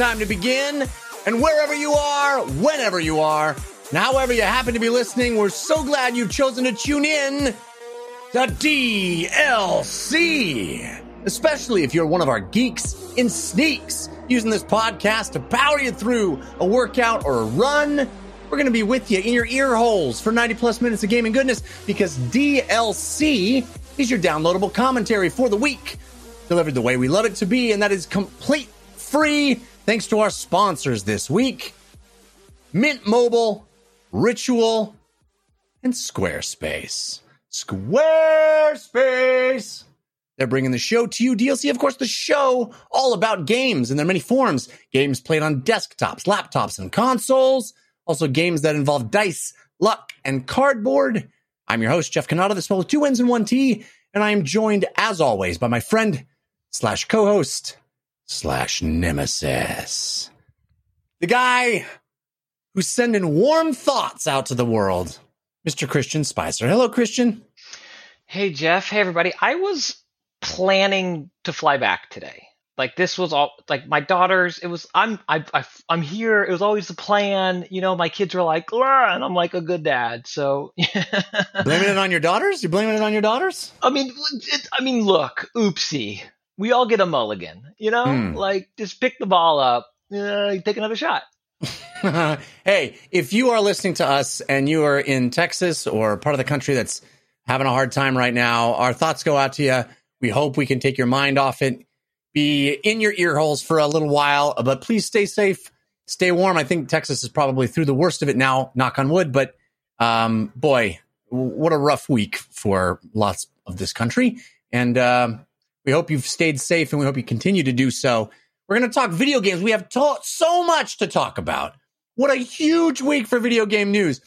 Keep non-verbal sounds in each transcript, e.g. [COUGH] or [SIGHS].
time to begin. And wherever you are, whenever you are, however you happen to be listening, we're so glad you've chosen to tune in to DLC. Especially if you're one of our geeks in sneaks using this podcast to power you through a workout or a run. We're going to be with you in your ear holes for 90 plus minutes of gaming goodness because DLC is your downloadable commentary for the week delivered the way we love it to be, and that is complete free thanks to our sponsors this week Mint Mobile, Ritual, and Squarespace. Squarespace! They're bringing the show to you. DLC, of course, the show all about games in their many forms. Games played on desktops, laptops, and consoles. Also, games that involve dice, luck, and cardboard. I'm your host, Jeff Cannata, the spell with two N's and one T, and I am joined, as always, by my friend slash co-host slash nemesis. The guy who's sending warm thoughts out to the world, Mr. Christian Spicer. Hello, Christian. Hey, Jeff. Hey, everybody. I was planning to fly back today. Like this was all like my daughters. It was I'm I, I I'm here. It was always the plan. You know, my kids were like, and I'm like a good dad. So [LAUGHS] blaming it on your daughters? You're blaming it on your daughters? I mean, it, I mean, look, oopsie we all get a mulligan, you know? Mm. Like just pick the ball up, uh, take another shot. [LAUGHS] hey, if you are listening to us and you are in Texas or part of the country that's having a hard time right now, our thoughts go out to you. We hope we can take your mind off it, be in your ear holes for a little while, but please stay safe, stay warm. I think Texas is probably through the worst of it now, knock on wood, but um, boy, what a rough week for lots of this country. And um, we hope you've stayed safe and we hope you continue to do so. We're going to talk video games. We have so much to talk about. What a huge week for video game news.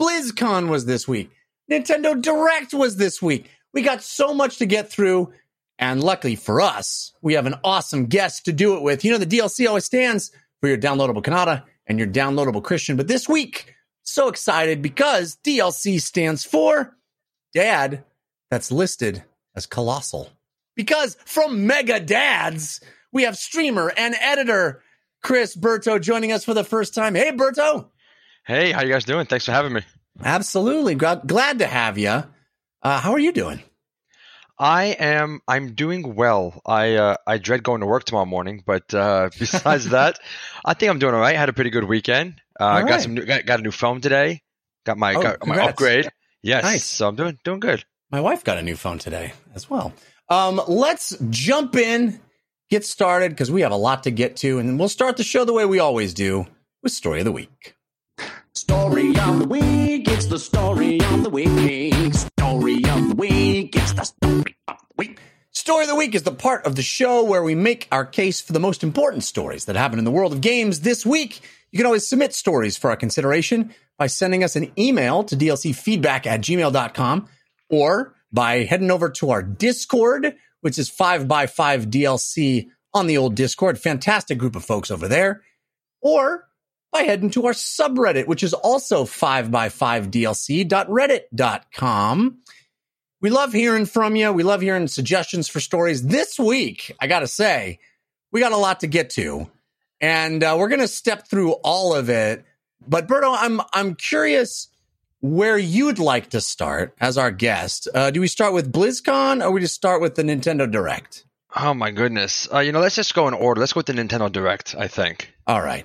BlizzCon was this week. Nintendo Direct was this week. We got so much to get through. And luckily for us, we have an awesome guest to do it with. You know, the DLC always stands for your downloadable Cannata and your downloadable Christian. But this week, so excited because DLC stands for Dad, that's listed as Colossal. Because from Mega Dads, we have streamer and editor Chris Berto joining us for the first time. Hey, Berto. Hey, how you guys doing? Thanks for having me. Absolutely. Glad to have you. Uh, how are you doing? I am. I'm doing well. I uh, I dread going to work tomorrow morning, but uh, [LAUGHS] besides that, I think I'm doing all right. Had a pretty good weekend. Uh, right. Got some. New, got, got, a new phone today. Got my oh, got my upgrade. Yes. Nice. So I'm doing doing good. My wife got a new phone today as well. Um, let's jump in, get started because we have a lot to get to, and we'll start the show the way we always do with story of the week. Story of the week. It's the story of the week. Story of the week. It's the story of the week. Story of the week is the part of the show where we make our case for the most important stories that happen in the world of games this week. You can always submit stories for our consideration by sending us an email to dlcfeedback at gmail.com or by heading over to our Discord, which is 5by5 DLC on the old Discord. Fantastic group of folks over there. Or by heading to our subreddit, which is also 5by5dlc.reddit.com. We love hearing from you. We love hearing suggestions for stories. This week, I got to say, we got a lot to get to, and uh, we're going to step through all of it. But Berto, I'm I'm curious where you'd like to start as our guest. Uh, do we start with BlizzCon or we just start with the Nintendo Direct? Oh my goodness! Uh, you know, let's just go in order. Let's go with the Nintendo Direct. I think. All right.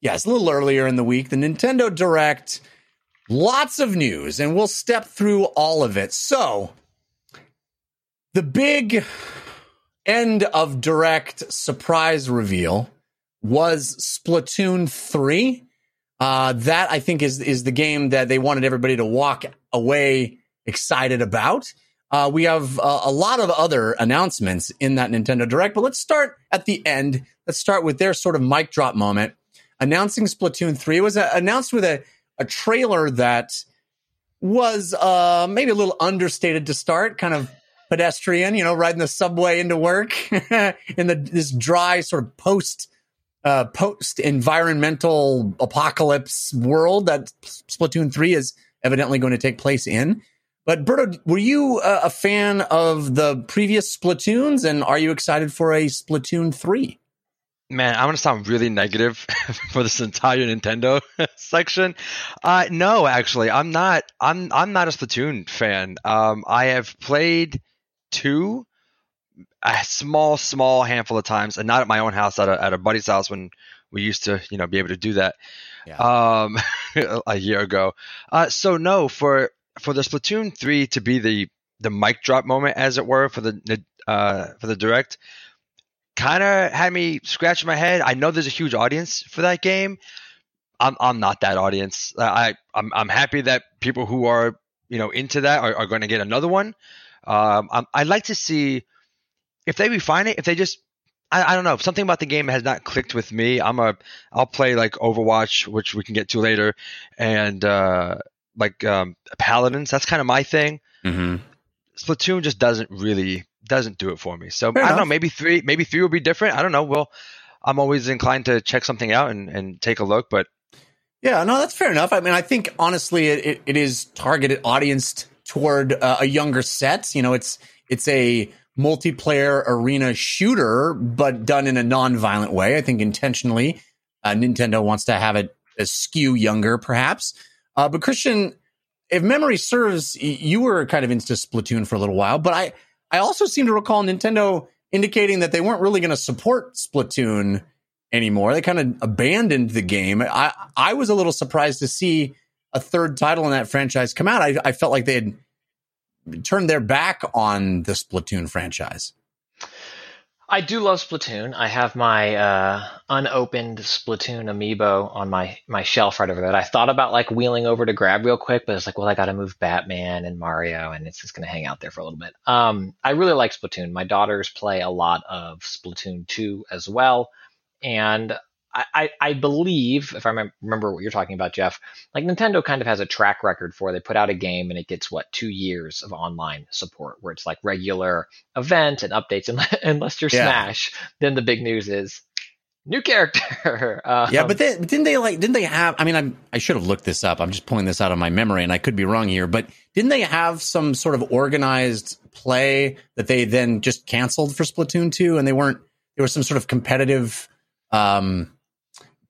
Yes, a little earlier in the week, the Nintendo Direct. Lots of news, and we'll step through all of it. So, the big end of Direct surprise reveal was Splatoon 3. Uh, that I think is is the game that they wanted everybody to walk away excited about. Uh, we have uh, a lot of other announcements in that Nintendo Direct, but let's start at the end. Let's start with their sort of mic drop moment, announcing Splatoon three. It was uh, announced with a a trailer that was uh, maybe a little understated to start, kind of pedestrian, you know, riding the subway into work [LAUGHS] in the this dry sort of post uh, post environmental apocalypse world that Splatoon 3 is evidently going to take place in. But Berto, were you a, a fan of the previous Splatoons and are you excited for a Splatoon 3? Man, I'm gonna sound really negative [LAUGHS] for this entire Nintendo [LAUGHS] section. Uh, no, actually, I'm not. I'm I'm not a Splatoon fan. Um, I have played two, a small, small handful of times, and not at my own house, at a, at a buddy's house when we used to, you know, be able to do that. Yeah. Um, [LAUGHS] a year ago. Uh, so no, for for the Splatoon three to be the the mic drop moment, as it were, for the uh, for the direct kind of had me scratching my head. I know there's a huge audience for that game. I'm I'm not that audience. I I'm I'm happy that people who are you know into that are, are going to get another one. Um, I'd like to see if they refine it. If they just I, I don't know something about the game has not clicked with me. I'm a I'll play like Overwatch, which we can get to later, and uh, like um, Paladins. That's kind of my thing. Mm-hmm. Splatoon just doesn't really doesn't do it for me. So Fair I don't enough. know. Maybe three, maybe three will be different. I don't know. Well, I'm always inclined to check something out and, and take a look. But yeah, no, that's fair enough. I mean, I think honestly, it, it is targeted audience toward uh, a younger set. You know, it's it's a multiplayer arena shooter, but done in a non-violent way. I think intentionally, uh, Nintendo wants to have it skew younger, perhaps. Uh, but Christian, if memory serves, you were kind of into Splatoon for a little while, but I I also seem to recall Nintendo indicating that they weren't really going to support Splatoon anymore. They kind of abandoned the game. I I was a little surprised to see a third title in that franchise come out. I, I felt like they had turned their back on the Splatoon franchise. I do love Splatoon. I have my uh, unopened Splatoon amiibo on my my shelf right over there. I thought about like wheeling over to grab real quick, but it's like, well, I got to move Batman and Mario, and it's just going to hang out there for a little bit. Um, I really like Splatoon. My daughters play a lot of Splatoon 2 as well, and I, I, believe, if I remember what you're talking about, Jeff, like Nintendo kind of has a track record for they put out a game and it gets what two years of online support, where it's like regular event and updates, and [LAUGHS] unless you're yeah. Smash, then the big news is new character. [LAUGHS] um, yeah, but then, didn't they like? Didn't they have? I mean, I'm, I should have looked this up. I'm just pulling this out of my memory, and I could be wrong here. But didn't they have some sort of organized play that they then just canceled for Splatoon two, and they weren't? There was some sort of competitive. Um,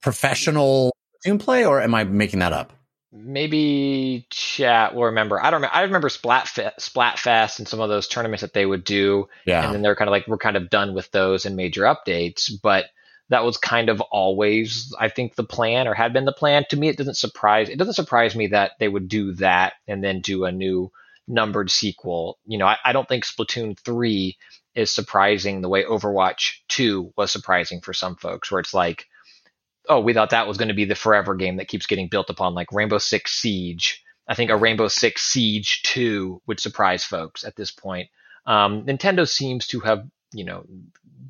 professional Doom play, or am I making that up? Maybe chat will remember. I don't remember. I remember Splatfest, Splatfest and some of those tournaments that they would do. Yeah. And then they're kind of like, we're kind of done with those and major updates. But that was kind of always, I think, the plan or had been the plan. To me, it doesn't surprise. It doesn't surprise me that they would do that and then do a new numbered sequel. You know, I, I don't think Splatoon three is surprising the way Overwatch two was surprising for some folks, where it's like oh, we thought that was going to be the forever game that keeps getting built upon, like Rainbow Six Siege. I think a Rainbow Six Siege 2 would surprise folks at this point. Um, Nintendo seems to have, you know,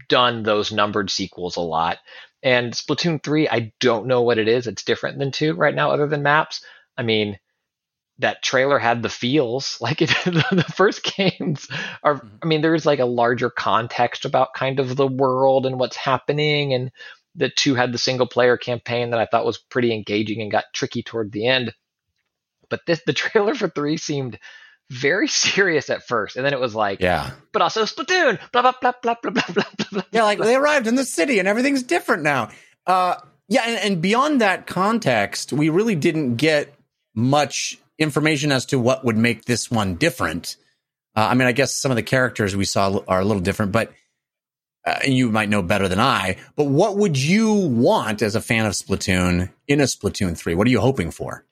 done those numbered sequels a lot. And Splatoon 3, I don't know what it is. It's different than 2 right now, other than maps. I mean, that trailer had the feels [LAUGHS] like it, the first games are mm-hmm. i mean there's like a larger context about kind of the world and what's happening and the two had the single player campaign that I thought was pretty engaging and got tricky toward the end. But this the [LAUGHS] trailer for three seemed very serious at first, and then it was like, yeah, but also Splatoon, blah blah blah blah blah blah blah. blah yeah, like they arrived in the city and everything's different now. Uh, yeah, and, and beyond that context, we really didn't get much information as to what would make this one different. Uh, I mean, I guess some of the characters we saw are a little different, but uh, you might know better than I, but what would you want as a fan of Splatoon in a Splatoon 3? What are you hoping for?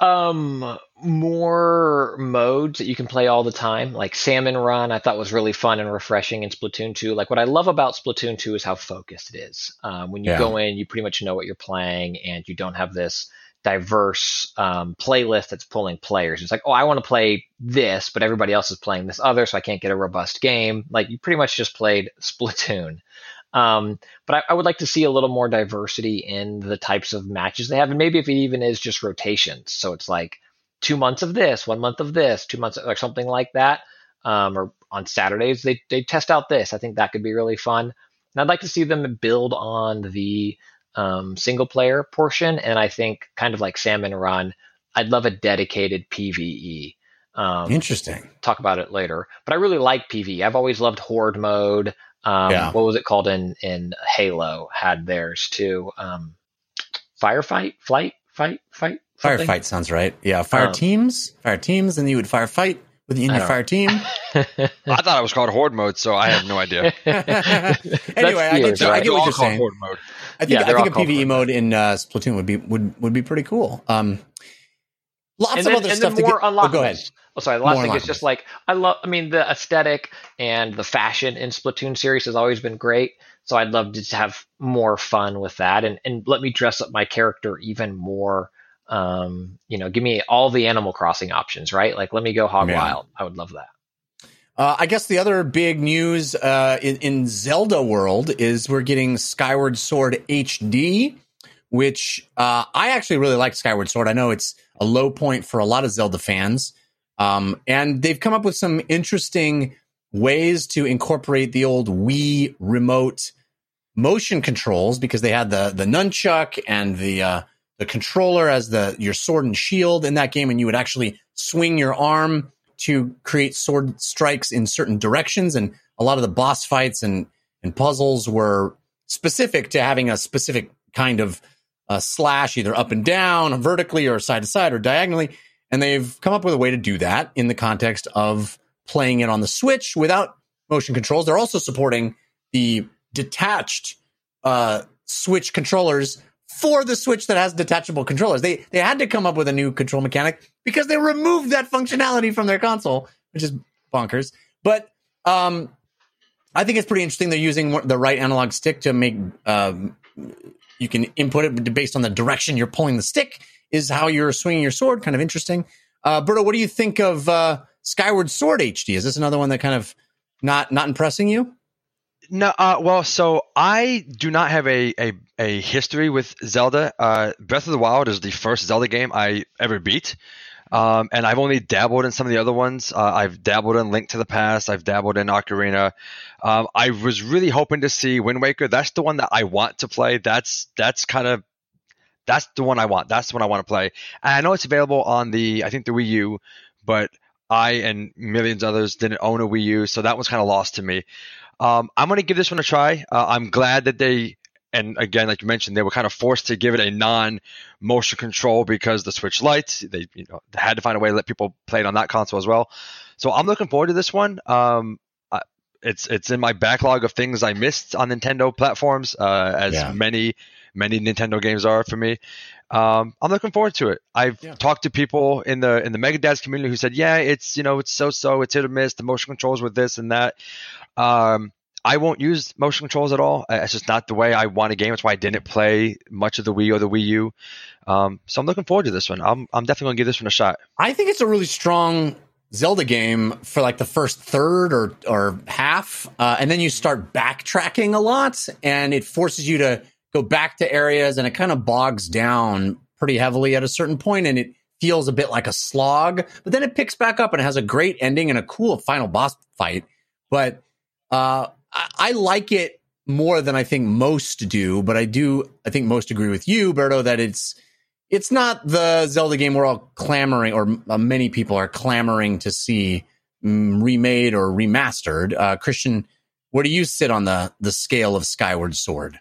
Um, more modes that you can play all the time, like Salmon Run. I thought was really fun and refreshing in Splatoon 2. Like what I love about Splatoon 2 is how focused it is. Um, when you yeah. go in, you pretty much know what you're playing, and you don't have this diverse um, playlist that's pulling players. It's like, oh, I want to play this, but everybody else is playing this other, so I can't get a robust game. Like you pretty much just played [LAUGHS] Splatoon. Um, but I, I, would like to see a little more diversity in the types of matches they have, and maybe if it even is just rotations. So it's like two months of this, one month of this, two months or something like that. Um, or on Saturdays they they test out this. I think that could be really fun. And I'd like to see them build on the um, single player portion, and I think kind of like Salmon Run, I'd love a dedicated PVE. Um, Interesting. Talk about it later, but I really like PVE. I've always loved Horde mode. Um, Yeah. What was it called in in Halo? Had theirs too. Um, firefight, flight, fight, fight. something? Firefight sounds right. Yeah, fire Um, teams, fire teams, and you would firefight with the I your don't- fire team. [LAUGHS] I thought it was called Horde mode, so I have no idea. [LAUGHS] anyway, I yours, get, you, I get what all you're called saying. Horde mode. I think Yeah, I think a PVE Horde. mode in uh, Splatoon would be would would be pretty cool. Um, lots and of then, other and stuff then to more get. unlockables. Oh, go ahead. Oh, sorry. The last More thing is just like I love. I mean, the aesthetic and the fashion in Splatoon series has always been great. So I'd love to just have more fun with that, and and let me dress up my character even more. Um, you know, give me all the Animal Crossing options, right? Like, let me go hog Yeah. wild. I would love that. Uh, I guess the other big news uh, in, in Zelda world is we're getting Skyward Sword HD, which uh, I actually really like Skyward Sword. I know it's a low point for a lot of Zelda fans, um, and they've come up with some interesting ways to incorporate the old Wii remote motion controls because they had the the nunchuck and the uh, the controller as the your sword and shield in that game, and you would actually swing your arm to create sword strikes in certain directions. And a lot of the boss fights and and puzzles were specific to having a specific kind of uh, slash, either up and down, vertically, or side to side, or diagonally. And they've come up with a way to do that in the context of playing it on the Switch without motion controls. They're also supporting the detached uh, Switch controllers for the Switch that has detachable controllers. They they had to come up with a new control mechanic because they removed that functionality from their console, which is bonkers. But um, I think it's pretty interesting. They're using the right analog stick to make um, you can input it based on the direction you're pulling the stick. Is how you're swinging your sword. Kind of interesting. Uh, Berto, what do you think of uh, Skyward Sword HD? Is this another one that kind of not not impressing you? No, uh, well, so I do not have a, a, a history with Zelda. Uh, Breath of the Wild is the first Zelda game I ever beat. Um, and I've only dabbled in some of the other ones. Uh, I've dabbled in Link to the Past. I've dabbled in Ocarina. Um, I was really hoping to see Wind Waker. That's the one that I want to play. That's that's kind of that's the one I want. That's the one I want to play. And I know it's available on the I think the Wii U, but I and millions others didn't own a Wii U, so that was kind of lost to me. Um, I'm going to give this one a try. Uh, I'm glad that they, and again, like you mentioned, they were kind of forced to give it a non-motion control because the Switch lights. They, you know, they had to find a way to let people play it on that console as well. So I'm looking forward to this one. Um, I- it's it's in my backlog of things I missed on Nintendo platforms, uh, as Yeah. many many Nintendo games are for me. Um, I'm looking forward to it. I've Yeah. talked to people in the in the Megadads community who said, yeah, it's you know it's so so, it's hit or miss. The motion controls with this and that. Um, I won't use motion controls at all. It's just not the way I want a game. It's why I didn't play much of the Wii or the Wii U. Um, so I'm looking forward to this one. I'm I'm definitely gonna give this one a shot. I think it's a really strong Zelda game for like the first third or or half, uh, and then you start backtracking a lot, and it forces you to go back to areas, and it kind of bogs down pretty heavily at a certain point, and it feels a bit like a slog. But then it picks back up and it has a great ending and a cool final boss fight. But uh, I, I like it more than I think most do. But I do, I think most agree with you, Berto, that it's it's not the Zelda game we're all clamoring, or uh, many people are clamoring to see mm, remade or remastered. Uh, Christian, where do you sit on the the scale of Skyward Sword?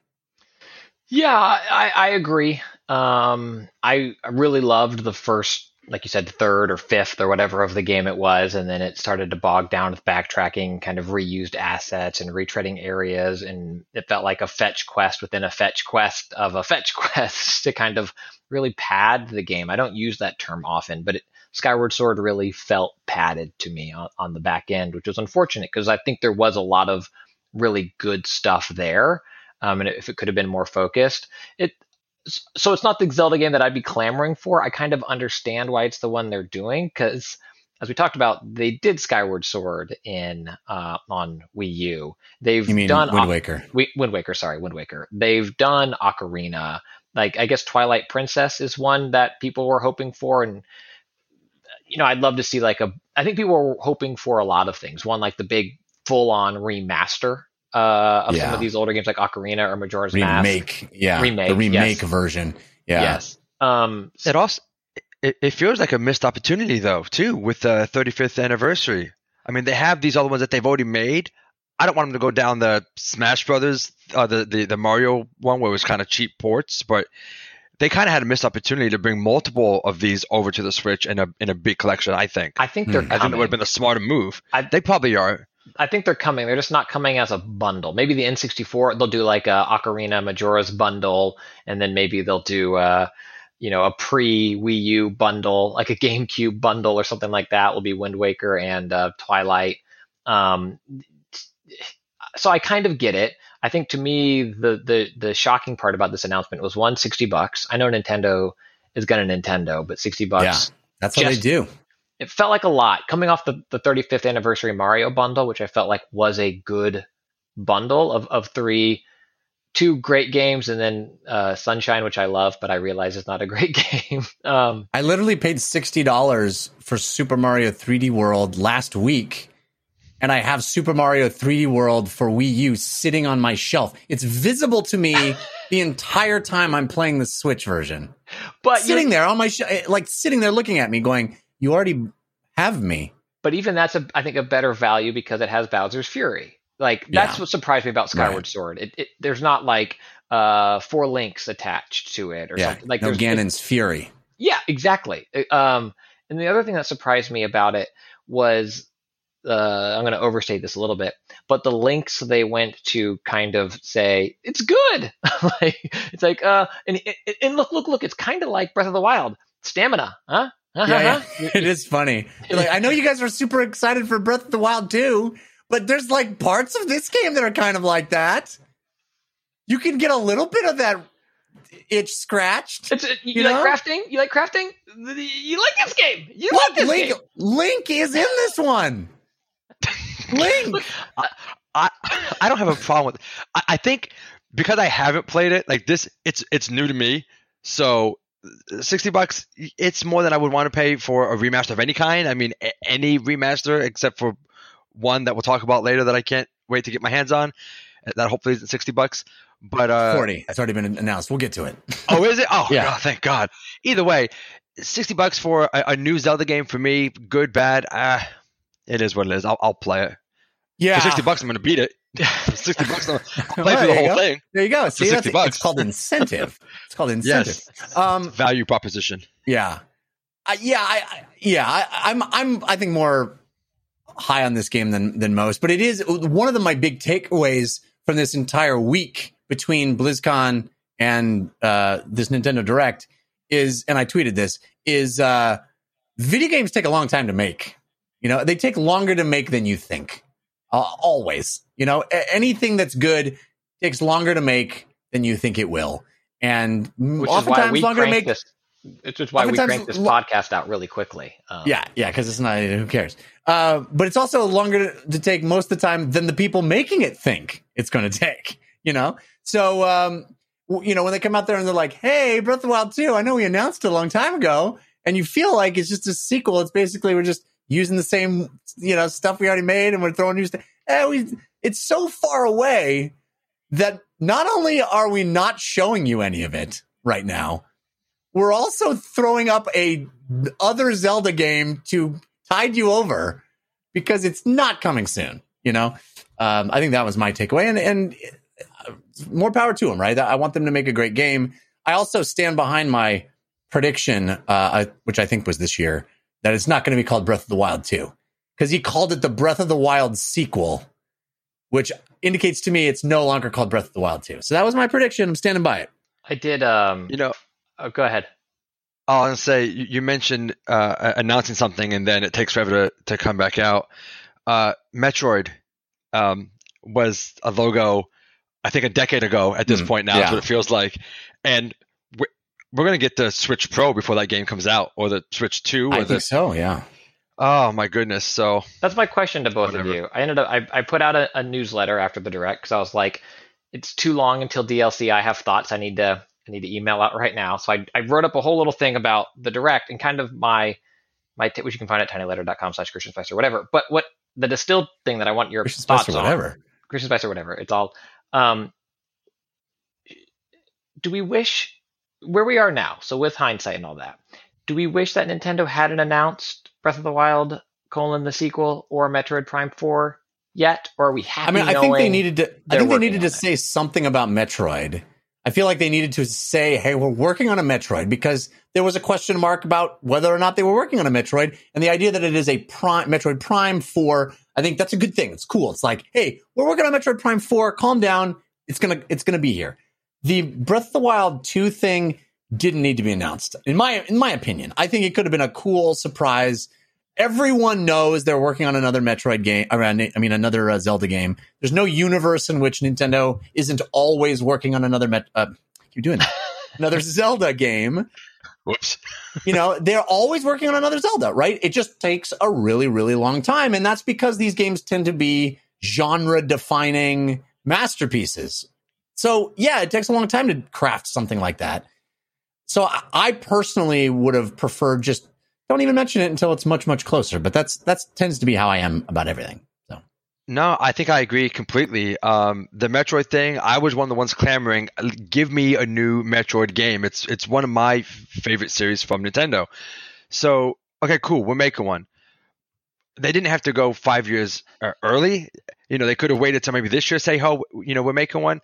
Yeah, I, I agree. Um, I really loved the first, like you said, third or fifth or whatever of the game it was, and then it started to bog down with backtracking, kind of reused assets and retreading areas, and it felt like a fetch quest within a fetch quest of a fetch [LAUGHS] quest to kind of really pad the game. I don't use that term often, but it, Skyward Sword really felt padded to me on, on the back end, which was unfortunate because I think there was a lot of really good stuff there. Um, and if it could have been more focused, it so it's not the Zelda game that I'd be clamoring for. I kind of understand why it's the one they're doing because, as we talked about, they did Skyward Sword in uh, on Wii U. They've You mean done Wind Waker? Wi- Wind Waker, sorry, Wind Waker. They've done Ocarina. Like I guess Twilight Princess is one that people were hoping for, and you know I'd love to see like a. I think people were hoping for a lot of things. One like the big full-on remaster uh, of some of these older games like Ocarina or Majora's Mask. Remake, yeah, Remake, the remake yes. version, yeah. Yes. Um, It also it, it feels like a missed opportunity though too with the 35th anniversary. I mean, they have these other ones that they've already made. I don't want them to go down the Smash Brothers, uh, the, the the Mario one where it was kind of cheap ports, but they kind of had a missed opportunity to bring multiple of these over to the Switch in a in a big collection. I think. I think they're. I think it would have been a smarter move. I- they probably are. I think they're coming. They're just not coming as a bundle. Maybe the N64 they'll do like a Ocarina Majora's bundle, and then maybe they'll do uh, you know a pre Wii U bundle, like a GameCube bundle or something like that. Will be Wind Waker and uh, Twilight. Um, so I kind of get it. I think to me the the the shocking part about this announcement was one sixty bucks. I know Nintendo is going to Nintendo, but sixty bucks. Yeah. That's what Just- they do. It felt like a lot coming off the, the 35th anniversary Mario bundle, which I felt like was a good bundle of, of three, two great games, and then uh, Sunshine, which I love, but I realize is not a [LAUGHS] great game. Um, I literally paid sixty dollars for Super Mario 3D World last week, and I have Super Mario 3D World for Wii U sitting on my shelf. It's visible to me [LAUGHS] the entire time I'm playing the Switch version. but sitting there on my shelf, like sitting there looking at me, going, "You already have me." but even that's a I think a better value because it has Bowser's Fury. Like that's Yeah. what surprised me about Skyward Right. Sword. It, it there's not like uh four links attached to it or Yeah, something like no there's Ganon's fury. Yeah, exactly. Uh, Um, and the other thing that surprised me about it was, uh, I'm going to overstate this a little bit, but the links they went to kind of say it's good. [LAUGHS] like it's like, uh, and and look, look, look, it's kind of like Breath of the Wild stamina, huh? Huh, huh, Yeah, yeah. Uh-huh. [LAUGHS] it is funny. You're like, I know you guys are super excited for Breath of the Wild too, but there's like parts of this game that are kind of like that. You can get a little bit of that itch scratched. It's, you, You like know? crafting? You like crafting? You like this game? You Look, like this Link, game? Link is in this one. [LAUGHS] Link. I I don't have a problem with. I, I think because I haven't played it, like this, it's it's new to me. So sixty bucks, it's more than I would want to pay for a remaster of any kind. I mean, a- any remaster except for one that we'll talk about later that I can't wait to get my hands on. That hopefully isn't sixty bucks. But uh, 40. It's already been announced. We'll get to it. [LAUGHS] Oh, is it? Oh, Yeah. God, thank God. Either way, sixty bucks for a, a new Zelda game for me, good, bad. Ah, it is what it is. I'll, I'll play it. Yeah. For sixty bucks, I'm going to beat it. For [LAUGHS] sixty bucks, I'll Well, play through the whole go. thing. There you go. See, that's, 60 bucks. it's called incentive. It's called [LAUGHS] incentive. Um, Value proposition. Yeah, uh, yeah, I, I, yeah. I, I'm, I'm, I think more high on this game than than most. But it is one of the, my big takeaways from this entire week between BlizzCon and uh, this Nintendo Direct is, and I tweeted this is, uh, video games take a long time to make. You know, they take longer to make than you think. Uh, always, you know, a- anything that's good takes longer to make than you think it will, and Which oftentimes longer to make. this. It's just why we crank this podcast out really quickly. Um, Yeah, yeah, because it's not. Who cares? Uh, but it's also longer to, to take most of the time than the people making it think it's going to take. You know, so um, you know when they come out there and they're like, "Hey, Breath of the Wild 2, I know we announced it a long time ago," and you feel like it's just a sequel. It's basically we're just using the same you know stuff we already made and we're throwing new stuff. Eh, it's so far away that not only are we not showing you any of it right now, we're also throwing up a other Zelda game to tide you over because it's not coming soon. You know, um, I think that was my takeaway, and and uh, more power to them. Right, I want them to make a great game. I also stand behind my prediction, uh, which I think was this year, that it's not going to be called Breath of the Wild two because he called it the Breath of the Wild sequel, which indicates to me it's no longer called Breath of the Wild two. So that was my prediction. I'm standing by it. I did. Um, You know, oh, go ahead. I will say you, you mentioned uh, announcing something and then it takes forever to, to come back out. Uh, Metroid um, was a logo, I think a decade ago at this Mm, point now. yeah. Is what it feels like, and we're, we're gonna get the Switch Pro before that game comes out, or the Switch Two, or I the think so. Yeah. oh my goodness. So That's my question to both Whatever. of you. I ended up. I, I put out a, a newsletter after the direct because I was like, it's too long until DLC. I have thoughts. I need to. I need to email out right now. So I, I wrote up a whole little thing about the direct and kind of my my t- which you can find at tinyletter.com slash Christian Spicer, whatever. But what the distilled thing that I want your Christian thoughts Spicer, on. whatever. Christian Spicer, whatever. It's all. Um, do we wish where we are now? So with hindsight and all that, do we wish that Nintendo hadn't announced Breath of the Wild colon the sequel or Metroid Prime Four yet, or are we happy? I mean, I think they needed to. I think they needed to it? say something about Metroid. I feel like they needed to say, "Hey, we're working on a Metroid," because there was a question mark about whether or not they were working on a Metroid, and the idea that it is a Prime Metroid Prime Four. I think that's a good thing. It's cool. It's like, hey, we're working on Metroid Prime Four. Calm down. It's gonna it's gonna be here. The Breath of the Wild two thing didn't need to be announced. In my in my opinion, I think it could have been a cool surprise. Everyone knows they're working on another Metroid game. Around, I mean, another uh, Zelda game. There's no universe in which Nintendo isn't always working on another. Met- uh, you're doing that. another [LAUGHS] Zelda game. Whoops. You know, they're always working on another Zelda, right? It just takes a really, really long time, and that's because these games tend to be genre-defining masterpieces. So, yeah, it takes a long time to craft something like that. So, I, personally would have preferred just don't even mention it until it's much, much closer. But that's that's tends to be how I am about everything. So, No, I think I agree completely. Um, the Metroid thing, I was one of the ones clamoring, "Give me a new Metroid game." It's it's one of my favorite series from Nintendo. So, okay, cool, we're making one. They didn't have to go five years uh, early. You know, they could have waited till maybe this year. Say, "Oh, you know, we're making one."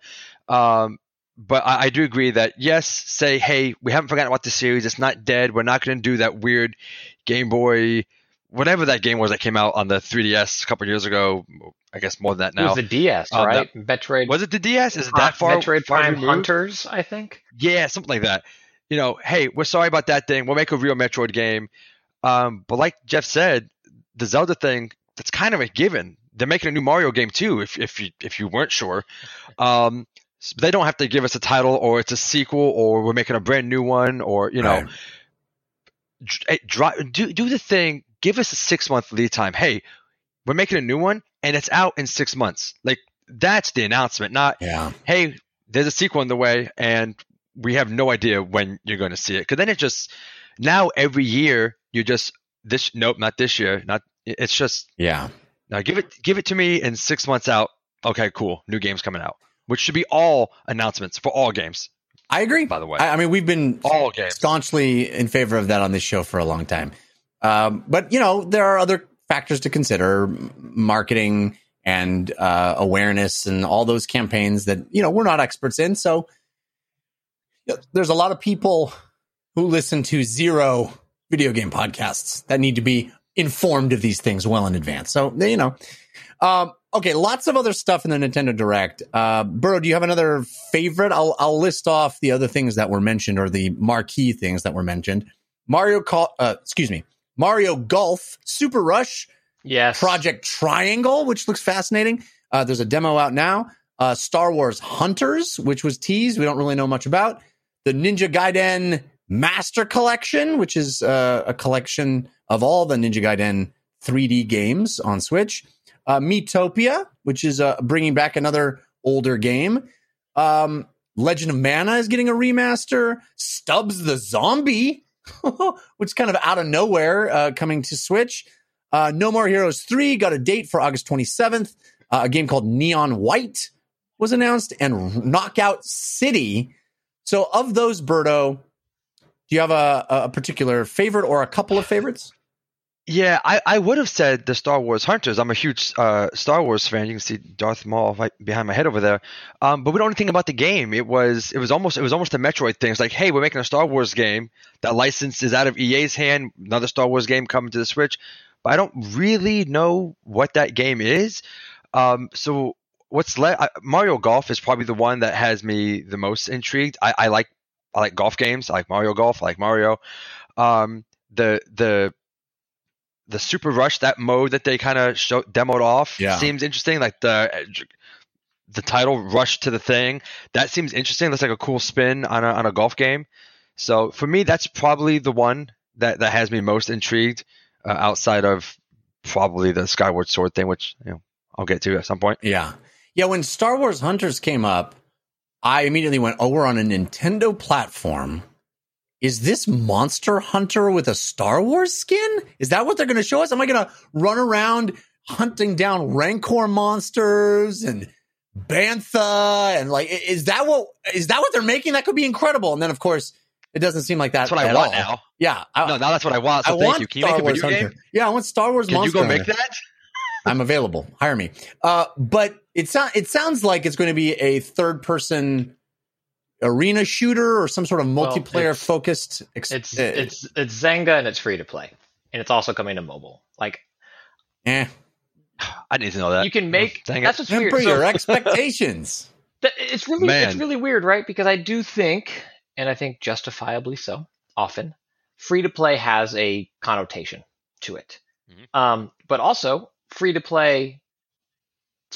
Um, but I, I do agree that yes, say, "Hey, we haven't forgotten about the series. It's not dead. We're not going to do that weird Game Boy." Whatever that game was that came out on the 3DS a couple years ago, I guess more than that now. It was the DS, Um, right? Metroid. Was it the DS? Is it that far? Metroid far Prime removed? Hunters, I think. Yeah, something like that. You know, hey, we're sorry about that thing. We'll make a real Metroid game. Um, but like Jeff said, the Zelda thing, that's kind of a given. They're making a new Mario game too, if if you if you weren't sure. Um, they don't have to give us a title or it's a sequel or we're making a brand new one or you know, Right. dr- do do the thing. Give us a six month lead time. Hey, we're making a new one and it's out in six months. Like that's the announcement, not yeah, hey, there's a sequel in the way, and we have no idea when you're going to see it. Because then it just now every year you just this nope, not this year, not it's just yeah. now give it give it to me in six months out. Okay, cool, new games coming out, which should be all announcements for all games. I agree. By the way, I, I mean, we've been all games. staunchly in favor of that on this show for a long time. Um, but you know, there are other factors to consider: marketing and uh, awareness, and all those campaigns that you know we're not experts in. So you know, there's a lot of people who listen to zero video game podcasts that need to be informed of these things well in advance. So you know, um, okay, lots of other stuff in the Nintendo Direct. Uh, Berto, do you have another favorite? I'll I'll list off the other things that were mentioned or the marquee things that were mentioned. Mario, Call, uh, excuse me, Mario Golf, Super Rush, Yes. Project Triangle, which looks fascinating. Uh, there's a demo out now. Uh, Star Wars Hunters, which was teased. We don't really know much about. The Ninja Gaiden Master Collection, which is uh, a collection of all the Ninja Gaiden 3D games on Switch. Uh, Metopia, which is uh, bringing back another older game. Um, Legend of Mana is getting a remaster. Stubbs the Zombie, [LAUGHS] which is kind of out of nowhere, uh, coming to Switch. Uh, no More Heroes 3 got a date for August 27th. Uh, a game called Neon White was announced and Knockout City. So, of those, Berto, do you have a, a particular favorite or a couple of favorites? Yeah, I, I would have said the Star Wars Hunters. I'm a huge uh, Star Wars fan. You can see Darth Maul right behind my head over there. Um, but we don't know anything about the game. It was it was almost it was almost a Metroid thing. It's like, hey, we're making a Star Wars game. That license is out of EA's hand. Another Star Wars game coming to the Switch. But I don't really know what that game is. Um, so what's le- Mario Golf is probably the one that has me the most intrigued. I, I like I like golf games. I like Mario Golf. I like Mario. Um, the the the Super Rush that mode that they kind of show demoed off Yeah. seems interesting. Like the the title Rush to the thing that seems interesting. Looks like a cool spin on a on a golf game. So for me, that's probably the one that that has me most intrigued uh, outside of probably the Skyward Sword thing, which you know I'll get to at some point. Yeah. Yeah. When Star Wars Hunters came up, I immediately went, oh, we're on a Nintendo platform. Is this Monster Hunter with a Star Wars skin? Is that what they're going to show us? Am I going to run around hunting down Rancor monsters and Bantha and like, is that what is that what they're making? That could be incredible. And then, of course, it doesn't seem like that. That's what I want all. now. Yeah, I, No, now that's what I want. So I thank want you. Can you Star Wars Hunter. game? Yeah, I want Star Wars. Can you Monster go make Hunter. that? I'm available. Hire me. Uh, but it sounds it sounds like it's going to be a third person arena shooter or some sort of multiplayer well, focused. Ex- it's uh, it's it's Zynga and it's free to play, and it's also coming to mobile. Like, eh. I didn't know that. You can make Dang that's what's weird. So, your expectations. [LAUGHS] it's really Man. it's really weird, right? Because I do think, and I think justifiably so, often free to play has a connotation to it. Mm-hmm. Um, but also, free to play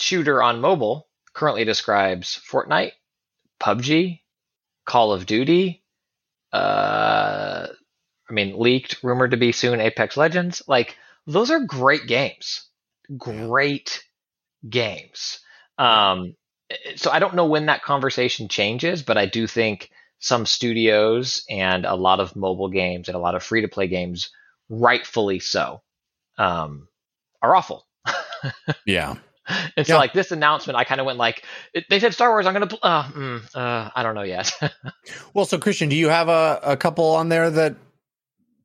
shooter on mobile currently describes Fortnite, PUBG, Call of Duty, uh, I mean, leaked, rumored to be soon Apex Legends. Like, those are great games. Great games. Um, so I don't know when that conversation changes, but I do think some studios and a lot of mobile games and a lot of free to play games, rightfully so, um, are awful. [LAUGHS] yeah. And so, yeah. like this announcement, I kind of went like, they said Star Wars. I'm gonna, uh, mm, uh, I don't know yet. [LAUGHS] well, so Christian, do you have a, a couple on there that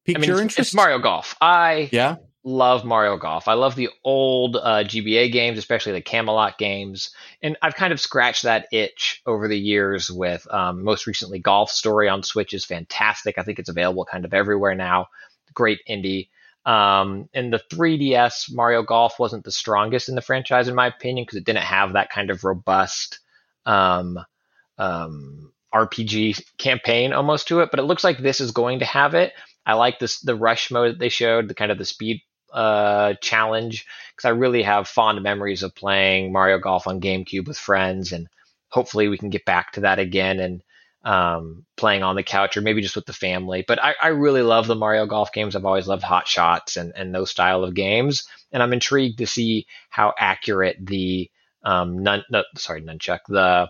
piqued I mean, your it's, interest? It's Mario Golf. I yeah love Mario Golf. I love the old uh, GBA games, especially the Camelot games. And I've kind of scratched that itch over the years with um, most recently Golf Story on Switch is fantastic. I think it's available kind of everywhere now. Great indie. Um, and the 3DS Mario Golf wasn't the strongest in the franchise, in my opinion, because it didn't have that kind of robust um, um, RPG campaign almost to it. But it looks like this is going to have it. I like this the rush mode that they showed, the kind of the speed uh, challenge because I really have fond memories of playing Mario Golf on GameCube with friends, and hopefully we can get back to that again and um, playing on the couch or maybe just with the family. But I, I, really love the Mario Golf games. I've always loved Hot Shots and and those style of games, and I'm intrigued to see how accurate the um, nun, no, sorry nunchuck the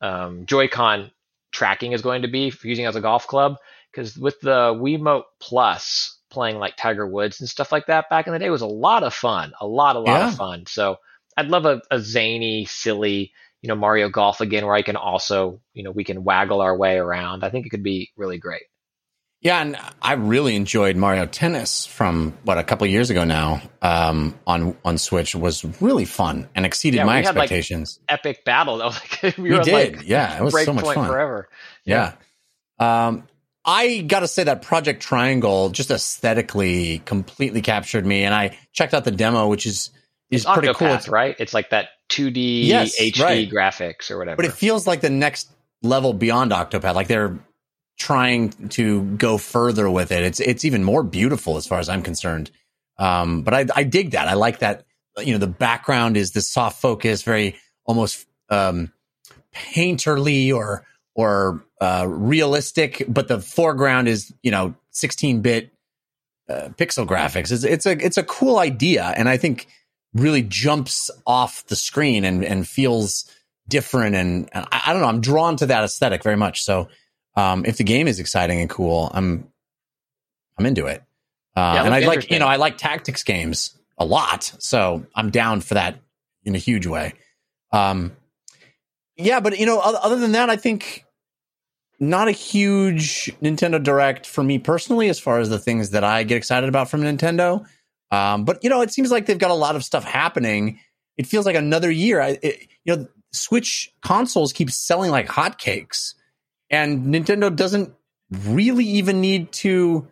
um, Joy-Con tracking is going to be for using as a golf club because with the Wiimote Plus playing like Tiger Woods and stuff like that back in the day was a lot of fun, a lot, a lot yeah. of fun. So I'd love a, a zany, silly, you know, Mario Golf again, where I can also, you know, we can waggle our way around. I think it could be really great. Yeah, and I really enjoyed Mario Tennis from what a couple years ago now um, on on Switch was really fun and exceeded yeah, my expectations. Like, epic battle. Was [LAUGHS] like we, we did. Like, yeah, it was so much fun. Forever. Yeah. yeah. Um, I got to say that Project Triangle just aesthetically completely captured me, and I checked out the demo, which is is it's pretty Octopath, cool. It's, right? It's like that 2D yes, HD right. graphics or whatever. But it feels like the next level beyond Octopath. Like they're trying to go further with it. It's it's even more beautiful as far as I'm concerned. Um, but I, I dig that. I like that. You know, the background is this soft focus, very almost um, painterly or or uh, realistic, but the foreground is you know 16 bit uh, pixel graphics. It's, it's a it's a cool idea, and I think really jumps off the screen and and feels different. And, and I, I, don't know, I'm drawn to that aesthetic very much. So um, if the game is exciting and cool, I'm I'm into it. Uh, yeah, and I like you know I like tactics games a lot, so I'm down for that in a huge way. Um, yeah, but you know, other than that, I think not a huge Nintendo Direct for me personally, as far as the things that I get excited about from Nintendo. Um, but you know, it seems like they've got a lot of stuff happening. It feels like another year. I, it, you know, Switch consoles keep selling like hotcakes, and Nintendo doesn't really even need to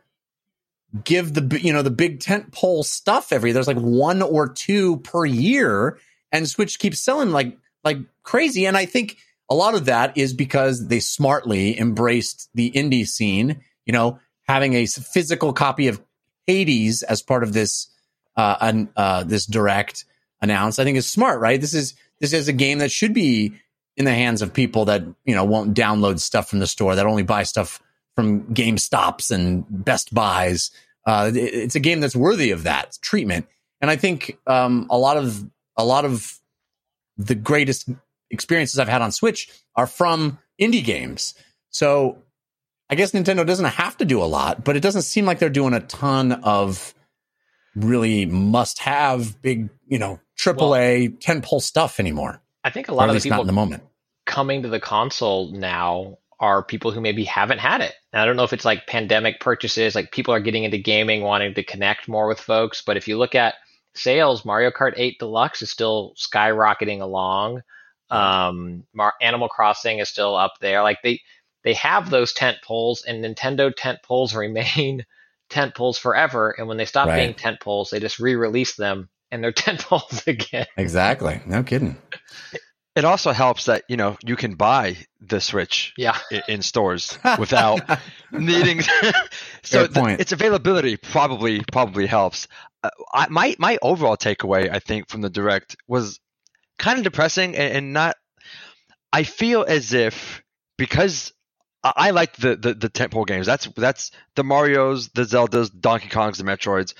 give the you know the big tent pole stuff every. There's like one or two per year, and Switch keeps selling like like crazy. And I think a lot of that is because they smartly embraced the indie scene, you know, having a physical copy of Hades as part of this uh, an, uh, this direct announce, I think is smart, right? This is this is a game that should be in the hands of people that you know won't download stuff from the store, that only buy stuff from GameStops and Best Buys. Uh, it, it's a game that's worthy of that treatment, and I think um, a lot of a lot of the greatest experiences I've had on Switch are from indie games. So I guess Nintendo doesn't have to do a lot, but it doesn't seem like they're doing a ton of really must have big, you know, AAA well, tentpole stuff anymore. I think a lot of the people in the moment coming to the console now are people who maybe haven't had it. And I don't know if it's like pandemic purchases, like people are getting into gaming, wanting to connect more with folks. But if you look at sales, Mario Kart 8 Deluxe is still skyrocketing along. Um, Mar- Animal Crossing is still up there. Like they they have those tent poles, and Nintendo tent poles [LAUGHS] remain tent poles forever. And when they stop Right. being tent poles, they just re-release them, and they're [LAUGHS] tent poles again. Exactly. No kidding. It also helps that you know you can buy the Switch Yeah. in stores [LAUGHS] without needing. so the, its availability probably probably helps. Uh, I, my my overall takeaway, I think, from the direct was kind of depressing and, and not. I feel as if because I, like the the the tentpole games. That's that's the Mario's, the Zeldas, Donkey Kongs, the Metroids.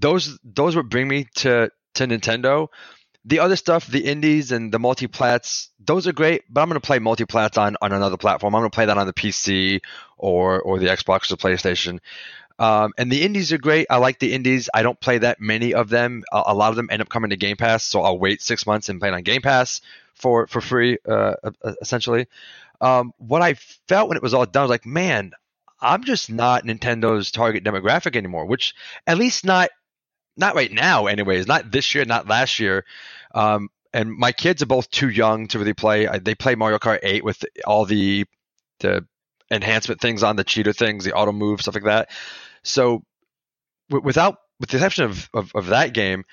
Those those would bring me to to Nintendo. The other stuff, the indies and the multiplats, those are great, but I'm going to play multiplats on, on another platform. I'm going to play that on the PC or or the Xbox or PlayStation. Um, and the indies are great. I like the indies. I don't play that many of them. A, a lot of them end up coming to Game Pass, so I'll wait six months and play it on Game Pass for for free, uh, essentially. Um, what I felt when it was all done, was like, man, I'm just not Nintendo's target demographic anymore. Which, at least not not right now, anyways. Not this year, not last year. Um, and my kids are both too young to really play. They play Mario Kart 8 with all the the enhancement things on the cheater things, the auto move stuff like that. So, w- without with the exception of, of of that game,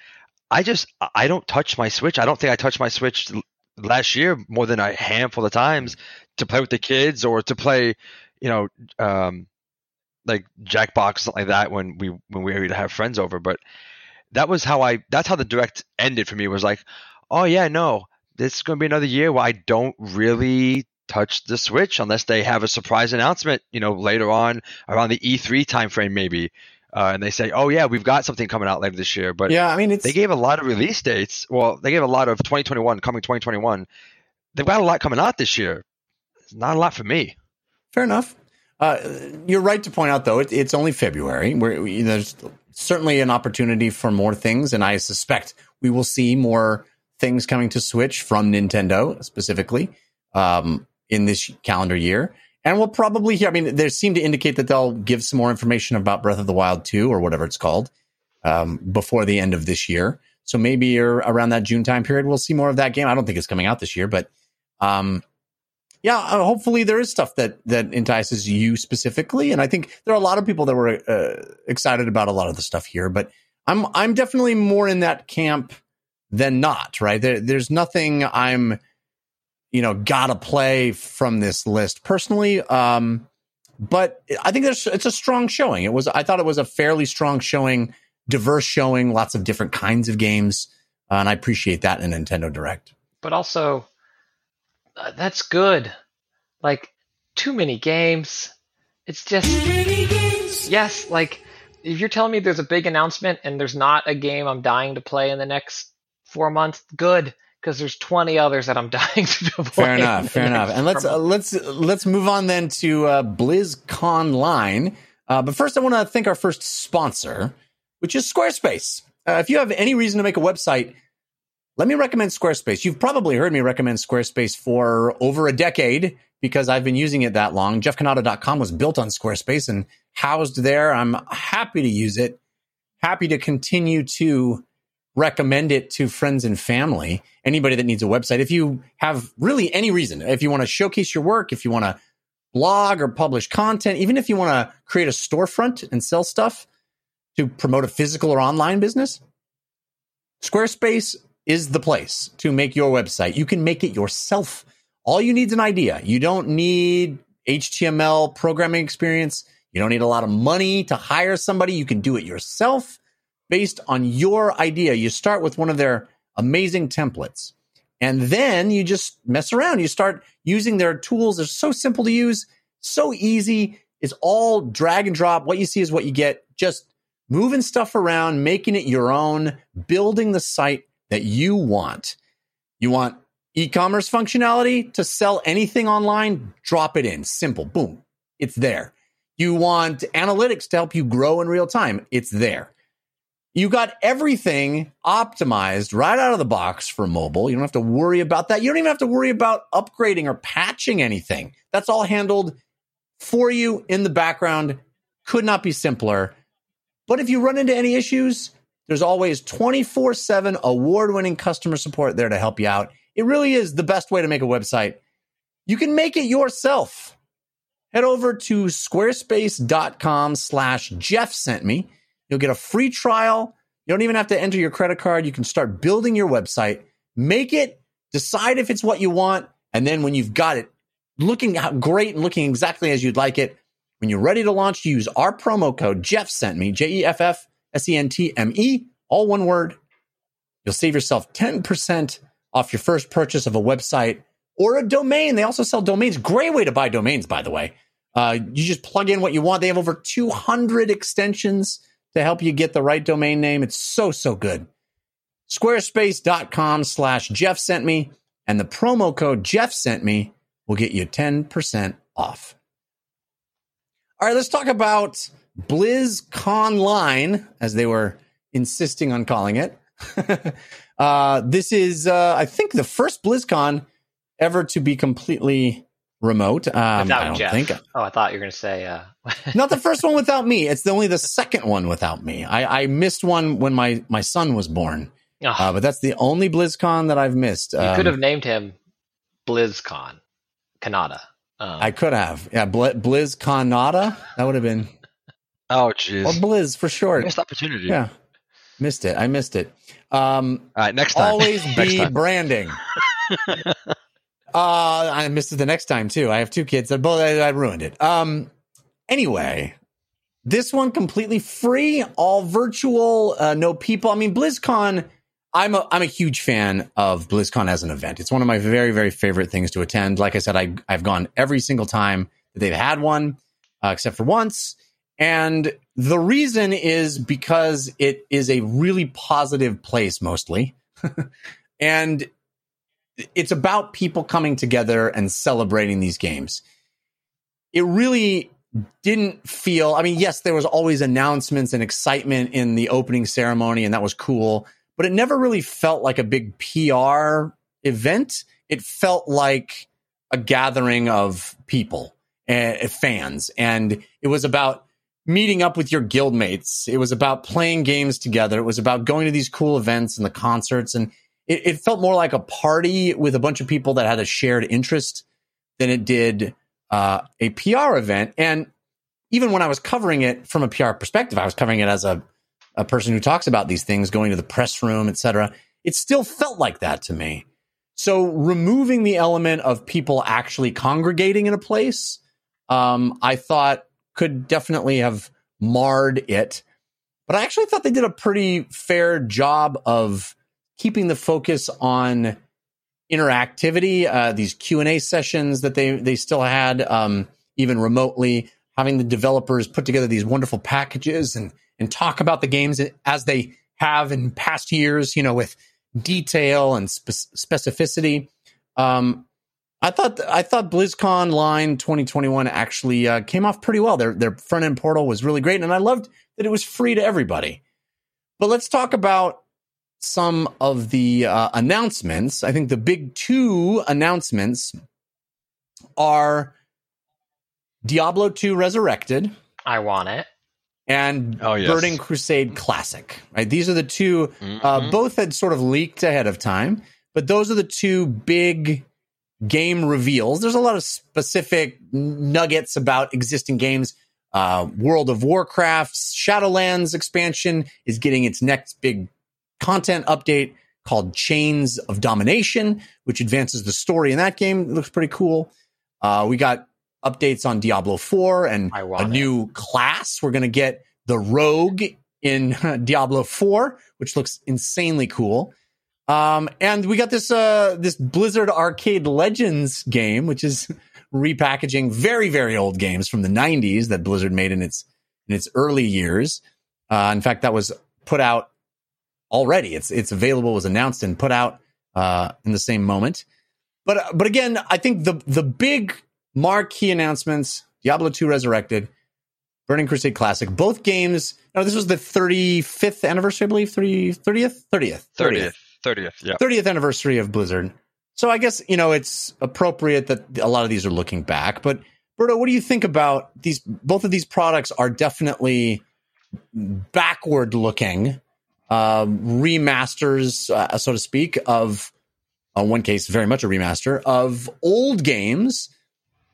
I just I don't touch my Switch. I don't think I touched my Switch last year more than a handful of times to play with the kids or to play, you know, um, like Jackbox something like that when we when we to have friends over. But that was how I that's how the direct ended for me was like, oh yeah, no, this is going to be another year where I don't really touch the Switch unless they have a surprise announcement, you know, later on around the E3 timeframe maybe. Uh, and they say, "Oh yeah, we've got something coming out later this year." But yeah, I mean, it's they gave a lot of release dates. Well, they gave a lot of 2021 coming 2021. They've got a lot coming out this year. It's not a lot for me. Fair enough. Uh, you're right to point out, though, it, it's only February. We, there's certainly an opportunity for more things, and I suspect we will see more things coming to Switch from Nintendo specifically um, in this calendar year. And we'll probably hear. I mean, they seem to indicate that they'll give some more information about Breath of the Wild 2 or whatever it's called um, before the end of this year. So maybe around that June time period, we'll see more of that game. I don't think it's coming out this year, but um, yeah, uh, hopefully there is stuff that that entices you specifically, and I think there are a lot of people that were uh, excited about a lot of the stuff here. But I'm I'm definitely more in that camp than not. Right there, there's nothing I'm you know gotta play from this list personally. Um, but I think there's it's a strong showing. It was I thought it was a fairly strong showing, diverse showing, lots of different kinds of games, uh, and I appreciate that in Nintendo Direct. but also uh, that's good. Like too many games. It's just yes. Like if you're telling me there's a big announcement and there's not a game I'm dying to play in the next four months, good because there's 20 others that I'm [LAUGHS] dying to play. Fair enough. Fair [LAUGHS] enough. And let's uh, let's let's move on then to uh, BlizzConline. Uh, but first, I want to thank our first sponsor, which is Squarespace. Uh, if you have any reason to make a website, let me recommend Squarespace. You've probably heard me recommend Squarespace for over a decade because I've been using it that long. JeffCannata.com was built on Squarespace and housed there. I'm happy to use it. Happy to continue to recommend it to friends and family. Anybody that needs a website. If you have really any reason, if you want to showcase your work, if you want to blog or publish content, even if you want to create a storefront and sell stuff to promote a physical or online business, Squarespace is the place to make your website. You can make it yourself. All you need is an idea. You don't need HTML programming experience. You don't need a lot of money to hire somebody. You can do it yourself based on your idea. You start with one of their amazing templates. And then you just mess around. You start using their tools. They're so simple to use, so easy. It's all drag and drop. What you see is what you get. Just moving stuff around, making it your own, building the site that you want. You want e-commerce functionality to sell anything online, drop it in. Simple. Boom. It's there. You want analytics to help you grow in real time. It's there. You got everything optimized right out of the box for mobile. You don't have to worry about that. You don't even have to worry about upgrading or patching anything. That's all handled for you in the background. Could not be simpler. But if you run into any issues, There's always 24 7 award winning customer support there to help you out. It really is the best way to make a website. You can make it yourself. Head over to squarespace.com slash Jeff sent me. You'll get a free trial. You don't even have to enter your credit card. You can start building your website, make it, decide if it's what you want. And then when you've got it looking great and looking exactly as you'd like it, when you're ready to launch, use our promo code Jeff sent me, J E F F S E N T M E, all one word. You'll save yourself 10% off your first purchase of a website or a domain. They also sell domains. Great way to buy domains, by the way. Uh, you just plug in what you want. They have over 200 extensions to help you get the right domain name. It's so, so good. Squarespace.com slash Jeff sent me and the promo code Jeff sent me will get you 10% off. All right, let's talk about BlizzConline, as they were insisting on calling it. [LAUGHS] uh, this is, uh, I think, the first BlizzCon ever to be completely remote. Um, without I don't Jeff. think. Oh, I thought you were going to say. Uh... [LAUGHS] Not the first one without me. It's the, only the second one without me. I, I missed one when my, my son was born, Oh, uh, but that's the only BlizzCon that I've missed. you Um, could have named him BlizzCon, Cannata. Um, I could have. Yeah, Bl- BlizzConada. That would have been Oh, or jeez. Blizz for short. Missed opportunity. Yeah, missed it. I missed it. Um, All right, next time. always [LAUGHS] Next be time. branding. [LAUGHS] uh, I missed it the next time too. I have two kids. I both I, I ruined it. Um, anyway, this one completely free, all virtual, uh, no people. I mean, BlizzCon. I'm a I'm a huge fan of BlizzCon as an event. It's one of my very very favorite things to attend. Like I said, I I've gone every single time that they've had one, uh, except for once. And the reason is because it is a really positive place mostly. [LAUGHS] and it's about people coming together and celebrating these games. It really didn't feel, I mean, yes, there was always announcements and excitement in the opening ceremony, and that was cool, but it never really felt like a big PR event. It felt like a gathering of people, uh, fans, and it was about meeting up with your guildmates. It was about playing games together. It was about going to these cool events and the concerts. And it, it felt more like a party with a bunch of people that had a shared interest than it did uh, a PR event. And even when I was covering it from a PR perspective, I was covering it as a, a person who talks about these things, going to the press room, etc. It still felt like that to me. So removing the element of people actually congregating in a place, um, I thought could definitely have marred it. But I actually thought they did a pretty fair job of keeping the focus on interactivity. Uh, these Q and A sessions that they they still had, um, even remotely, having the developers put together these wonderful packages and and talk about the games as they have in past years. You know, with detail and spe- specificity. Um, I thought I thought BlizzConline 2021 actually uh, came off pretty well. Their their front end portal was really great, and I loved that it was free to everybody. But let's talk about some of the uh, announcements. I think the big two announcements are Diablo 2 Resurrected I want it. and Oh, yes. Burning Crusade Classic. Right, these are the 2 uh, Mhm. both had sort of leaked ahead of time, but those are the two big game reveals. There's a lot of specific nuggets about existing games. Uh, World of Warcraft's Shadowlands expansion is getting its next big content update called Chains of Domination, which advances the story in that game. It looks pretty cool. Uh, we got updates on Diablo 4 and a it. new class. We're going to get the Rogue in [LAUGHS] Diablo 4, which looks insanely cool. Um, and we got this uh, this Blizzard Arcade Legends game, which is [LAUGHS] repackaging very very old games from the 90s that Blizzard made in its in its early years. Uh, in fact, that was put out already. It's it's available, was announced and put out uh, in the same moment. But but again, I think the the big marquee announcements: Diablo 2 Resurrected, Burning Crusade Classic. Both games. No, this was the 35th anniversary, I believe. 30, 30th, 30th, 30th. 30th. Yeah. 30th anniversary of Blizzard. So I guess, you know, it's appropriate that a lot of these are looking back. But Berto, what do you think about these? Both of these products are definitely backward looking. Uh, remasters, uh, so to speak, of uh, one case, very much a remaster of old games.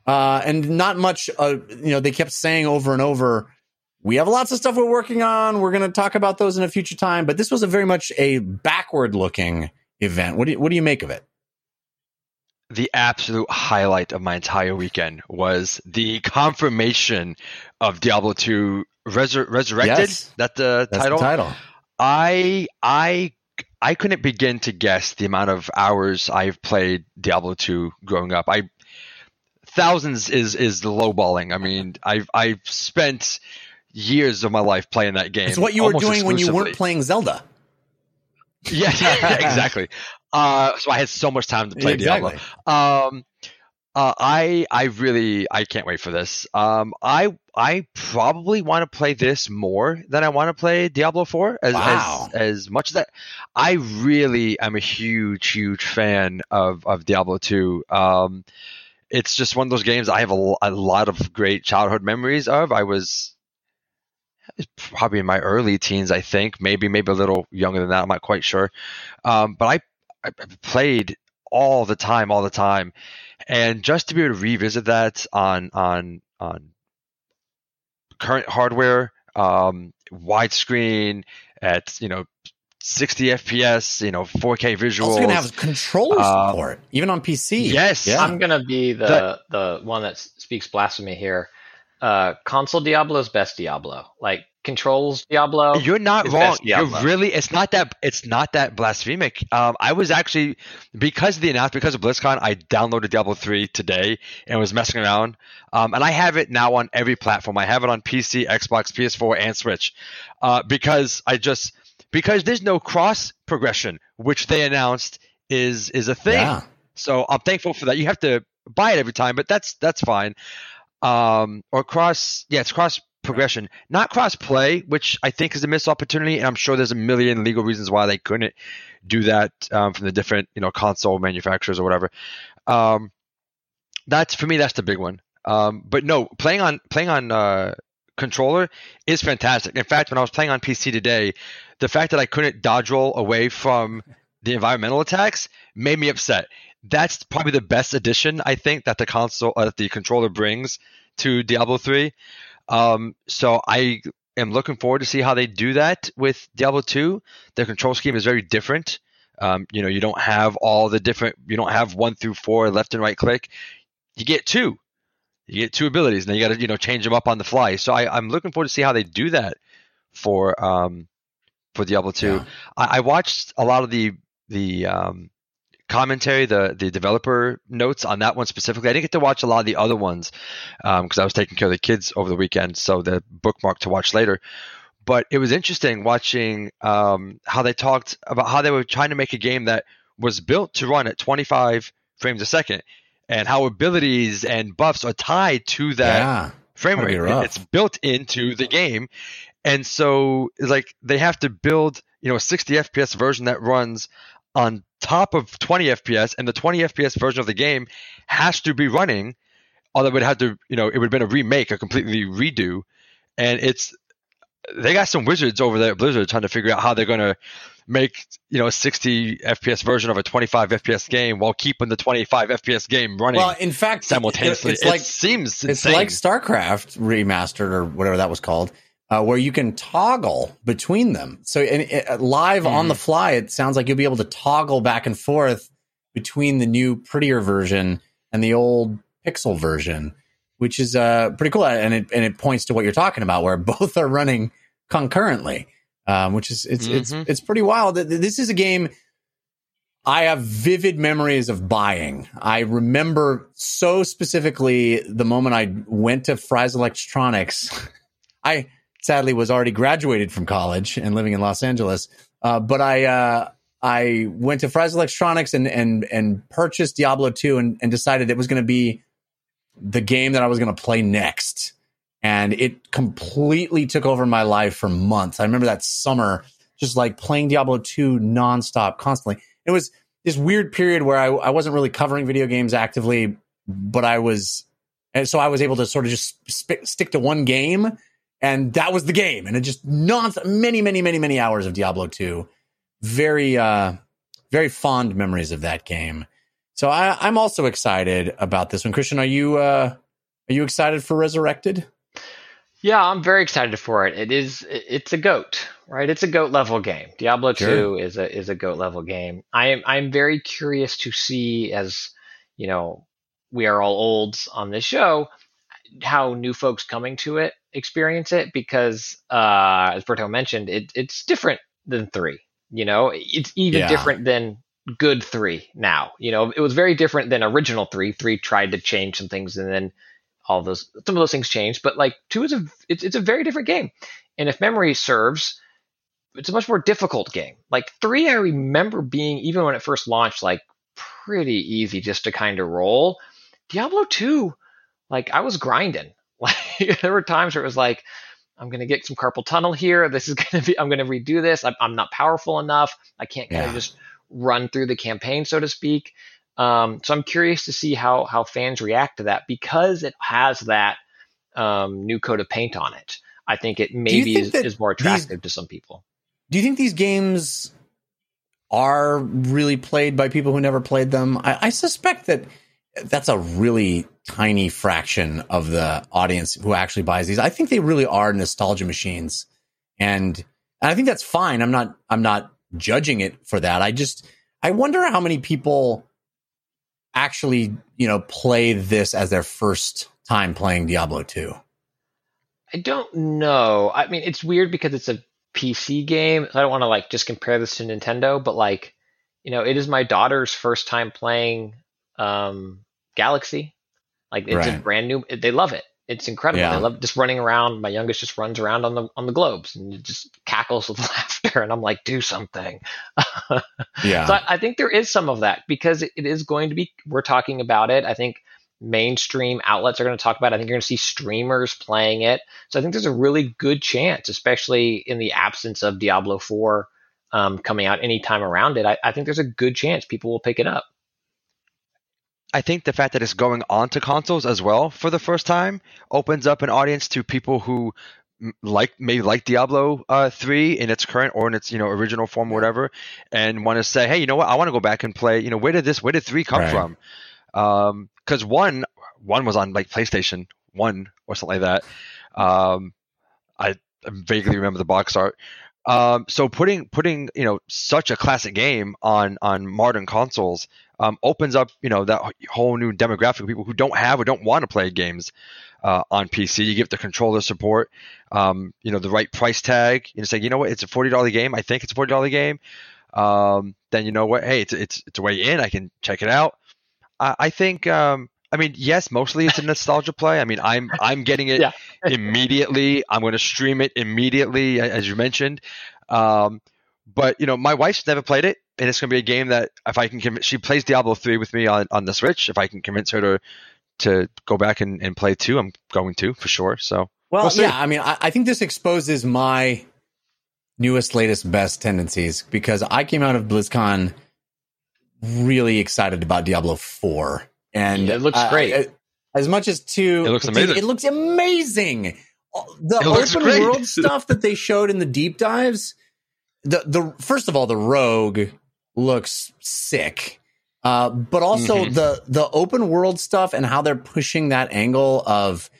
Uh, and not much, uh, you know, they kept saying over and over, we have lots of stuff we're working on. We're going to talk about those in a future time. But this was a very much a backward looking event. What do you, what do you make of it? the absolute highlight of my entire weekend was the confirmation of Diablo 2 Resur- Resurrected. Yes. That the That's title. the title. I I I couldn't begin to guess the amount of hours I've played Diablo 2 growing up. I thousands is is the lowballing. I mean, I've I've spent years of my life playing that game. It's what you were doing when you weren't playing Zelda. Yeah, yeah, [LAUGHS] exactly. Uh, so I had so much time to play Diablo. Um, uh, I I really I can't wait for this. Um, I I probably want to play this more than I want to play Diablo Four. As, Wow. as as much as that, I really am a huge huge fan of of Diablo Two. Um, it's just one of those games I have a lot of great childhood memories of. I was probably in my early teens, I think, maybe maybe a little younger than that. I'm not quite sure. Um, but I I played all the time, all the time, and just to be able to revisit that on on on current hardware, um, widescreen at you know 60 FPS, you know 4K visuals. Also going to have controller Uh, support, even on PC. yes. Yeah. I'm gonna be the That- the one that speaks blasphemy here. Uh, console Diablo is best Diablo. Like controls Diablo. You're not wrong. You're really. It's not that. It's not that blasphemic. Um, I was actually because of the announcement because of BlizzCon. I downloaded Diablo three today and was messing around. Um, and I have it now on every platform. I have it on PC, Xbox, PS4, and Switch. Uh, because I just because there's no cross progression, which they announced is is a thing. Yeah. So I'm thankful for that. You have to buy it every time, but that's that's fine. Um, or cross, yeah, it's cross progression, not cross play, which I think is a missed opportunity. And I'm sure there's a million legal reasons why they couldn't do that um, from the different you know console manufacturers or whatever. Um, that's for me. That's the big one. Um, but no, playing on playing on uh, controller is fantastic. In fact, when I was playing on PC today, the fact that I couldn't dodge roll away from the environmental attacks made me upset. That's probably the best addition I think that the console, uh, the controller brings to Diablo three. Um, so I am looking forward to see how they do that with Diablo two. Their control scheme is very different. Um, you know, you don't have all the different. You don't have one through four left and right click. You get two. You get two abilities, and then you got to you know change them up on the fly. So I, I'm looking forward to see how they do that for um, for Diablo two. Yeah. I, I watched a lot of the the um, commentary, the the developer notes on that one specifically. I didn't get to watch a lot of the other ones because I was taking care of the kids over the weekend, so the bookmark to watch later. But it was interesting watching um, how they talked about how they were trying to make a game that was built to run at 25 frames a second, and how abilities and buffs are tied to that yeah. frame rate. be It- rough. It's built into the game, and so it's like they have to build you know a 60 FPS version that runs on top of 20 FPS, and the 20 FPS version of the game has to be running. Although it would have to, you know, it would have been a remake, a completely redo, and it's they got some wizards over there at Blizzard trying to figure out how they're going to make you know a 60 FPS version of a 25 FPS game while keeping the 25 FPS game running Well, in fact, simultaneously. it's like it seems it's insane. like StarCraft remastered or whatever that was called, uh, where you can toggle between them. So, and it, live on Mhm. the fly, it sounds like you'll be able to toggle back and forth between the new, prettier version and the old pixel version, which is uh, pretty cool. And it and it points to what you're talking about, where [LAUGHS] both are running concurrently, um, which is it's it's Mhm. it's pretty wild. This is a game. I have vivid memories of buying. I remember so specifically the moment I went to Fry's Electronics. [LAUGHS] I sadly was already graduated from college and living in Los Angeles, uh, but I uh, I went to Fry's Electronics and and and purchased Diablo two and, and decided it was going to be the game that I was going to play next, and it completely took over my life for months. I remember that summer just like playing Diablo two nonstop, constantly. It was this weird period where I, I wasn't really covering video games actively, but I was, and so I was able to sort of just sp- stick to one game and that was the game. And it just non many, many, many, many hours of Diablo 2. Very, uh, very fond memories of that game. So I, I'm also excited about this one. Christian, are you uh, are you excited for Resurrected? Yeah, I'm very excited for it. It is it's a goat, right? It's a goat level game. Diablo sure. 2 is a is a goat level game. I am I'm very curious to see as, you know, we are all olds on this show, how new folks coming to it experience it because uh as Berto mentioned, it, it's different than 3. You know, it's even yeah. different than good 3 now. You know, it was very different than original 3. 3 tried to change some things and then all those some of those things changed, but like two is a it's it's a very different game. And if memory serves, it's a much more difficult game. Like three, I remember being even when it first launched, like pretty easy just to kind of roll. Diablo two, like I was grinding. [LAUGHS] Like there were times where it was like, I'm gonna get some carpal tunnel here. This is [LAUGHS] gonna be I'm gonna redo this. I'm, I'm not powerful enough. I can't kind yeah. of just run through the campaign, so to speak. Um, so I'm curious to see how how fans react to that because it has that um, new coat of paint on it. I think it maybe think is, is, more attractive these, to some people. Do you think these games are really played by people who never played them? I, I suspect that that's a really tiny fraction of the audience who actually buys these. I think they really are nostalgia machines, and, and I think that's fine. I'm not I'm not judging it for that. I just I wonder how many people actually, you know, play this as their first time playing Diablo 2? I don't know. I mean, it's weird because it's a PC game. I don't want to like just compare this to Nintendo, but like, you know, it is my daughter's first time playing um, Galaxy. Like it's right. a brand new. They love it. It's incredible. Yeah. I love just running around. My youngest just runs around on the on the globes and just cackles with [LAUGHS] laughter. And I'm like, do something. [LAUGHS] yeah. So I, I, think there is some of that because it, it is going to be. We're talking about it. I think mainstream outlets are going to talk about. it. I think you're going to see streamers playing it. So I think there's a really good chance, especially in the absence of Diablo 4 um, coming out anytime around it. I, I think there's a good chance people will pick it up. I think the fact that it's going onto consoles as well for the first time opens up an audience to people who like maybe like Diablo uh, three in its current or in its you know original form or whatever, and want to say, hey, you know what, I want to go back and play. You know, where did this, where did three come right. from? Because um, one one was on like PlayStation one or something like that. Um, I vaguely remember the box art. Um, so putting putting you know such a classic game on on modern consoles um, opens up you know that whole new demographic of people who don't have or don't want to play games uh, on PC. You give the controller support, um, you know the right price tag. You say you know what, it's a forty dollar game. I think it's a forty dollar game. Um, then you know what, hey, it's it's it's a way in. I can check it out. I, I think. Um, I mean, yes, mostly it's a [LAUGHS] nostalgia play. I mean, I'm I'm getting it yeah. [LAUGHS] immediately. I'm going to stream it immediately, as you mentioned. Um, but you know, my wife's never played it and it's going to be a game that if I can convince, she plays Diablo 3 with me on, on the Switch. If I can convince her to to go back and, and play 2, I'm going to for sure. So, well, we'll yeah, I mean, I, I think this exposes my newest, latest, best tendencies because I came out of BlizzCon really excited about Diablo 4. And it looks great. as much as 2, it looks amazing. It looks amazing. The it open world stuff that they showed in the deep dives, the the first of all, the rogue looks sick. Uh, but also mm-hmm. the the open world stuff and how they're pushing that angle of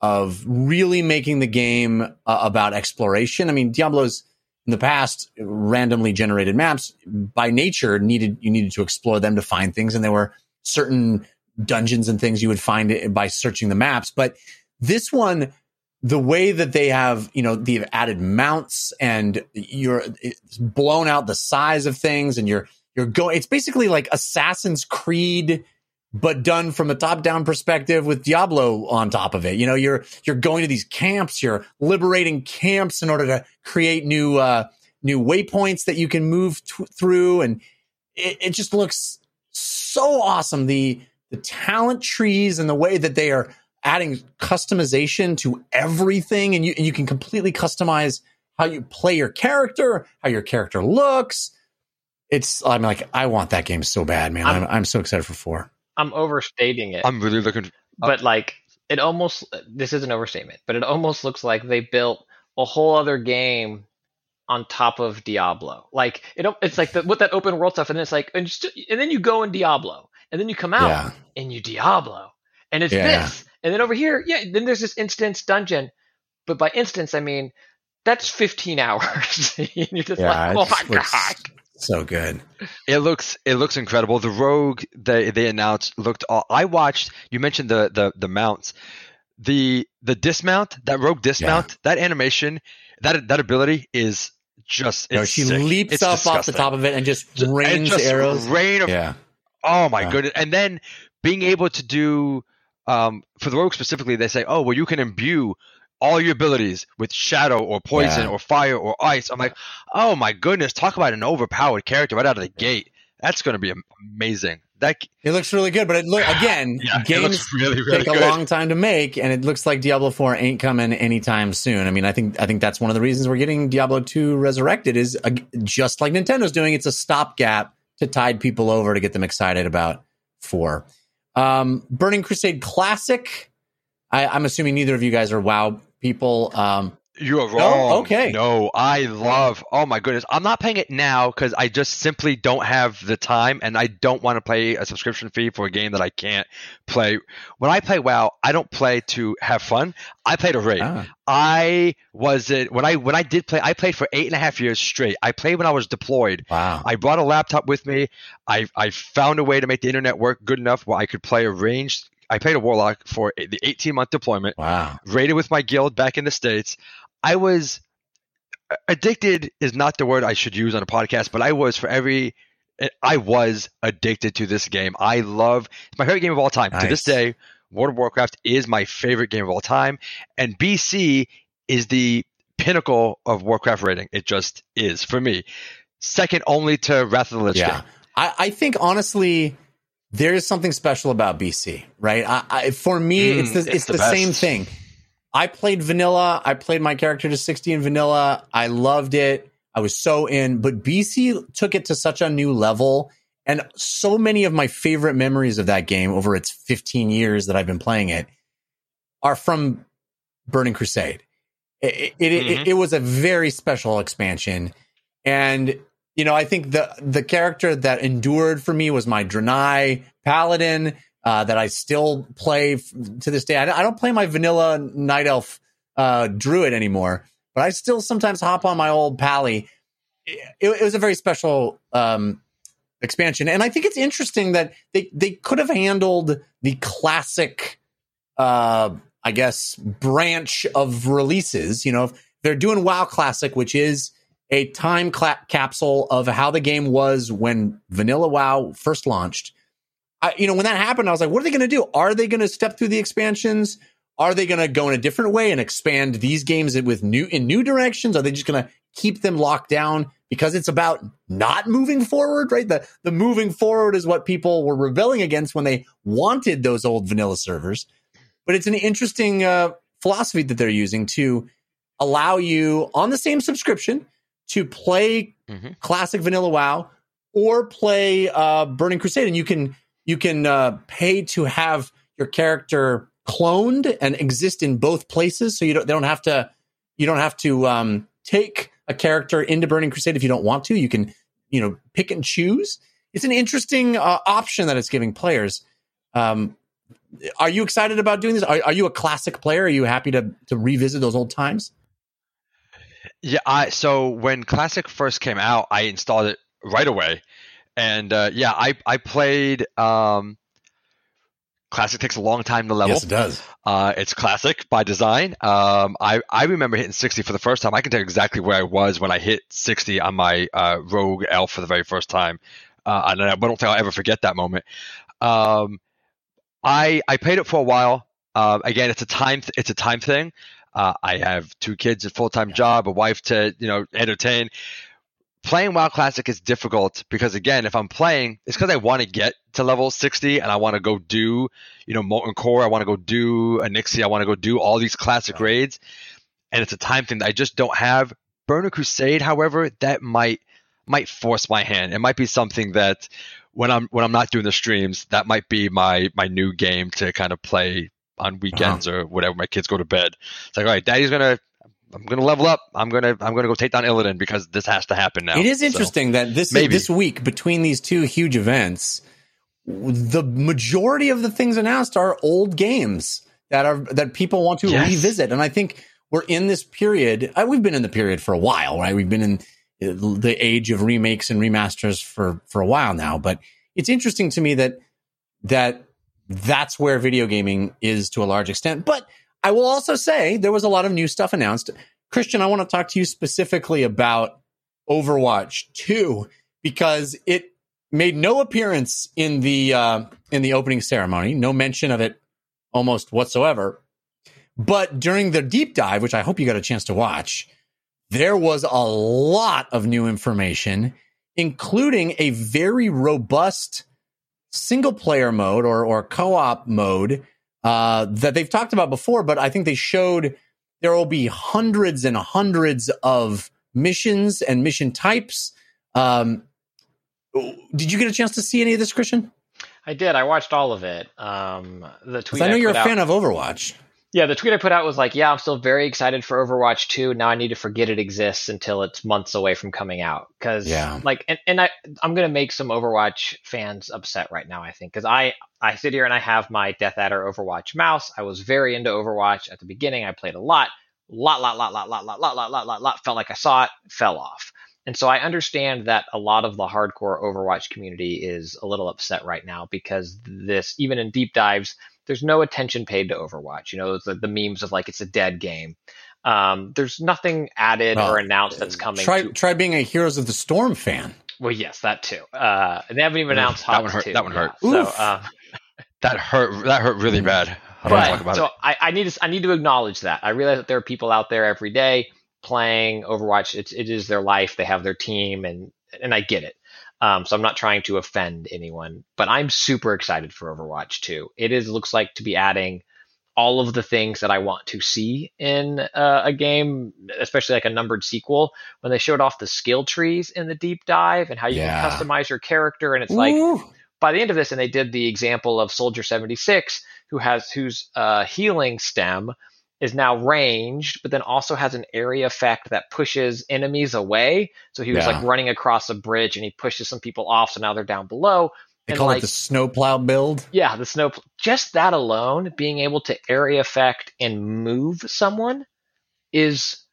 of really making the game uh, about exploration. I mean, Diablo's in the past randomly generated maps by nature needed you needed to explore them to find things, and they were certain dungeons and things you would find it by searching the maps. But this one the way that they have, you know, they've added mounts and you're blown out the size of things and you're, you're going, it's basically like Assassin's Creed, but done from a top down perspective with Diablo on top of it. You know, you're, you're going to these camps, you're liberating camps in order to create new, uh, new waypoints that you can move t- through. And it, it just looks so awesome. The, the talent trees and the way that they are adding customization to everything and you, and you can completely customize how you play your character, how your character looks. It's, I'm like, I want that game so bad, man. I'm, I'm, I'm so excited for four. I'm overstating it. I'm really looking. But like, it almost this is an overstatement, but it almost looks like they built a whole other game on top of Diablo. Like it, it's like the, with that open world stuff, and it's like, and, just, and then you go in Diablo, and then you come out Yeah. and you Diablo, and it's Yeah. this, and then over here, yeah, then there's this instance dungeon, but by instance I mean that's 15 [LAUGHS] hours, and you're just Yeah, like, oh it my god. so good. It looks it looks incredible. The Rogue they they announced looked. All, I watched. You mentioned the the the mounts. The the dismount that Rogue dismount that animation that that ability is just it's she sick. leaps It's up off the top of it and just Just- rains just arrows. Rain of Yeah. Oh my Yeah. goodness! And then being able to do um, for the rogue specifically, they say, "Oh, well, you can imbue all your abilities with shadow or poison Yeah. or fire or ice." I'm like, "Oh my goodness! Talk about an overpowered character right out of the gate. That's going to be amazing." That It looks really good, but it look again, [SIGHS] yeah, games really really take good. a long time to make, and it looks like Diablo Four ain't coming anytime soon. I mean, I think I think that's one of the reasons we're getting Diablo Two resurrected is uh, just like Nintendo's doing. It's a stopgap to tide people over to get them excited about Four. Um, Burning Crusade Classic. I, I'm assuming neither of you guys are WoW people. Um, You are No? wrong. Okay. No, I love. Oh my goodness, I'm not paying it now because I just simply don't have the time, and I don't want to pay a subscription fee for a game that I can't play. When I play WoW, I don't play to have fun. I play to raid. ah, I was it when I when I did play. I played for eight and a half years straight. I played when I was deployed. wow. I brought a laptop with me. I I found a way to make the internet work good enough where I could play a ranged. I played a warlock for the 18 month deployment Wow. raided with my guild back in the states. I was addicted is not the word I should use on a podcast, but I was for every I was addicted to this game. I love it's my favorite game of all time. To this day, World of Warcraft is my favorite game of all time, and BC is the pinnacle of Warcraft raiding. It just is for me. Second only to Wrath of the Lich Yeah. King. I, I think honestly, there is something special about BC, right? I, I, for me, Mm, it's the, it's it's, the the, same thing. I played vanilla. I played my character to 60 in vanilla. I loved it. I was so in, but BC took it to such a new level. And so many of my favorite memories of that game over its 15 years that I've been playing it are from Burning Crusade. It, it, it, Mhm. it was a very special expansion. And, you know, I think the, the character that endured for me was my Draenei Paladin uh, that I still play f- to this day. I, I don't play my vanilla Night Elf uh, Druid anymore, but I still sometimes hop on my old Pally. It, it was a very special um, expansion, and I think it's interesting that they they could have handled the classic, uh, I guess, branch of releases. You know, they're doing WoW Classic, which is a time cla- capsule of how the game was when Vanilla WoW first launched. I, you know, when that happened, I was like, what are they going to do? Are they going to step through the expansions? Are they going to go in a different way and expand these games with new in new directions? Are they just going to keep them locked down because it's about not moving forward? Right, the the moving forward is what people were rebelling against when they wanted those old vanilla servers. But it's an interesting uh, philosophy that they're using to allow you on the same subscription to play Mhm. classic vanilla WoW or play uh, Burning Crusade, and you can you can uh, pay to have your character cloned and exist in both places, so you don't they don't have to you don't have to um, take a character into Burning Crusade if you don't want to. You can you know pick and choose. It's an interesting uh, option that it's giving players. Um, are you excited about doing this? Are, are you a classic player? Are you happy to to revisit those old times? Yeah, I so when Classic first came out, I installed it right away, and uh, yeah, I I played. Um, Classic takes a long time to level. Yes, it does. Uh, it's classic by design. Um, I I remember hitting 60 for the first time. I can tell you exactly where I was when I hit 60 on my uh, Rogue Elf for the very first time, uh, and I don't think I'll ever forget that moment. Um, I I played it for a while. Uh, again, it's a time th- it's a time thing. Uh, I have two kids, a full time job, a wife to you know entertain. Playing WoW Classic is difficult because again, if I'm playing, it's because I want to get to level 60 and I want to go do, you know, Molten Core. I want to go do Onyxia. I want to go do all these classic Right. raids, and it's a time thing that I just don't have. Burning Crusade, however, that might might force my hand. It might be something that when I'm when I'm not doing the streams, that might be my my new game to kind of play on weekends uh-huh. or whatever. My kids go to bed. It's like, all right, Daddy's gonna I'm gonna level up. I'm gonna I'm gonna go take down Illidan because this has to happen now. It is interesting so, that this maybe. this week between these two huge events, the majority of the things announced are old games that are that people want to yes. revisit, and I think we're in this period. Uh, we've been in the period for a while, right? We've been in uh, the age of remakes and remasters for for a while now, but it's interesting to me that that that's where video gaming is to a large extent, but I will also say there was a lot of new stuff announced. Christian, I want to talk to you specifically about Overwatch 2 because it made no appearance in the uh, in the opening ceremony, no mention of it almost whatsoever. But during the deep dive, which I hope you got a chance to watch, there was a lot of new information, including a very robust single player mode or or co-op mode uh, that they've talked about before, but I think they showed there will be hundreds and hundreds of missions and mission types. Um, did you get a chance to see any of this, Christian? I did. I watched all of it. Um, the tweet. I know I you're a out, fan of Overwatch. Yeah, the tweet I put out was like, "Yeah, I'm still very excited for Overwatch 2. Now I need to forget it exists until it's months away from coming out." Because, yeah. like, and, and I, I'm gonna make some Overwatch fans upset right now. I think because I, I sit here and I have my Death Adder Overwatch mouse. I was very into Overwatch at the beginning. I played a lot, lot, lot, lot, lot, lot, lot, lot, lot, lot, lot, lot. Felt like I saw it, fell off. And so I understand that a lot of the hardcore Overwatch community is a little upset right now because this, even in deep dives, there's no attention paid to Overwatch. You know, the, the memes of like it's a dead game. Um, there's nothing added well, or announced that's coming. Try to, try being a Heroes of the Storm fan. Well, yes, that too. Uh, they haven't even announced that one hurt. Too. That one hurt. Yeah. So um, that hurt. That hurt really bad. I but, so I, I, need to I need to acknowledge that. I realize that there are people out there every day playing Overwatch. It's it is their life. They have their team, and and I get it. Um, so I'm not trying to offend anyone, but I'm super excited for Overwatch 2. It is looks like to be adding all of the things that I want to see in uh, a game, especially like a numbered sequel. When they showed off the skill trees in the deep dive and how you yeah. can customize your character, and it's Ooh. like by the end of this, and they did the example of Soldier 76, who has whose uh, healing stem is now ranged, but then also has an area effect that pushes enemies away. So he was yeah. like running across a bridge and he pushes some people off, so now they're down below. They and call like, it the snowplow build. Yeah, the snow. Just that alone, being able to area effect and move someone, is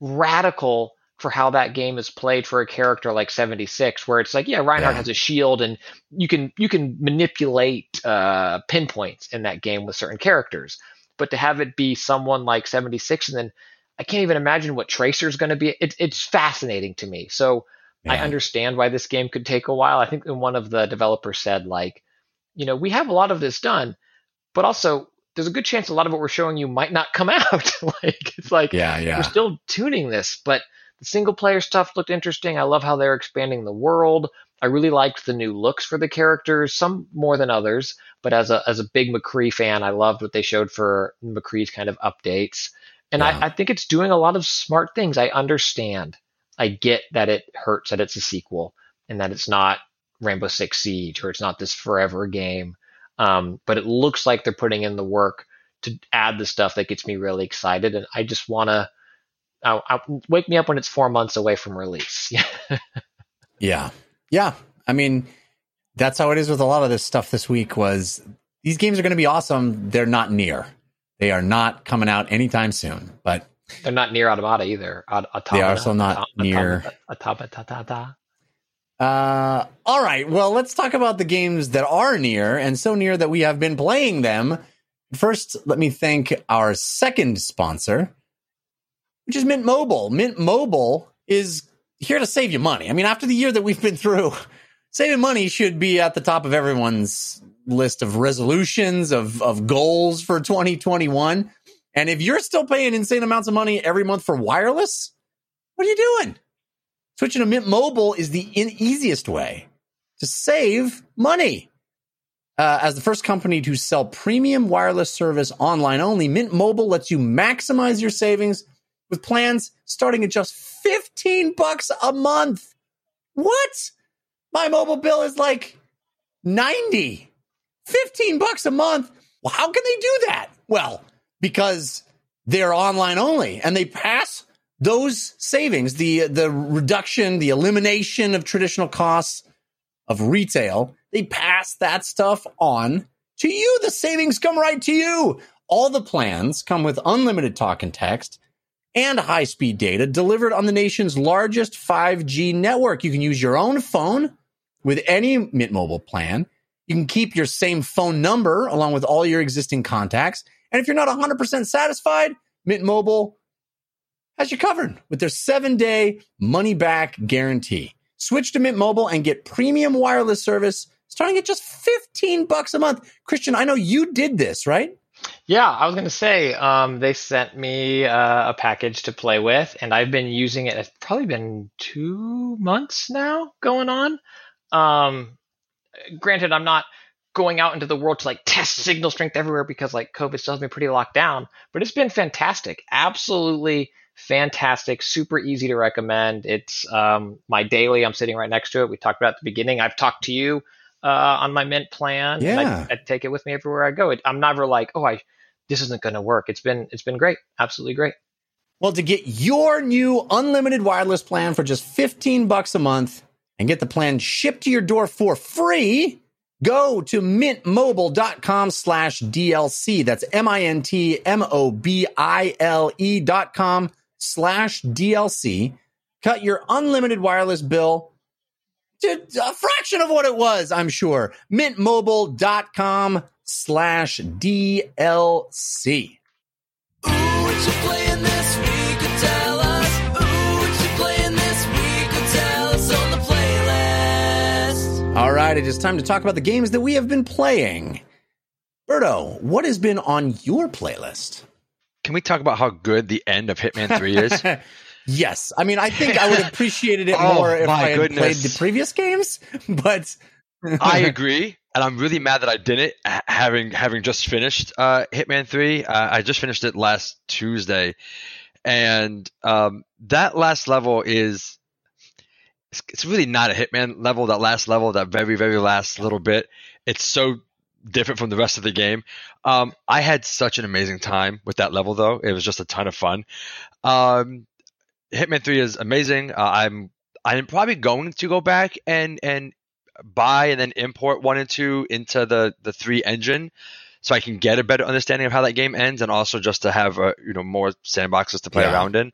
radical for how that game is played for a character like 76 where it's like yeah reinhardt yeah. has a shield and you can you can manipulate uh, pinpoints in that game with certain characters but to have it be someone like 76 and then I can't even imagine what Tracer is going to be. It, it's fascinating to me. So yeah. I understand why this game could take a while. I think one of the developers said, like, you know, we have a lot of this done, but also there's a good chance a lot of what we're showing you might not come [LAUGHS] out. like, it's like, yeah, yeah. we're still tuning this, but the single player stuff looked interesting. I love how they're expanding the world. I really liked the new looks for the characters, some more than others. But as a as a big McCree fan, I loved what they showed for McCree's kind of updates. And yeah. I, I think it's doing a lot of smart things. I understand. I get that it hurts that it's a sequel and that it's not Rainbow Six Siege or it's not this forever game. Um, but it looks like they're putting in the work to add the stuff that gets me really excited. And I just want to wake me up when it's four months away from release. [LAUGHS] yeah. Yeah. I mean, that's how it is with a lot of this stuff this week was these games are going to be awesome. They're not near. They are not coming out anytime soon, but they're not NieR Automata either. Automata, they are also not automata, near. Automata, uh, all right. Well, let's talk about the games that are near and so near that we have been playing them. First, let me thank our second sponsor, which is Mint Mobile. Mint Mobile is here to save you money. I mean, after the year that we've been through, [LAUGHS] saving money should be at the top of everyone's list of resolutions of of goals for 2021. And if you're still paying insane amounts of money every month for wireless, what are you doing? Switching to Mint Mobile is the in- easiest way to save money. Uh, as the first company to sell premium wireless service online only, Mint Mobile lets you maximize your savings with plans starting at just 15 bucks a month. What? My mobile bill is like 90. 15 bucks a month. Well, how can they do that? Well, because they're online only and they pass those savings, the uh, the reduction, the elimination of traditional costs of retail, they pass that stuff on to you. The savings come right to you. All the plans come with unlimited talk and text and high speed data delivered on the nation's largest 5G network. You can use your own phone with any Mint Mobile plan. You can keep your same phone number along with all your existing contacts. And if you're not 100% satisfied, Mint Mobile has you covered with their seven day money back guarantee. Switch to Mint Mobile and get premium wireless service starting at just 15 bucks a month. Christian, I know you did this, right? Yeah, I was going to say um, they sent me uh, a package to play with, and I've been using it. It's probably been two months now going on. Um, granted, I'm not going out into the world to like test signal strength everywhere because like COVID still has me pretty locked down, but it's been fantastic. Absolutely fantastic, super easy to recommend. It's um, my daily. I'm sitting right next to it. We talked about at the beginning. I've talked to you uh, on my Mint plan. Yeah, I, I, take it with me everywhere I go. It, I'm never like, oh, I this isn't going to work. It's been it's been great, absolutely great. Well, to get your new unlimited wireless plan for just 15 bucks a month and get the plan shipped to your door for free, go to mintmobile.com slash DLC. That's M-I-N-T-M-O-B-I-L-E dot com slash DLC. Cut your unlimited wireless bill to a fraction of what it was, I'm sure. Mintmobile.com slash DLC. All right, it is time to talk about the games that we have been playing. Berto, what has been on your playlist? Can we talk about how good the end of Hitman 3 is? [LAUGHS] yes. I mean, I think I would have [LAUGHS] appreciated it oh, more if I had goodness. played the previous games, but [LAUGHS] I agree. And I'm really mad that I didn't, having having just finished uh, Hitman 3. Uh, I just finished it last Tuesday. And um, that last level is it's, it's really not a Hitman level. That last level, that very very last little bit, it's so different from the rest of the game. Um, I had such an amazing time with that level, though. It was just a ton of fun. Um, Hitman Three is amazing. Uh, I'm I'm probably going to go back and and buy and then import one and two into the the three engine so I can get a better understanding of how that game ends, and also just to have uh, you know more sandboxes to play yeah. around in.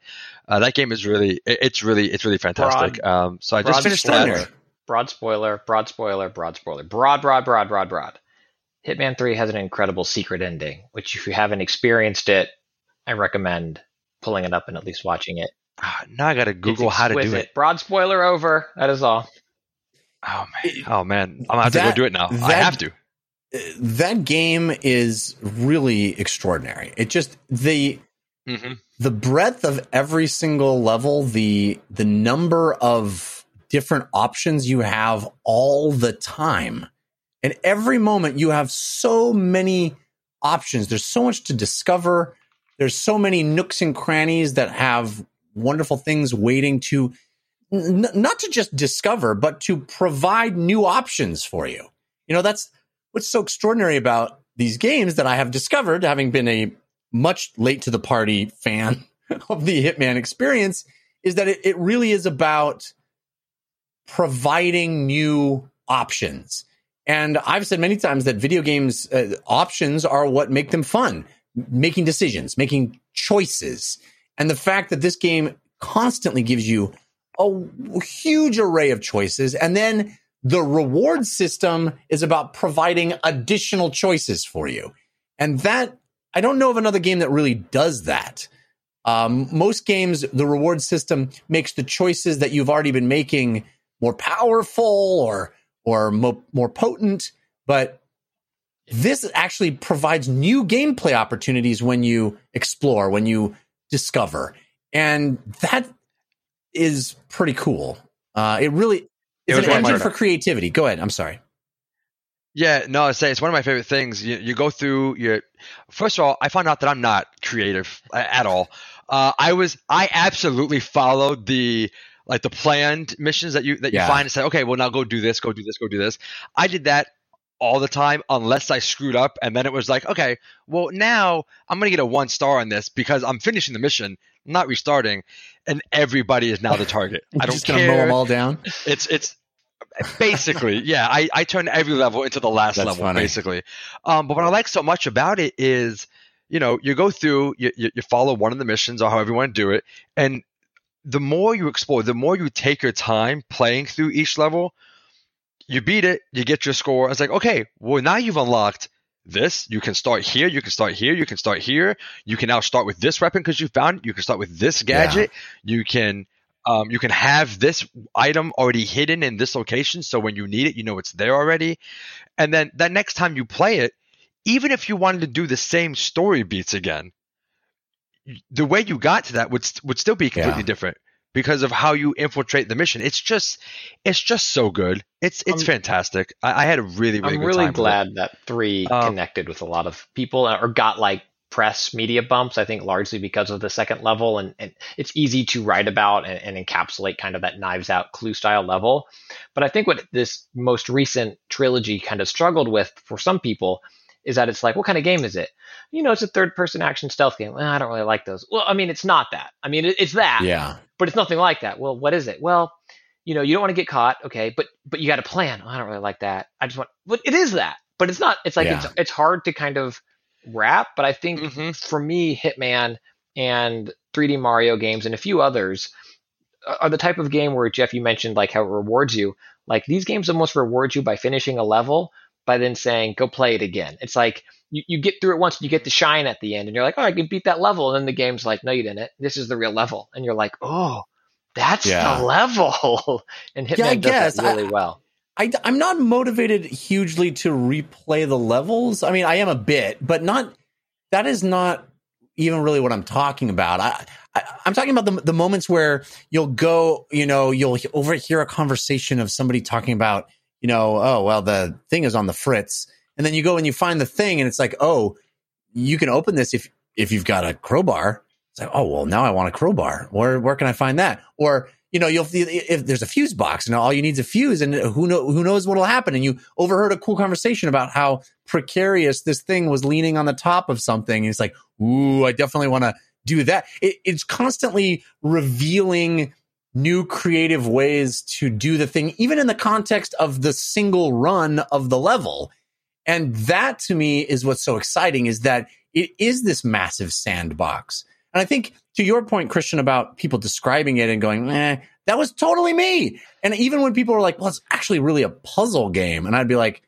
Uh, that game is really it, it's really it's really fantastic. Broad, um, so I just finished spoiler. that. Broad spoiler, broad spoiler, broad spoiler, broad, broad, broad, broad, broad. Hitman Three has an incredible secret ending, which if you haven't experienced it, I recommend pulling it up and at least watching it. Ah, now I got to Google how to do it. Broad spoiler over. That is all. Oh man! Oh man! I'm gonna have that, to go do it now. That, I have to that game is really extraordinary. It just the mm-hmm. the breadth of every single level, the the number of different options you have all the time. And every moment you have so many options. There's so much to discover. There's so many nooks and crannies that have wonderful things waiting to n- not to just discover, but to provide new options for you. You know, that's what's so extraordinary about these games that I have discovered, having been a much late to the party fan [LAUGHS] of the Hitman experience, is that it, it really is about providing new options. And I've said many times that video games uh, options are what make them fun, making decisions, making choices. And the fact that this game constantly gives you a huge array of choices and then the reward system is about providing additional choices for you. And that, I don't know of another game that really does that. Um, most games, the reward system makes the choices that you've already been making more powerful or, or mo- more potent. But this actually provides new gameplay opportunities when you explore, when you discover. And that is pretty cool. Uh, it really, it's an engine for creativity. Go ahead. I'm sorry. Yeah, no, I say it's one of my favorite things. You, you go through your. First of all, I found out that I'm not creative at all. Uh, I was, I absolutely followed the like the planned missions that you that you yeah. find and say, okay, well now go do this, go do this, go do this. I did that all the time unless I screwed up. And then it was like, okay, well, now I'm going to get a one star on this because I'm finishing the mission, not restarting. And everybody is now the [LAUGHS] target. I don't just care. gonna mow them all down. It's, it's, basically [LAUGHS] yeah I, I turn every level into the last That's level funny. basically um, but what i like so much about it is you know you go through you, you, you follow one of the missions or however you want to do it and the more you explore the more you take your time playing through each level you beat it you get your score. It's like okay well now you've unlocked this. You can start here you can start here you can start here. You can now start with this weapon because you found it. You can start with this gadget. You can um, you can have this item already hidden in this location so when you need it you know it's there already. And then that next time you play it even if you wanted to do the same story beats again the way you got to that would st- would still be completely Yeah. different because of how you infiltrate the mission it's just it's just so good it's it's I'm- fantastic I, I had a really really I'm really glad that three Um, connected with a lot of people or got like press media bumps. I think largely because of the second level, and, and it's easy to write about and, and encapsulate kind of that knives out clue style level. But I think what this most recent trilogy kind of struggled with for some people is that it's like, what kind of game is it? You know, it's a third person action stealth game. Well, I don't really like those. Well, I mean, it's not that. I mean, it's that Yeah. but it's nothing like that. Well, what is it? Well, you know, you don't want to get caught, okay, but but you got a plan. Oh, I don't really like that. I just want, but it is that. But it's not. It's like Yeah. it's it's hard to kind of wrap. But I think Mhm. for me, Hitman and 3D Mario games and a few others are- are the type of game where Jeff, you mentioned like how it rewards you. Like these games almost reward you by finishing a level by then saying go play it again. It's like you, you get through it once and you get the shine at the end and you're like, oh, I can beat that level. And then the game's like, no, you didn't. This is the real level. And you're like, oh, that's Yeah. the level. [LAUGHS] and Hitman Yeah, I does guess. that really well. I, I'm not motivated hugely to replay the levels. I mean, I am a bit, but not. That is not even really what I'm talking about. I, I I'm talking about the the moments where you'll go, you know, you'll overhear a conversation of somebody talking about, you know, oh well, the thing is on the fritz, and then you go and you find the thing, and it's like, oh, you can open this if if you've got a crowbar. It's like, oh well, now I want a crowbar. Where where can I find that? Or you know, you'll if there's a fuse box and all you need is a fuse, and who know who knows what'll happen. And you overheard a cool conversation about how precarious this thing was leaning on the top of something. And it's like, ooh, I definitely want to do that. It, it's constantly revealing new creative ways to do the thing, even in the context of the single run of the level. And that to me is what's so exciting is that it is this massive sandbox. And I think to your point, Christian, about people describing it and going, eh, that was totally me. And even when people are like, well, it's actually really a puzzle game. And I'd be like,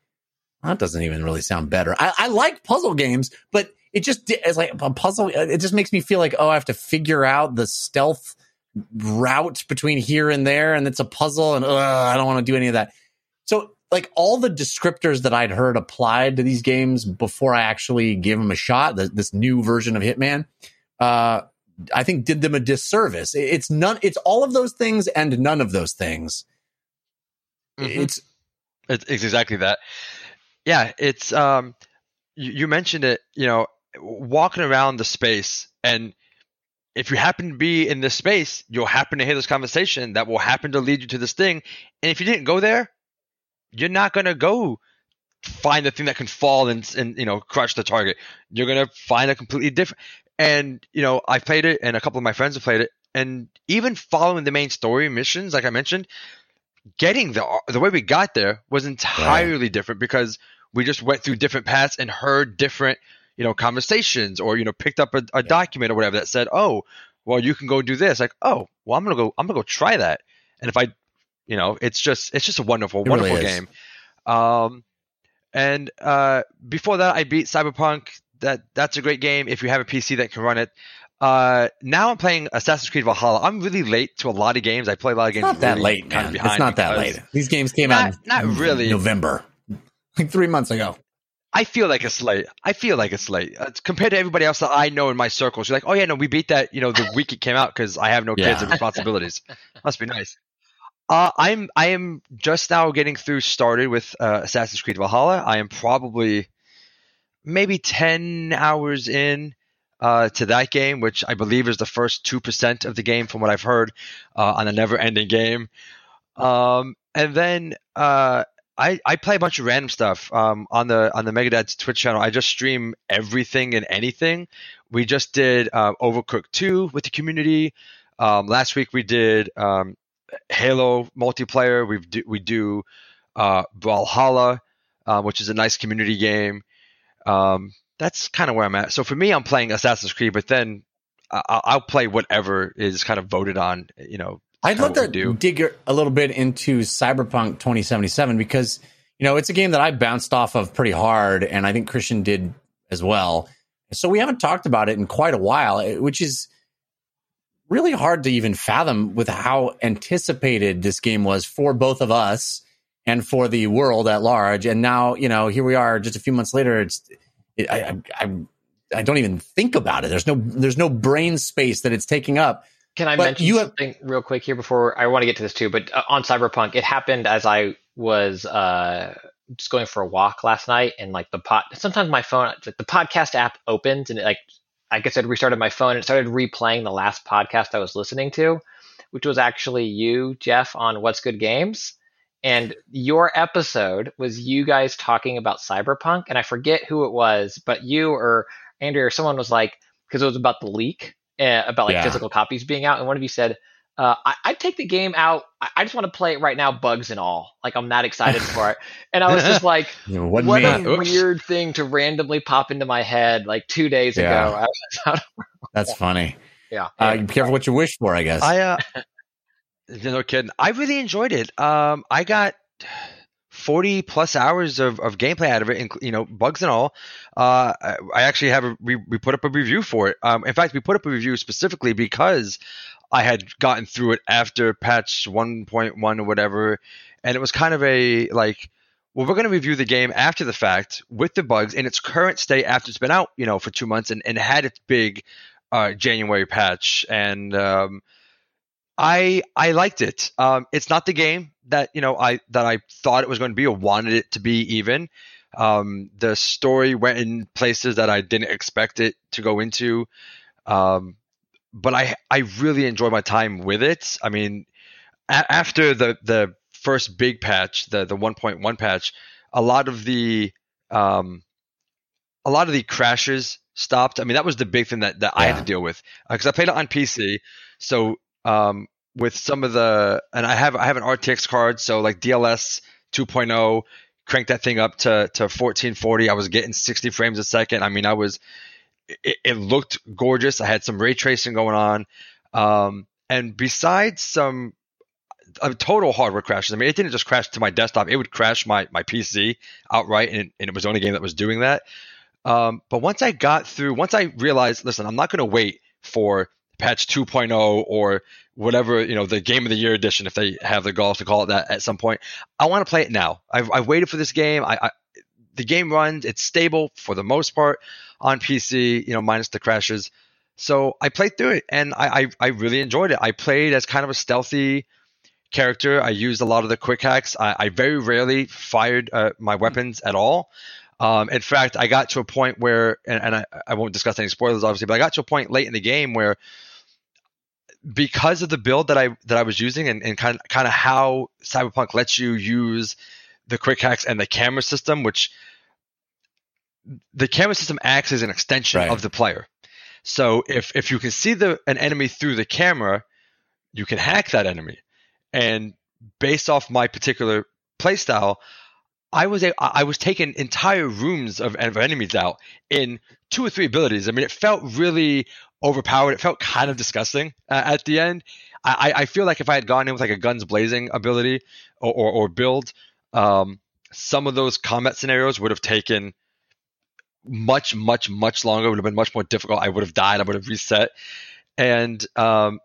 that doesn't even really sound better. I, I like puzzle games, but it just it's like a puzzle. It just makes me feel like, oh, I have to figure out the stealth route between here and there. And it's a puzzle. And uh, I don't want to do any of that. So like all the descriptors that I'd heard applied to these games before I actually gave them a shot, the, this new version of Hitman, uh, I think did them a disservice. It- It's none. It's all of those things and none of those things. Mhm. It's It's, it's exactly that. Yeah, it's um, you, you mentioned it. You know, walking around the space, and if you happen to be in this space, you'll happen to hear this conversation that will happen to lead you to this thing. And if you didn't go there, you're not gonna go find the thing that can fall and and you know crush the target. You're gonna find a completely different. And you know, I played it, and a couple of my friends have played it, and even following the main story missions, like I mentioned, getting the the way we got there was entirely different because we just went through different paths and heard different you know conversations or you know picked up a, a document or whatever that said oh well you can go do this like oh well i'm gonna go i'm gonna go try that and if i you know it's just it's just a wonderful It wonderful is. game um and uh before that i beat cyberpunk that that's a great game if you have a pc that can run it uh now i'm playing assassin's creed valhalla i'm really late to a lot of games i play a lot of games not that really late, kind man. It's not that late. These games came Not- out not really. November, like three months ago. I feel like it's late. I feel like it's late uh, compared to everybody else that I know in my circles. You're like, oh yeah, no, we beat that. You know, the [LAUGHS] week it came out because I have no kids Yeah. and [LAUGHS] responsibilities. Must be nice. Uh, I'm I am just now getting through started with uh, Assassin's Creed Valhalla. I am probably maybe ten hours in uh, to that game, which I believe is the first two percent of the game, from what I've heard, uh, on a never-ending game. Um, and then uh, I, I play a bunch of random stuff um, on the on the MegaDads Twitch channel. I just stream everything and anything. We just did uh, Overcooked 2 with the community. Um, last week we did um, Halo multiplayer. We do we do uh, Brawlhalla, uh, which is a nice community game. Um, that's kind of where I'm at. So for me, I'm playing Assassin's Creed, but then I- will play whatever is kind of voted on. You know, I'd love to do. dig a little bit into Cyberpunk 2077 because you know it's a game that I bounced off of pretty hard, and I think Christian did as well. So we haven't talked about it in quite a while, eh, which is really hard to even fathom with how anticipated this game was for both of us and for the world at large. And now, you know, here we are, just a few months later. It's it, I, I, I don't even think about it. There's no there's no brain space that it's taking up can I but mention you something have, real quick here before I want to get to this too? But uh, on Cyberpunk, it happened as I was uh, just going for a walk last night, and like the pot. Sometimes my phone, like the podcast app opens, and it, like I guess I restarted my phone and it started replaying the last podcast I was listening to, which was actually you, Jeff, on What's Good Games. And your episode was you guys talking about Cyberpunk, and I forget who it was, but you or Andrea or someone was like, because it was about the leak uh, about like yeah. physical copies being out, and one of you said, uh, I, would take the game out. I, I, just want to play it right now, bugs and all. Like I'm that excited for it. [LAUGHS] And I was just like, [LAUGHS] what a weird thing to randomly pop into my head like two days yeah. ago. [LAUGHS] That's funny. Yeah. Uh, be careful what you wish for, I guess. I, uh, no kidding. I really enjoyed it. Um, I got 40 plus hours of, of gameplay out of it, you know, bugs and all. Uh, I actually have a, we, we put up a review for it. Um, in fact, we put up a review specifically because I had gotten through it after patch 1.1 or whatever. And it was kind of a like, well, we're going to review the game after the fact with the bugs in its current state after it's been out, you know, for two months and, and had its big uh, January patch. And, um, I I liked it. Um, it's not the game that you know I that I thought it was going to be or wanted it to be. Even um, the story went in places that I didn't expect it to go into. Um, but I I really enjoyed my time with it. I mean, a- after the the first big patch, the the 1.1 patch, a lot of the um, a lot of the crashes stopped. I mean, that was the big thing that, that yeah. I had to deal with because uh, I played it on PC. So um, with some of the and I have I have an RTX card, so like DLSS 2.0 cranked that thing up to to 1440. I was getting 60 frames a second. I mean, I was it, it looked gorgeous. I had some ray tracing going on, um, and besides some uh, total hardware crashes. I mean, it didn't just crash to my desktop; it would crash my my PC outright, and, and it was the only game that was doing that. Um, but once I got through, once I realized, listen, I'm not going to wait for patch 2.0 or whatever you know the game of the year edition if they have the gall to call it that at some point. I want to play it now. I've, I've waited for this game. I, I, the game runs it's stable for the most part on pc you know minus the crashes. So i played through it and I, I, I really enjoyed it. I played as kind of a stealthy character. I used a lot of the quick hacks. I, I very rarely fired uh, my weapons at all. Um, in fact, I got to a point where, and, and I, I, won't discuss any spoilers, obviously, but I got to a point late in the game where because of the build that I that I was using and, and kind of, kind of how Cyberpunk lets you use the quick hacks and the camera system, which the camera system acts as an extension right. of the player. So if if you can see the an enemy through the camera, you can hack that enemy. And based off my particular playstyle, I was a, I was taking entire rooms of, of enemies out in two or three abilities. I mean, it felt really overpowered. It felt kind of disgusting uh, at the end. I, I feel like if I had gone in with like a guns blazing ability or, or, or build, um, some of those combat scenarios would have taken much, much, much longer. It would have been much more difficult. I would have died. I would have reset. And um,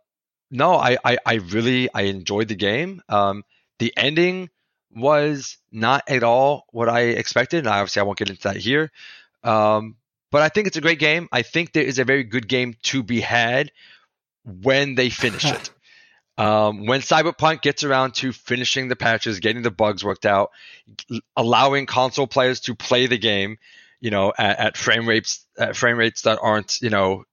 no, I, I, I, really I enjoyed the game. Um, the ending was not at all what I expected. And obviously, I won't get into that here. Um, but I think it's a great game. I think there is a very good game to be had when they finish it. [LAUGHS] Um, when Cyberpunk gets around to finishing the patches, getting the bugs worked out, allowing console players to play the game, you know, at, at frame rates at frame rates that aren't, you know,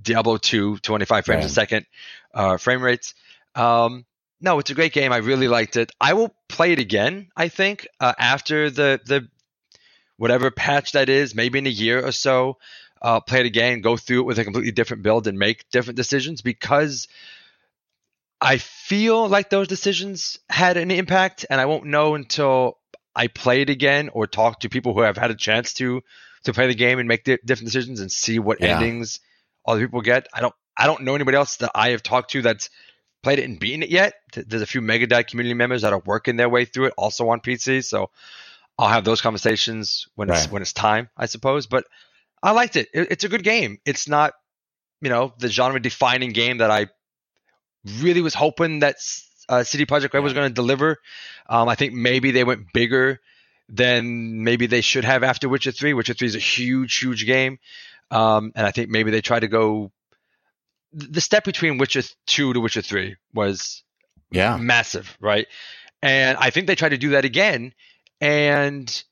Diablo 2 25 frames right. a second uh, frame rates. Um, no, it's a great game. I really liked it. I will play it again. I think uh, after the the whatever patch that is, maybe in a year or so, uh, play it again, go through it with a completely different build, and make different decisions because I feel like those decisions had an impact, and I won't know until I play it again or talk to people who have had a chance to to play the game and make di- different decisions and see what Yeah. endings other people get. I don't I don't know anybody else that I have talked to that's played it and beaten it yet. There's a few Megadite community members that are working their way through it, also on PC. So I'll have those conversations when it's when it's time, I suppose. But I liked it. it. It's a good game. It's not, you know, the genre defining game that I really was hoping that uh, CD Projekt Red was going to deliver. Um, I think maybe they went bigger than maybe they should have after Witcher Three. Witcher Three is a huge, huge game, um, and I think maybe they tried to go. The step between Witcher Two to Witcher Three was Yeah. massive, right? And I think they tried to do that again, and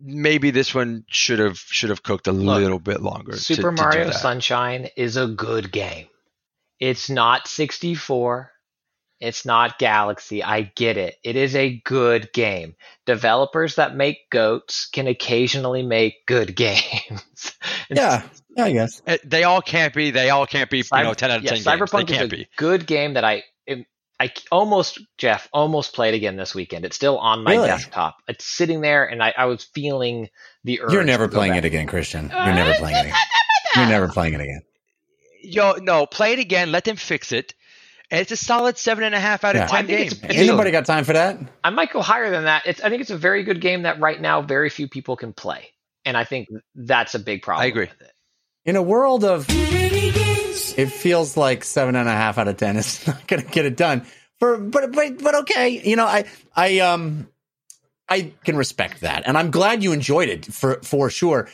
maybe this one should have should have cooked a Look, little bit longer. to- Super to do Mario that. Sunshine is a good game. It's not 64. It's not Galaxy. I get it. It is a good game. Developers that make goats can occasionally make good [LAUGHS] games. Yeah. Yeah, I guess. Uh, They all can't be. They all can't be. You know, ten out of yeah, ten. games. Cyberpunk They is can't a be. good game that I am- I c- almost Jeff almost played again this weekend. It's still on my Really? desktop. It's sitting there, and I, I was feeling the urge. You're never to go playing back. it again, Christian. You're never playing it again. You're never playing it again. Yo, no, play it again. Let them fix it. And it's a solid seven and a half out of Yeah. ten I think game. it's- It's Ain't a- nobody got time for that. I might go higher than that. It's I think it's a very good game that right now very few people can play, and I think that's a big problem. I agree. With it. In a world of it feels like seven and a half out of ten [LAUGHS] is not gonna get it done. For but but but okay. You know, I I um I can respect that. And I'm glad you enjoyed it for for sure.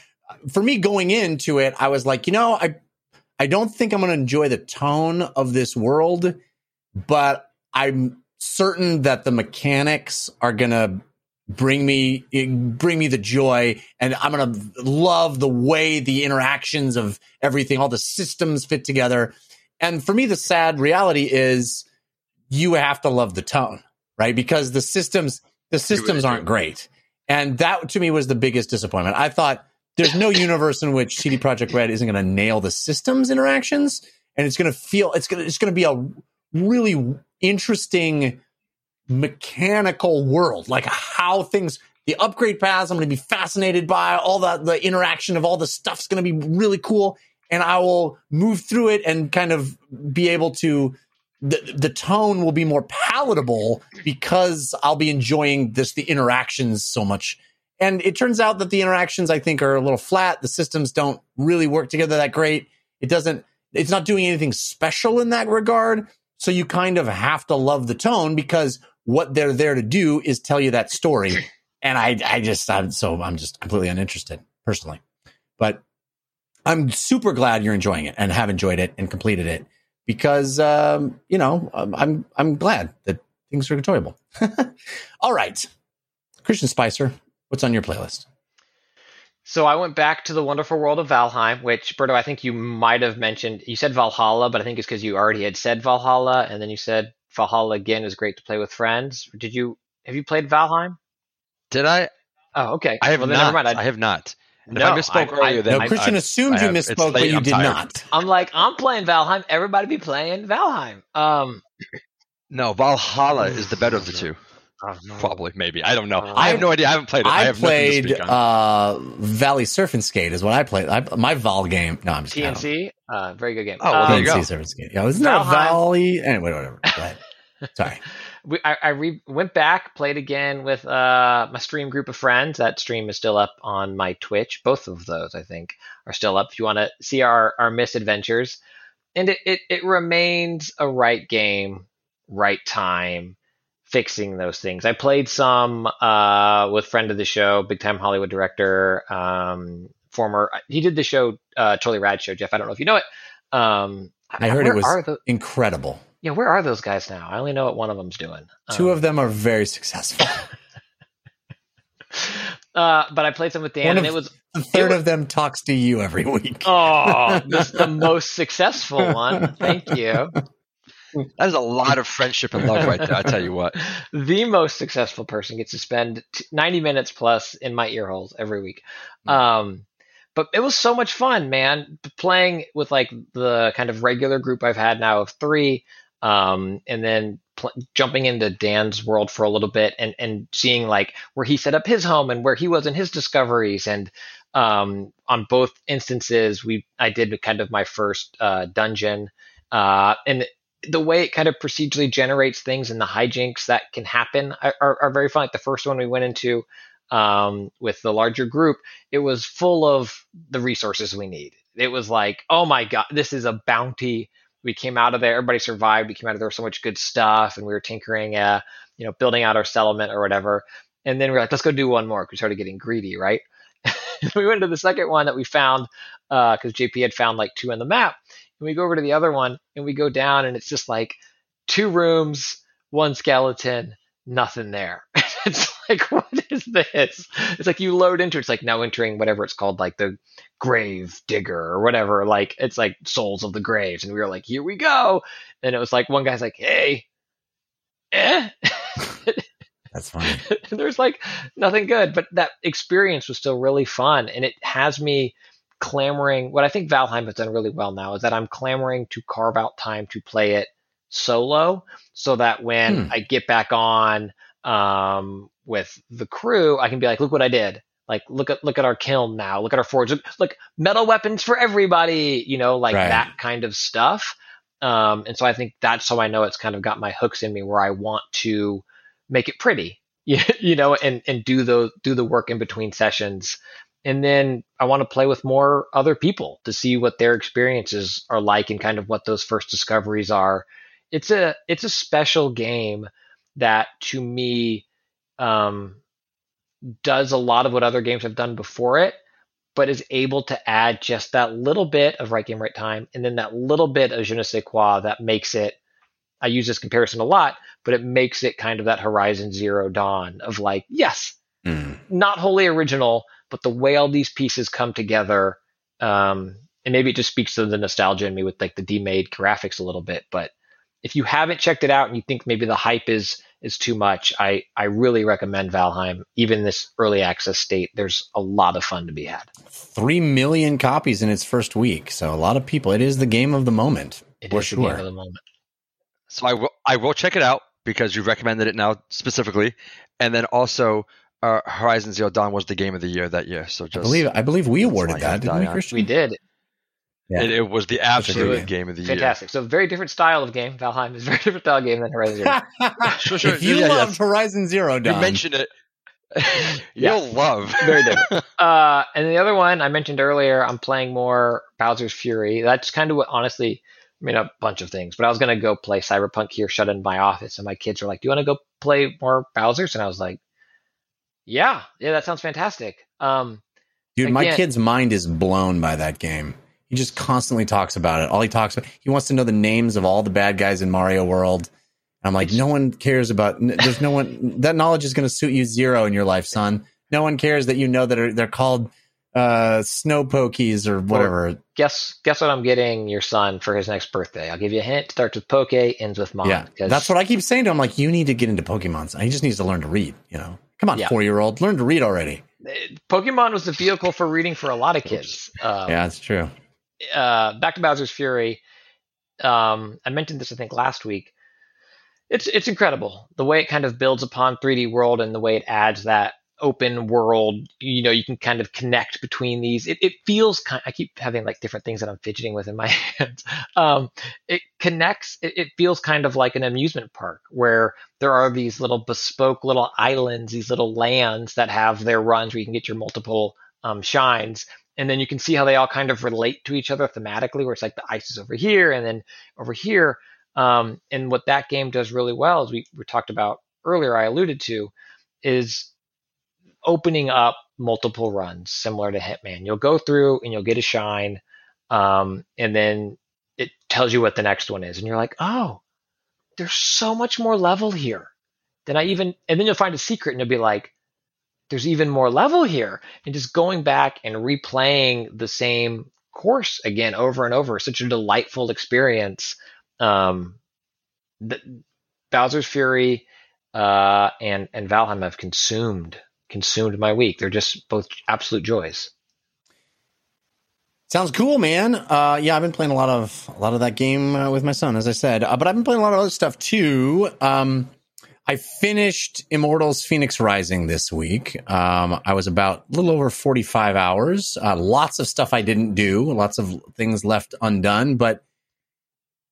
For me going into it, I was like, you know, I I don't think I'm gonna enjoy the tone of this world, but I'm certain that the mechanics are gonna bring me bring me the joy and i'm gonna love the way the interactions of everything all the systems fit together. And for me the sad reality is you have to love the tone right? Because the systems the systems aren't great. And that to me was the biggest disappointment. I thought there's no universe in which CD Projekt Red isn't going to nail the systems interactions and it's going to feel it's going to it's going to be a really interesting mechanical world, like how things, the upgrade paths, I'm going to be fascinated by all the, the interaction of all the stuff's going to be really cool. And I will move through it and kind of be able to, the, the tone will be more palatable because I'll be enjoying this, the interactions so much. And it turns out that the interactions I think are a little flat. The systems don't really work together that great. It doesn't, it's not doing anything special in that regard. So you kind of have to love the tone because what they're there to do is tell you that story. [CLEARS THROAT] And I, I just, I'm so, I'm just completely uninterested personally. But I'm super glad you're enjoying it and have enjoyed it and completed it because, um, you know, I'm, I'm, I'm glad that things are enjoyable. [LAUGHS] All right. Christian Spicer, what's on your playlist? So I went back to the wonderful world of Valheim, which Berto, I think you might have mentioned. You said Valhalla, but I think it's because you already had said Valhalla, and then you said Valhalla again is great to play with friends. Did you have you played Valheim? Did I? Oh, okay. I have well, not. never mind. I, have not. And No, if I misspoke I- I- earlier, then No, Christian I- assumed I you have- it's misspoke, but you I'm did tired. not. I'm like, I'm playing Valheim. Everybody be playing Valheim. Um, No, Valhalla is the better of the two. Oh, no. Probably, maybe. I don't know. Uh, I have no idea. I haven't played it. I, I, have played nothing to speak on. uh, Valley Surf and Skate is what I played. I, my Val game. No, I'm just I don't- TNC, uh, very good game. Oh, well, Um, there you go. Surf and Skate. Yeah, isn't there a Valheim. Valley? Anyway, whatever. Go ahead. [LAUGHS] Sorry. we, I, I re- went back, played again with uh, my stream group of friends. That stream is still up on my Twitch. Both of those, I think, are still up. If you want to see our our misadventures, and it, it it remains a right game, right time, fixing those things. I played some uh, with friend of the show, big time Hollywood director, um, former. He did the show, uh, Totally Rad Show. Jeff, I don't know if you know it. Um, I heard it was the, incredible. yeah, where are those guys now? I only know what one of them's doing. Two Um, of them are very successful. [LAUGHS] Uh, but I played some with Dan, One and of- it was The third was- of them talks to you every week. oh, [LAUGHS] this is the most successful one. Thank you. [LAUGHS] that is a lot of friendship and love right there. I tell you what. [LAUGHS] The most successful person gets to spend 90 minutes plus in my ear holes every week. Mm-hmm. Um, but it was so much fun, man, playing with like the kind of regular group I've had now of three, um, and then pl- jumping into Dan's world for a little bit and and seeing like where he set up his home and where he was in his discoveries and um, on both instances we I did kind of my first uh, dungeon uh, and the way it kind of procedurally generates things and the hijinks that can happen are, are, very fun. Like the first one we went into um, with the larger group, it was full of the resources we need. It was like, oh my god, this is a bounty. We came out of there, everybody survived. We came out of there with so much good stuff, and we were tinkering, uh, you know, building out our settlement or whatever. And then we are like, let's go do one more. Cause We started getting greedy, right? [LAUGHS] we went to the second one that we found because uh, JP had found like two on the map, and we go over to the other one and we go down, and it's just like two rooms, one skeleton, nothing there. [LAUGHS] it's like, what is this? It's like you load into it's like now entering whatever it's called, like the grave digger or whatever. Like it's like souls of the graves. And we were like, here we go. And it was like one guy's like, hey, eh. [LAUGHS] That's funny. [LAUGHS] There's like nothing good, but that experience was still really fun. And it has me clamoring. What I think Valheim has done really well now is that I'm clamoring to carve out time to play it solo so that when hmm. I get back on um, with the crew, I can be like, look what I did. Like, look at look at our kiln now. Look at our forge. Look, look metal weapons for everybody. You know, like right. that kind of stuff. Um, and so I think that's how I know it's kind of got my hooks in me, where I want to make it pretty, [LAUGHS] you know, and and do the do the work in between sessions. And then I want to play with more other people to see what their experiences are like and kind of what those first discoveries are. It's a it's a special game that to me um, does a lot of what other games have done before it, but is able to add just that little bit of right game, right time, and then that little bit of je ne sais quoi that makes it. I use this comparison a lot, but it makes it kind of that Horizon Zero Dawn of like, yes, mm. not wholly original, but the way all these pieces come together. Um, and maybe it just speaks to the nostalgia in me with like the demade graphics a little bit, but if you haven't checked it out and you think maybe the hype is is too much, I I really recommend Valheim. Even this early access state, there's a lot of fun to be had. Three million copies in its first week, so a lot of people. It is the game of the moment. It for sure. of the moment. So I will I will check it out because you recommended it now specifically, and then also uh, Horizon Zero Dawn was the game of the year that year. So just I believe I believe we awarded that, didn't we, Christian? We did. Yeah. It, it, was the absolute game of the Fantastic. year. Fantastic. So very different style of game. Valheim is a very [LAUGHS] different style of game than Horizon Zero. [LAUGHS] sure, sure. If you yeah, loved Horizon Zero, Dawn, you mentioned it. [LAUGHS] You'll love. Very different. Uh, and the other one I mentioned earlier, I'm playing more Bowser's Fury. That's kind of what, honestly, I mean, a bunch of things. But I was going to go play Cyberpunk here, shut in my office, and my kids were like, "Do you want to go play more Bowser's?" And I was like, "Yeah, yeah, that sounds fantastic." Um, Dude, again, my kid's mind is blown by that game. He just constantly talks about it. All he talks about, he wants to know the names of all the bad guys in Mario World. I'm like, no one cares about. There's no one. That knowledge is going to suit you zero in your life, son. No one cares that you know that are, they're called uh, snow pokies or whatever. Guess guess what I'm getting your son for his next birthday. I'll give you a hint. Starts with Poke, ends with Mon. Yeah, that's what I keep saying to him. Like, you need to get into Pokemon. He just needs to learn to read. You know, come on, yeah. four year old, learn to read already. Pokemon was the vehicle for reading for a lot of kids. Um, yeah, that's true uh, back to Bowser's Fury. Um, I mentioned this I think last week. It's it's incredible the way it kind of builds upon 3D World and the way it adds that open world. You know, you can kind of connect between these. It, it feels kind. I keep having like different things that I'm fidgeting with in my [LAUGHS] hands. Um, it connects. It, it feels kind of like an amusement park where there are these little bespoke little islands, these little lands that have their runs where you can get your multiple um, shines and then you can see how they all kind of relate to each other thematically where it's like the ice is over here and then over here um, and what that game does really well as we, we talked about earlier i alluded to is opening up multiple runs similar to hitman you'll go through and you'll get a shine um, and then it tells you what the next one is and you're like oh there's so much more level here than i even and then you'll find a secret and you'll be like there's even more level here. And just going back and replaying the same course again over and over, such a delightful experience. Um, the, Bowser's Fury uh, and and Valheim have consumed consumed my week. They're just both absolute joys. Sounds cool, man. Uh, yeah, I've been playing a lot of a lot of that game uh, with my son, as I said. Uh, but I've been playing a lot of other stuff too. Um, I finished Immortals: Fenix Rising this week. Um, I was about a little over forty five hours. Uh, lots of stuff I didn't do. Lots of things left undone. But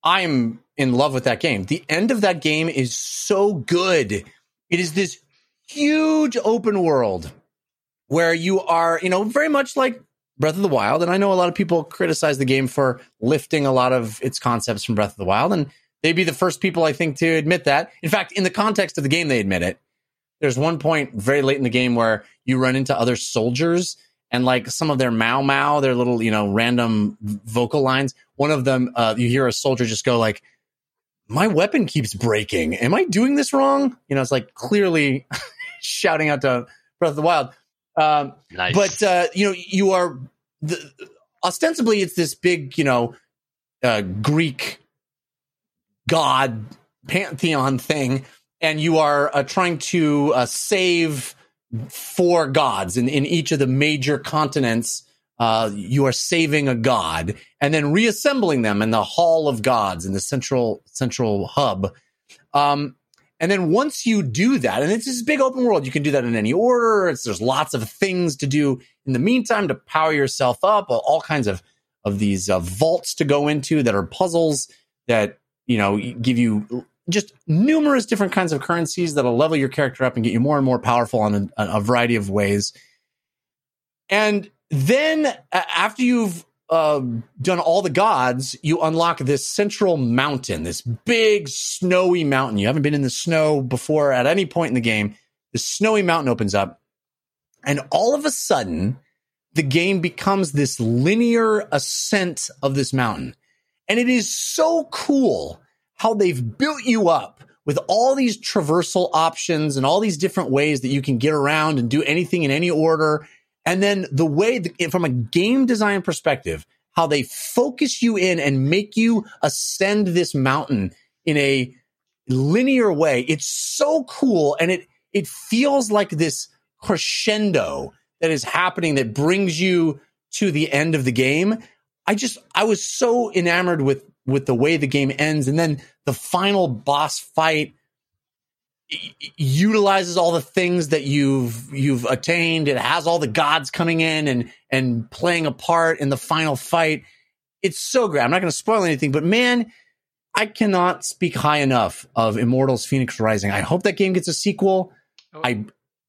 I'm in love with that game. The end of that game is so good. It is this huge open world where you are, you know, very much like Breath of the Wild. And I know a lot of people criticize the game for lifting a lot of its concepts from Breath of the Wild. And they'd be the first people, I think, to admit that. In fact, in the context of the game, they admit it. There's one point very late in the game where you run into other soldiers and like some of their Mau Mau, their little, you know, random vocal lines. One of them, uh, you hear a soldier just go like, my weapon keeps breaking. Am I doing this wrong? You know, it's like clearly shouting out to Breath of the Wild. Um, nice. But uh, you know, you are the, ostensibly it's this big, you know, uh, Greek god pantheon thing, and you are uh, trying to uh, save four gods in, in each of the major continents. Uh, you are saving a god and then reassembling them in the hall of gods in the central central hub. Um, and then once you do that, and it's this big open world, you can do that in any order. It's, there's lots of things to do in the meantime to power yourself up, all kinds of, of these uh, vaults to go into that are puzzles that, you know, give you just numerous different kinds of currencies that'll level your character up and get you more and more powerful on a, a variety of ways. And then after you've uh, done all the gods, you unlock this central mountain, this big snowy mountain. You haven't been in the snow before at any point in the game. The snowy mountain opens up, and all of a sudden, the game becomes this linear ascent of this mountain. And it is so cool how they've built you up with all these traversal options and all these different ways that you can get around and do anything in any order and then the way, from a game design perspective, how they focus you in and make you ascend this mountain in a linear way. It's so cool. And it, it feels like this crescendo that is happening that brings you to the end of the game. I just, I was so enamored with, with the way the game ends. And then the final boss fight utilizes all the things that you've you've attained. It has all the gods coming in and and playing a part in the final fight. It's so great. I'm not going to spoil anything, but man, I cannot speak high enough of Immortals Fenix Rising. I hope that game gets a sequel. Oh. I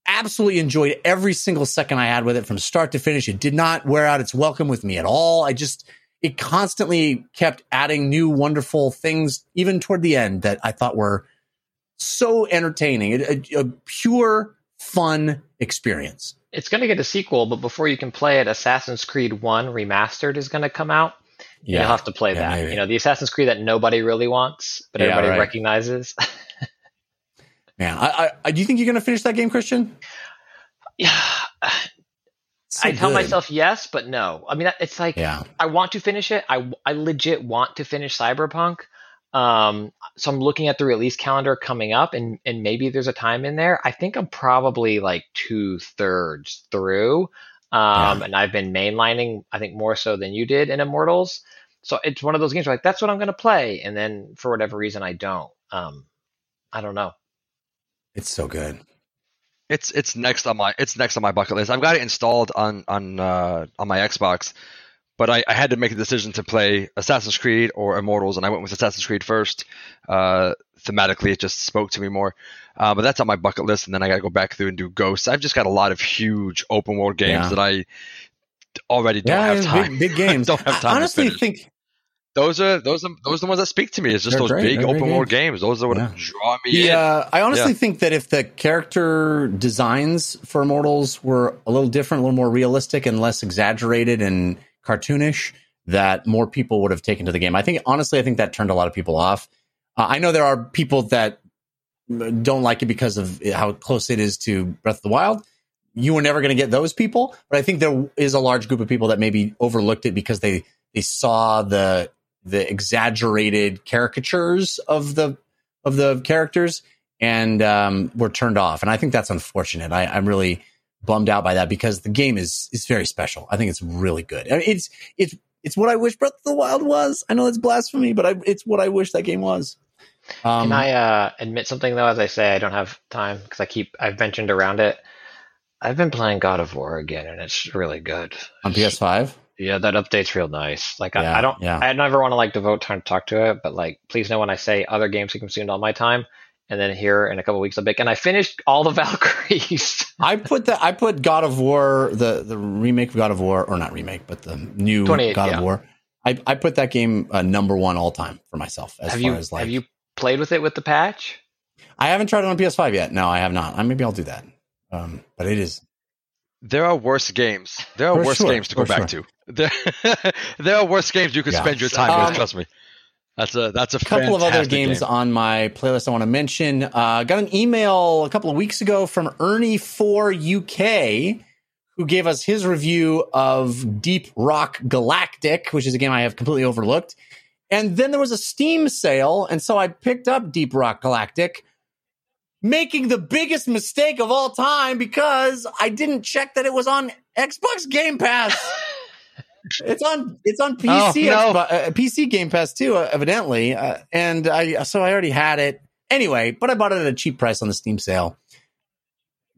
absolutely enjoyed every single second I had with it from start to finish. It did not wear out its welcome with me at all. I just it constantly kept adding new wonderful things even toward the end that I thought were so entertaining, a, a, a pure fun experience. It's going to get a sequel, but before you can play it, Assassin's Creed One Remastered is going to come out. Yeah, you'll have to play yeah, that. Maybe. You know, the Assassin's Creed that nobody really wants, but yeah, everybody right. recognizes. [LAUGHS] Man, I, I, do you think you're going to finish that game, Christian? [SIGHS] Yeah. So I tell myself yes, but no. I mean, it's like yeah. I want to finish it. I I legit want to finish Cyberpunk, um, so I'm looking at the release calendar coming up, and and maybe there's a time in there. I think I'm probably like two thirds through, um, yeah. and I've been mainlining. I think more so than you did in Immortals. So it's one of those games where like that's what I'm going to play, and then for whatever reason I don't. Um, I don't know. It's so good. It's it's next on my it's next on my bucket list. I've got it installed on on uh, on my Xbox but I, I, had to make a decision to play Assassin's Creed or Immortals, and I went with Assassin's Creed first. Uh, thematically, it just spoke to me more. Uh, but that's on my bucket list, and then I got to go back through and do Ghosts. I've just got a lot of huge open world games yeah. that I already don't yeah, have time. Big, [LAUGHS] big games. don't have time. I honestly think those are those are those are the ones that speak to me. It's just They're those great. big They're open world games. Those are what yeah. draw me yeah, in. I honestly yeah. think that if the character designs for Immortals were a little different, a little more realistic, and less exaggerated and cartoonish that more people would have taken to the game. I think honestly, I think that turned a lot of people off. Uh, I know there are people that don't like it because of how close it is to Breath of the Wild. You were never going to get those people, but I think there is a large group of people that maybe overlooked it because they they saw the the exaggerated caricatures of the of the characters and um, were turned off. And I think that's unfortunate. I, I'm really bummed out by that because the game is is very special. I think it's really good. I mean, it's it's it's what I wish Breath of the Wild was. I know it's blasphemy, but I, it's what I wish that game was. Um, Can I uh, admit something though? As I say, I don't have time because I keep I've mentioned around it. I've been playing God of War again, and it's really good on PS5. Yeah, that update's real nice. Like yeah, I, I, don't, yeah. I never want to like devote time to talk to it, but like, please know when I say other games have consumed all my time, and then here in a couple weeks I'll be. And I finished all the [LAUGHS] Valkyries. I put that. I put God of War, the the remake of God of War, or not remake, but the new God yeah. of War. I, I put that game uh, number one all time for myself. As have far you, as like, have you played with it with the patch? I haven't tried it on PS5 yet. No, I have not. maybe I'll do that. Um, but it is. There are worse games. There are for worse sure, games to go back sure. to. There, [LAUGHS] there are worse games you can yeah. spend your time um, with. Trust me. That's a that's a couple of other games game. on my playlist I want to mention. Uh, got an email a couple of weeks ago from Ernie for UK, who gave us his review of Deep Rock Galactic, which is a game I have completely overlooked. And then there was a Steam sale, and so I picked up Deep Rock Galactic, making the biggest mistake of all time because I didn't check that it was on Xbox Game Pass. [LAUGHS] it's on it's on PC oh, no. uh, PC Game Pass too, uh, evidently, uh, and I so I already had it anyway. But I bought it at a cheap price on the Steam sale,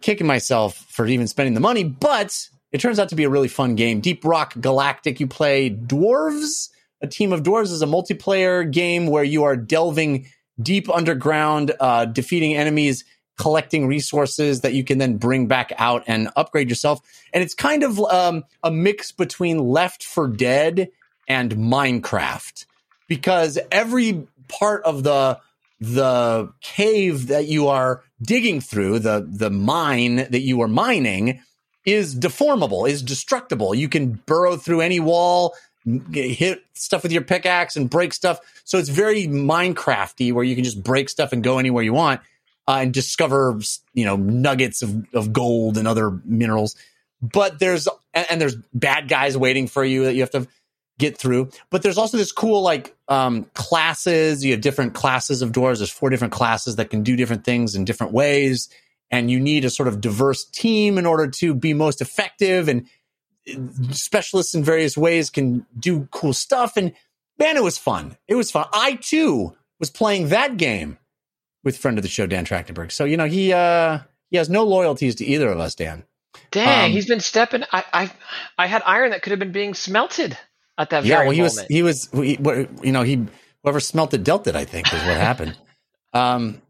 kicking myself for even spending the money. But it turns out to be a really fun game. Deep Rock Galactic. You play dwarves. A team of dwarves is a multiplayer game where you are delving deep underground, uh, defeating enemies collecting resources that you can then bring back out and upgrade yourself. And it's kind of um, a mix between Left 4 Dead and Minecraft because every part of the the cave that you are digging through, the the mine that you are mining is deformable, is destructible. You can burrow through any wall, hit stuff with your pickaxe and break stuff. So it's very Minecrafty where you can just break stuff and go anywhere you want uh, and discover you know nuggets of, of gold and other minerals. But there's and, and there's bad guys waiting for you that you have to get through. But there's also this cool like um, classes. You have different classes of doors. There's four different classes that can do different things in different ways, and you need a sort of diverse team in order to be most effective. And uh, specialists in various ways can do cool stuff. And man, it was fun. It was fun. I too was playing that game with friend of the show Dan Trachtenberg. So you know he uh he has no loyalties to either of us, Dan. Dang, um, he's been stepping. I I I had iron that could have been being smelted at that yeah, very well, he moment. was he was he, you know he whoever smelted dealt it. I think is what happened. [LAUGHS] Um,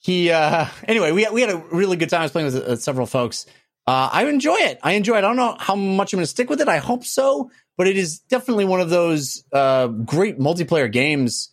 he uh anyway we we had a really good time. I was playing with uh, several folks. Uh, I enjoy it. I enjoy it. I don't know how much I'm going to stick with it. I hope so, but it is definitely one of those uh, great multiplayer games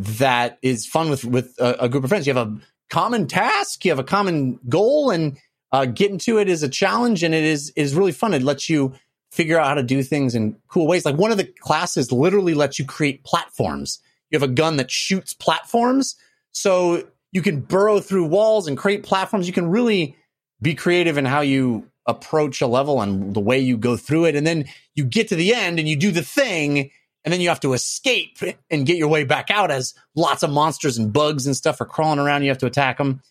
that is fun with with a, a, group of friends. You have a common task, you have a common goal, and uh, getting to it is a challenge, and it is is really fun. It lets you figure out how to do things in cool ways. Like one of the classes literally lets you create platforms. You have a gun that shoots platforms, so you can burrow through walls and create platforms. You can really be creative in how you approach a level and the way you go through it, and then you get to the end and you do the thing and then you have to escape and get your way back out as lots of monsters and bugs and stuff are crawling around. You have to attack them.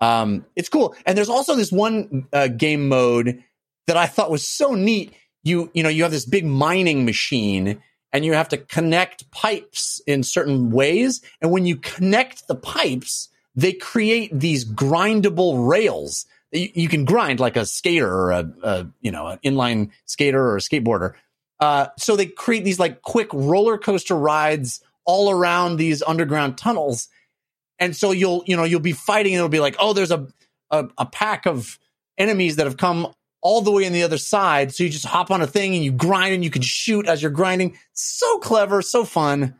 Um, it's cool. And there's also this one uh, game mode that I thought was so neat. You you know you have this big mining machine and you have to connect pipes in certain ways. And when you connect the pipes, they create these grindable rails. You, you can grind like a skater or a, a you know an inline skater or a skateboarder uh, so they create these like quick roller coaster rides all around these underground tunnels. And so you'll, you know, you'll be fighting and it'll be like, oh, there's a, a, a pack of enemies that have come all the way on the other side. So you just hop on a thing and you grind and you can shoot as you're grinding. So clever, so fun.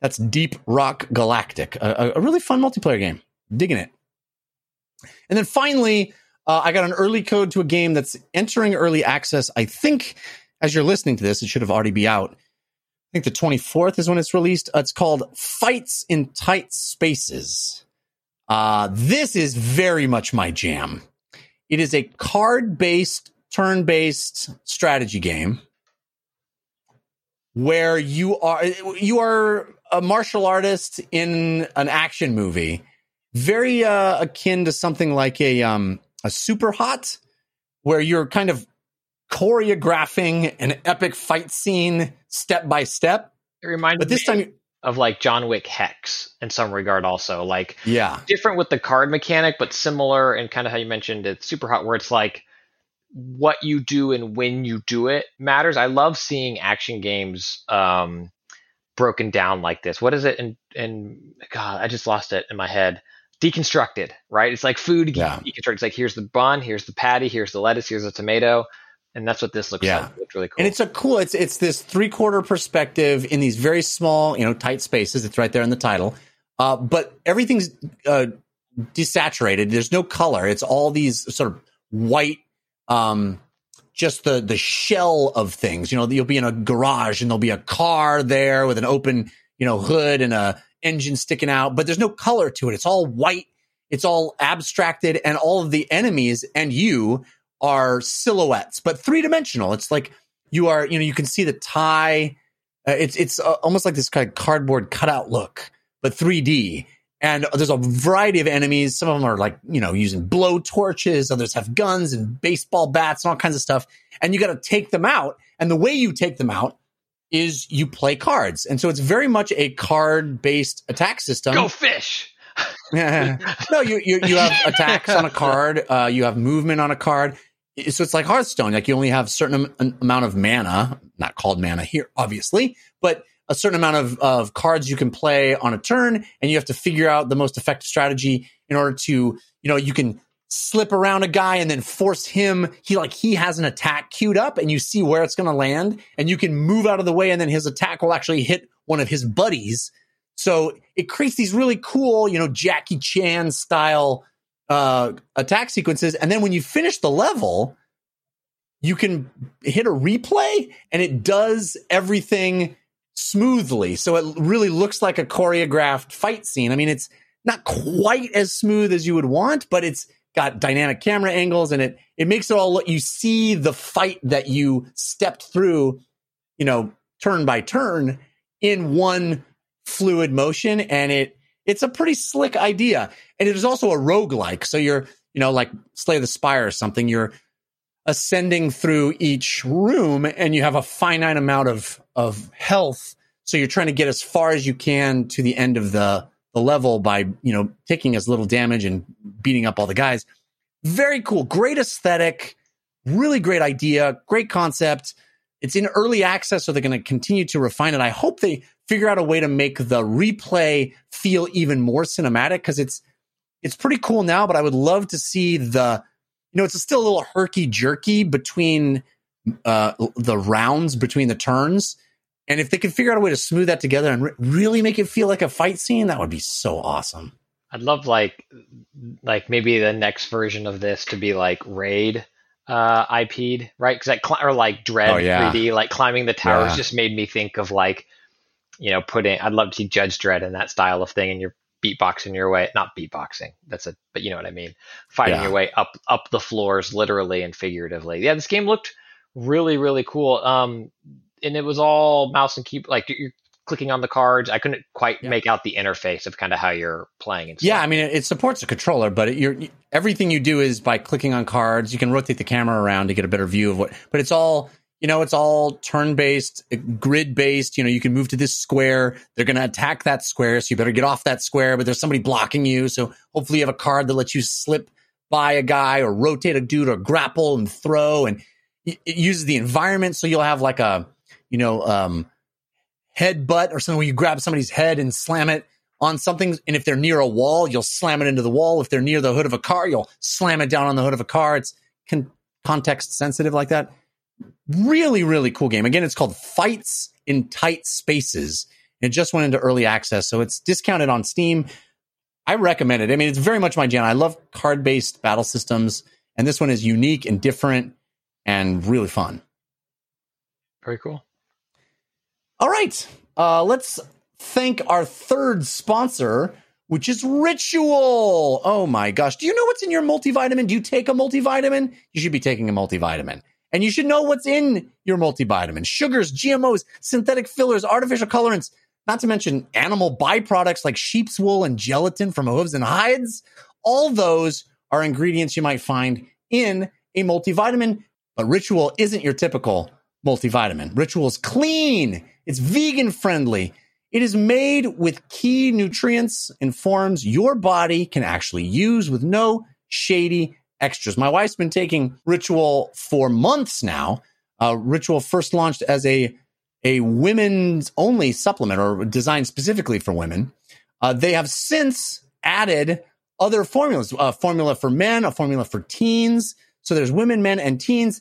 That's Deep Rock Galactic, a, a really fun multiplayer game. Digging it. And then finally, uh, I got an early code to a game that's entering early access. I think as you're listening to this, it should have already be out. I think the 24th is when it's released. Uh, it's called Fights in Tight Spaces. Uh, this is very much my jam. It is a card based, turn based strategy game where you are you are a martial artist in an action movie, very uh, akin to something like a um, a Superhot, where you're kind of choreographing an epic fight scene step by step. It reminded But this me time, of like John Wick Hex in some regard, also like yeah, different with the card mechanic, but similar and kind of how you mentioned it's Superhot, where it's like what you do and when you do it matters. I love seeing action games um, broken down like this. What is it? And and God, I just lost it in my head. Deconstructed, right? It's like food Yeah. deconstructed. It's like here's the bun, here's the patty, here's the lettuce, here's the tomato, and that's what this looks Yeah. like. It looks really cool. and it's a cool. It's it's this three quarter perspective in these very small, you know, tight spaces. It's right there in the title, uh, but everything's uh, desaturated. There's no color. It's all these sort of white, um, just the the shell of things. You know, you'll be in a garage and there'll be a car there with an open, you know, hood and a engine sticking out, but there's no color to it. It's all white. It's all abstracted, and all of the enemies and you are silhouettes, but three dimensional. It's like you are, you know, you can see the tie. Uh, it's it's uh, almost like this kind of cardboard cutout look, but 3D. And there's a variety of enemies. Some of them are like, you know, using blow torches. Others have guns and baseball bats and all kinds of stuff. And you got to take them out. And the way you take them out is you play cards. And so it's very much a card based attack system. Go fish. [LAUGHS] no, you, you you have [LAUGHS] attacks on a card. Uh, you have movement on a card. So it's like Hearthstone. Like you only have certain am- amount of mana, not called mana here, obviously, but a certain amount of, of cards you can play on a turn, and you have to figure out the most effective strategy in order to, you know, you can slip around a guy and then force him. He like he has an attack queued up, and you see where it's going to land, and you can move out of the way, and then his attack will actually hit one of his buddies. So it creates these really cool, you know, Jackie Chan style uh, attack sequences. And then when you finish the level, you can hit a replay and it does everything smoothly. So it really looks like a choreographed fight scene. I mean, it's not quite as smooth as you would want, but it's got dynamic camera angles and it, it makes it all look, you see the fight that you stepped through, you know, turn by turn in one fluid motion and it it's a pretty slick idea. And it is also a roguelike. So you're you know like slay the spire or something you're ascending through each room and you have a finite amount of of health. So you're trying to get as far as you can to the end of the the level by you know taking as little damage and beating up all the guys. Very cool. Great aesthetic. Really great idea. Great concept. It's in early access so they're going to continue to refine it. I hope they figure out a way to make the replay feel even more cinematic because it's it's pretty cool now but i would love to see the you know it's still a little herky jerky between uh the rounds between the turns and if they could figure out a way to smooth that together and re- really make it feel like a fight scene that would be so awesome I'd love like like maybe the next version of this to be like raid uh IP'd, right? Because like cli- or like Dredd Oh, yeah. 3D, like climbing the towers Yeah. just made me think of like you know putting. I'd love to see Judge Dredd in that style of thing, and you're beatboxing your way, not beatboxing. That's a, but you know what I mean. Fighting Yeah. your way up up the floors, literally and figuratively. Yeah, this game looked really really cool. Um, and it was all mouse and keyboard. Like you're clicking on the cards. I couldn't quite Yeah. make out the interface of kind of how you're playing and stuff. Yeah, I mean, it, it supports a controller, but it, you're everything you do is by clicking on cards. You can rotate the camera around to get a better view of what, but it's all you know, it's all turn based, grid based. You know, you can move to this square. They're going to attack that square, so you better get off that square. But there's somebody blocking you, so hopefully you have a card that lets you slip by a guy or rotate a dude or grapple and throw. And it it uses the environment, so you'll have like a you know um, headbutt or something where you grab somebody's head and slam it on something. And if they're near a wall, you'll slam it into the wall. If they're near the hood of a car, you'll slam it down on the hood of a car. It's con- context sensitive like that. Really, really cool game. Again, it's called Fights in Tight Spaces. It just went into early access, so it's discounted on Steam. I recommend it. I mean, it's very much my jam. I love card based battle systems, and this one is unique and different and really fun. Very cool. All right. Uh, let's thank our third sponsor, which is Ritual. Oh my gosh. Do you know what's in your multivitamin? Do you take a multivitamin? You should be taking a multivitamin. And you should know what's in your multivitamin sugars, GMOs, synthetic fillers, artificial colorants. not to mention animal byproducts like sheep's wool and gelatin from hooves and hides. All those are ingredients you might find in a multivitamin, but Ritual isn't your typical multivitamin. Ritual is clean, it's vegan friendly. It is made with key nutrients and forms your body can actually use with no shady extras. My wife's been taking Ritual for months now. Uh, Ritual first launched as a a women's only supplement or designed specifically for women. Uh, they have since added other formulas, a formula for men, a formula for teens. So there's women, men, and teens.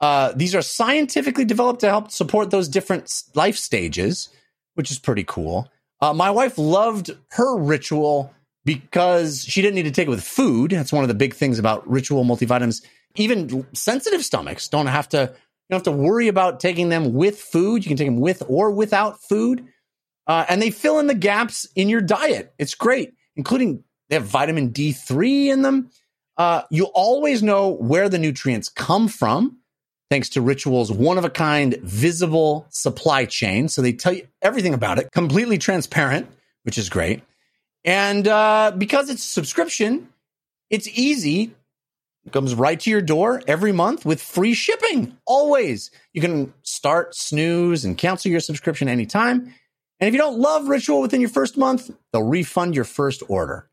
Uh, these are scientifically developed to help support those different life stages, which is pretty cool. Uh, my wife loved her ritual because she didn't need to take it with food. That's one of the big things about ritual multivitamins. Even sensitive stomachs don't have to you don't have to worry about taking them with food. You can take them with or without food. Uh, and they fill in the gaps in your diet. It's great, including they have vitamin D3 in them. Uh, you always know where the nutrients come from thanks to Ritual's one of a kind visible supply chain. So they tell you everything about it, completely transparent, which is great. And uh, because it's subscription, it's easy. It comes right to your door every month with free shipping. Always. You can start, snooze, and cancel your subscription anytime. And if you don't love Ritual within your first month, they'll refund your first order.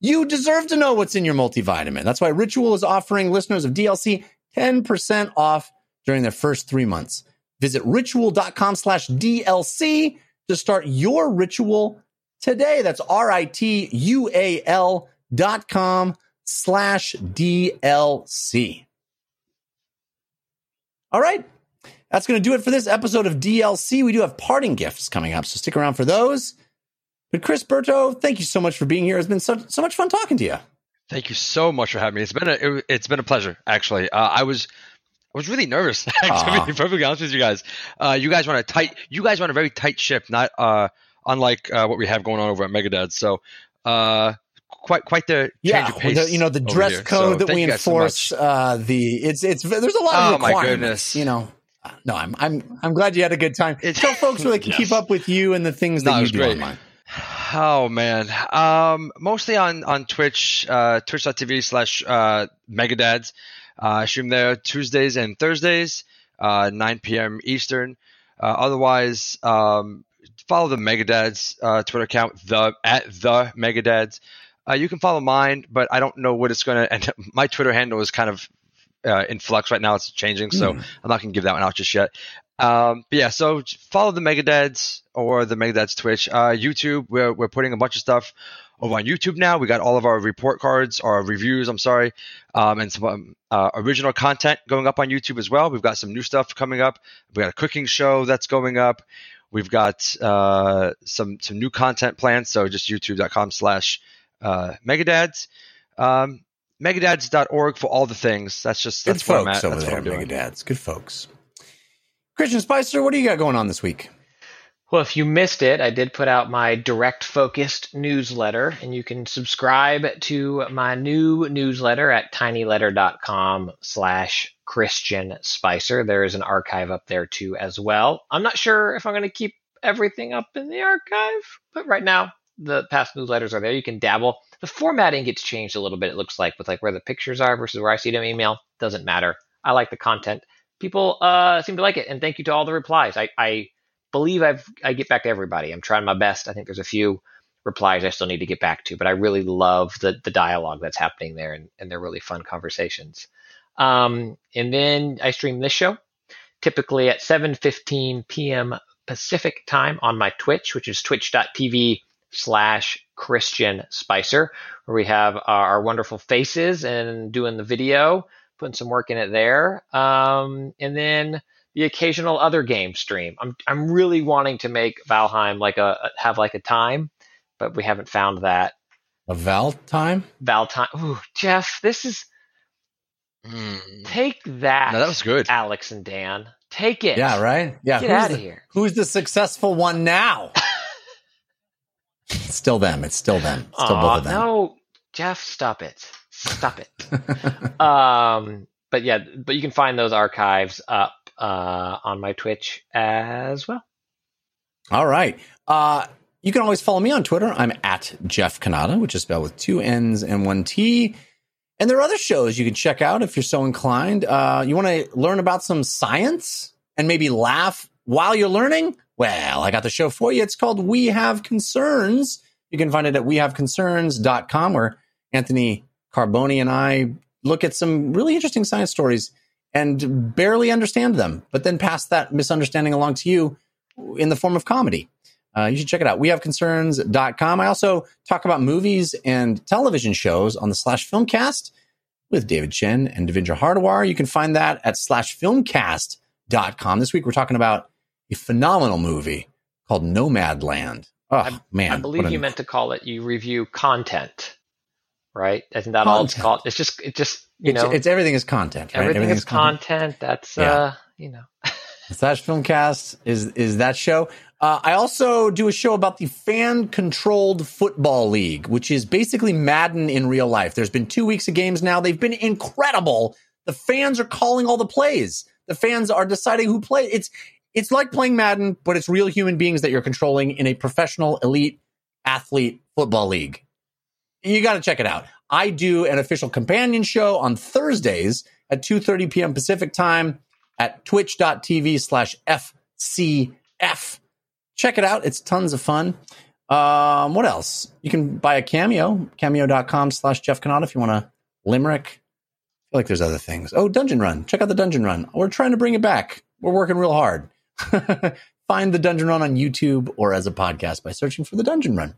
You deserve to know what's in your multivitamin. That's why Ritual is offering listeners of DLC 10% off during their first three months. Visit ritual.com slash DLC to start your ritual today. That's R-I-T-U-A-L dot com slash DLC. All right. That's going to do it for this episode of DLC. We do have parting gifts coming up, so stick around for those. But Chris Berto, thank you so much for being here. It's been so, so much fun talking to you. Thank you so much for having me. It's been a it, has been a pleasure. Actually, uh, I was I was really nervous. [LAUGHS] to be perfectly honest with you guys, uh, you guys run a tight. You guys run a very tight ship, not uh, unlike uh, what we have going on over at Megadad. So, uh, quite quite the yeah, the, you know the dress code so that we enforce. So uh, the it's it's there's a lot of oh, requirements. My goodness. You know, no, I'm I'm I'm glad you had a good time. Tell folks where they can [LAUGHS] yes. keep up with you and the things that no, you do great. online. Oh man, um, mostly on on Twitch, uh, twitch.tv slash uh, megadads. Uh, I stream there Tuesdays and Thursdays, uh, 9 p.m. Eastern. Uh, otherwise, um, follow the Megadads uh, Twitter account, the at the Megadads. Uh, you can follow mine, but I don't know what it's going to. And my Twitter handle is kind of uh, in flux right now. It's changing, so mm. I'm not going to give that one out just yet. Um, but yeah, so follow the Megadads or the Megadads Twitch, uh, YouTube. We're we're putting a bunch of stuff over on YouTube now. We got all of our report cards, our reviews. I'm sorry, um, and some um, uh, original content going up on YouTube as well. We've got some new stuff coming up. We got a cooking show that's going up. We've got uh, some some new content plans. So just YouTube.com/slash uh, Megadads. Um, megadads.org for all the things. That's just that's Good folks over that's there, Megadads. Good folks. Christian Spicer, what do you got going on this week? Well, if you missed it, I did put out my direct focused newsletter, and you can subscribe to my new newsletter at tinyletter.com slash Christian Spicer. There is an archive up there too as well. I'm not sure if I'm going to keep everything up in the archive, but right now the past newsletters are there. You can dabble. The formatting gets changed a little bit, it looks like, with like where the pictures are versus where I see them email. Doesn't matter. I like the content people uh, seem to like it. And thank you to all the replies. I, I believe I've I get back to everybody. I'm trying my best. I think there's a few replies I still need to get back to, but I really love the the dialogue that's happening there, and, and they're really fun conversations. Um, and then I stream this show typically at 7:15 p.m. Pacific time on my Twitch, which is twitch.tv slash Christian Spicer, where we have our, wonderful faces and doing the video putting some work in it there. Um, and then the occasional other game stream. I'm I'm really wanting to make Valheim like a have like a time, but we haven't found that. A Val time? Val time. Ooh, Jeff, this is mm. take that. No, that was good. Alex and Dan. Take it. Yeah, right? Yeah. Get out of here. Who's the successful one now? [LAUGHS] it's still them. It's still them. still both of them. No, Jeff, stop it. Stop it. [LAUGHS] um, but yeah, but you can find those archives up uh, on my Twitch as well. All right. Uh, you can always follow me on Twitter. I'm at Jeff Cannata, which is spelled with two N's and one T. And there are other shows you can check out if you're so inclined. Uh, you want to learn about some science and maybe laugh while you're learning? Well, I got the show for you. It's called We Have Concerns. You can find it at wehaveconcerns.com where Anthony Carboni and I look at some really interesting science stories and barely understand them, but then pass that misunderstanding along to you in the form of comedy. Uh, you should check it out. We have Wehaveconcerns.com. I also talk about movies and television shows on the Slash Filmcast with David Chen and Devindra Hardawar. You can find that at slash slashfilmcast.com. This week we're talking about a phenomenal movie called Nomadland. Oh, I, man. I believe you meant to call it you review content, right? Isn't that content. all it's called? It's just, it just, you it's, know, it's everything is content, right? Everything, everything is content. content. That's, yeah. uh, you know. [LAUGHS] Slash Filmcast is is that show. Uh, I also do a show about the fan controlled football league, which is basically Madden in real life. There's been two weeks of games now. They've been incredible. The fans are calling all the plays. The fans are deciding who plays. It's it's like playing Madden, but it's real human beings that you're controlling in a professional elite athlete football league. You got to check it out. I do an official companion show on Thursdays at 2:30 p.m. Pacific time at twitch.tv slash FCF. Check it out. It's tons of fun. Um, what else? You can buy a cameo, cameo.com slash Jeff if you want a limerick. I feel like there's other things. Oh, Dungeon Run. Check out the Dungeon Run. We're trying to bring it back. We're working real hard. [LAUGHS] Find the Dungeon Run on YouTube or as a podcast by searching for the Dungeon Run.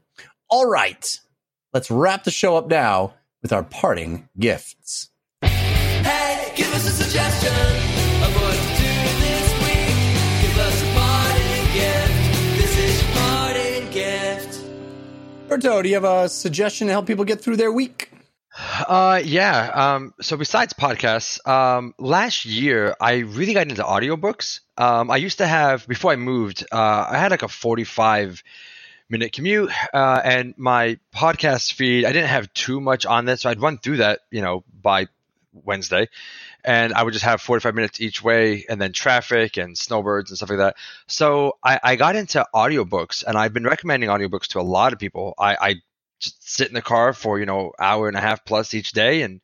All right. Let's wrap the show up now with our parting gifts. Hey, give us a suggestion. Of what to do this week. Give us a parting gift. This is your parting gift. Berto, do you have a suggestion to help people get through their week? Uh, yeah. Um, so besides podcasts, um, last year I really got into audiobooks. Um, I used to have before I moved, uh, I had like a forty-five minute commute, uh, and my podcast feed I didn't have too much on this, so I'd run through that, you know, by Wednesday, and I would just have 45 minutes each way and then traffic and snowbirds and stuff like that. So I, I got into audiobooks and I've been recommending audiobooks to a lot of people. I, I just sit in the car for, you know, hour and a half plus each day. And,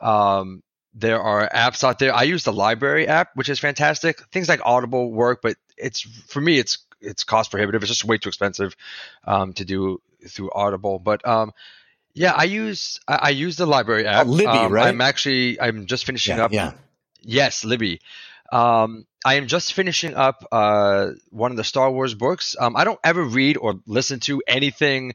um, there are apps out there. I use the library app, which is fantastic. Things like Audible work, but it's for me, it's it's cost prohibitive. It's just way too expensive um, to do through Audible. But um, yeah, I use I, I use the library app. Oh, Libby, um, right? I'm actually I'm just finishing yeah, up. Yeah. Yes, Libby. Um, I am just finishing up uh, one of the Star Wars books. Um, I don't ever read or listen to anything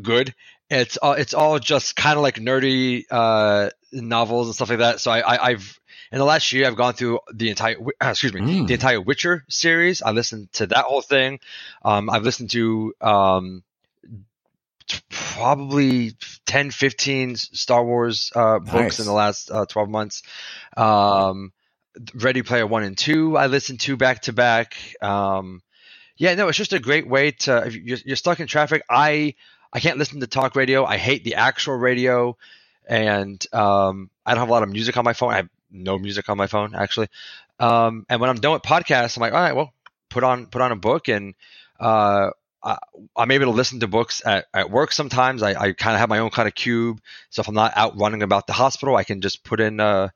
good. It's all, it's all just kind of like nerdy uh, novels and stuff like that. So I, I, have in the last year I've gone through the entire excuse me mm. the entire Witcher series. I listened to that whole thing. Um, I've listened to um, probably 10, 15 Star Wars uh, books nice. in the last uh, 12 months. Um, Ready Player One and Two, I listened to back to back. Um, yeah, no, it's just a great way to. If you're, you're stuck in traffic, I I can't listen to talk radio. I hate the actual radio, and um, I don't have a lot of music on my phone. I have no music on my phone actually. Um, and when I'm done with podcasts, I'm like, all right, well, put on put on a book and uh, I, am able to listen to books at, at work sometimes. I, I kind of have my own kind of cube. So if I'm not out running about the hospital, I can just put in a,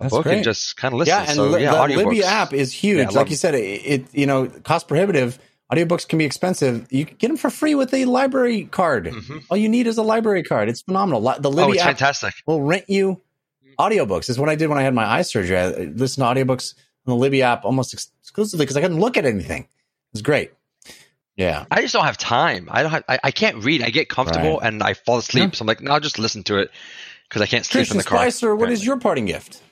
a book great. and just kind of listen. Yeah, and so, li- yeah, the Libby app is huge. Yeah, like you said, it, it, you know cost prohibitive. Audiobooks can be expensive. You can get them for free with a library card. Mm-hmm. All you need is a library card. It's phenomenal. The Libby oh, app fantastic. will rent you audiobooks. Is what I did when I had my eye surgery. I listened to audiobooks on the Libby app almost exclusively because I couldn't look at anything. It was great. Yeah. I just don't have time. I don't have, I, I can't read. I get comfortable right. and I fall asleep. Yeah. So I'm like, no, I'll just listen to it because I can't sleep Christian in the car. Spicer, what is your parting gift?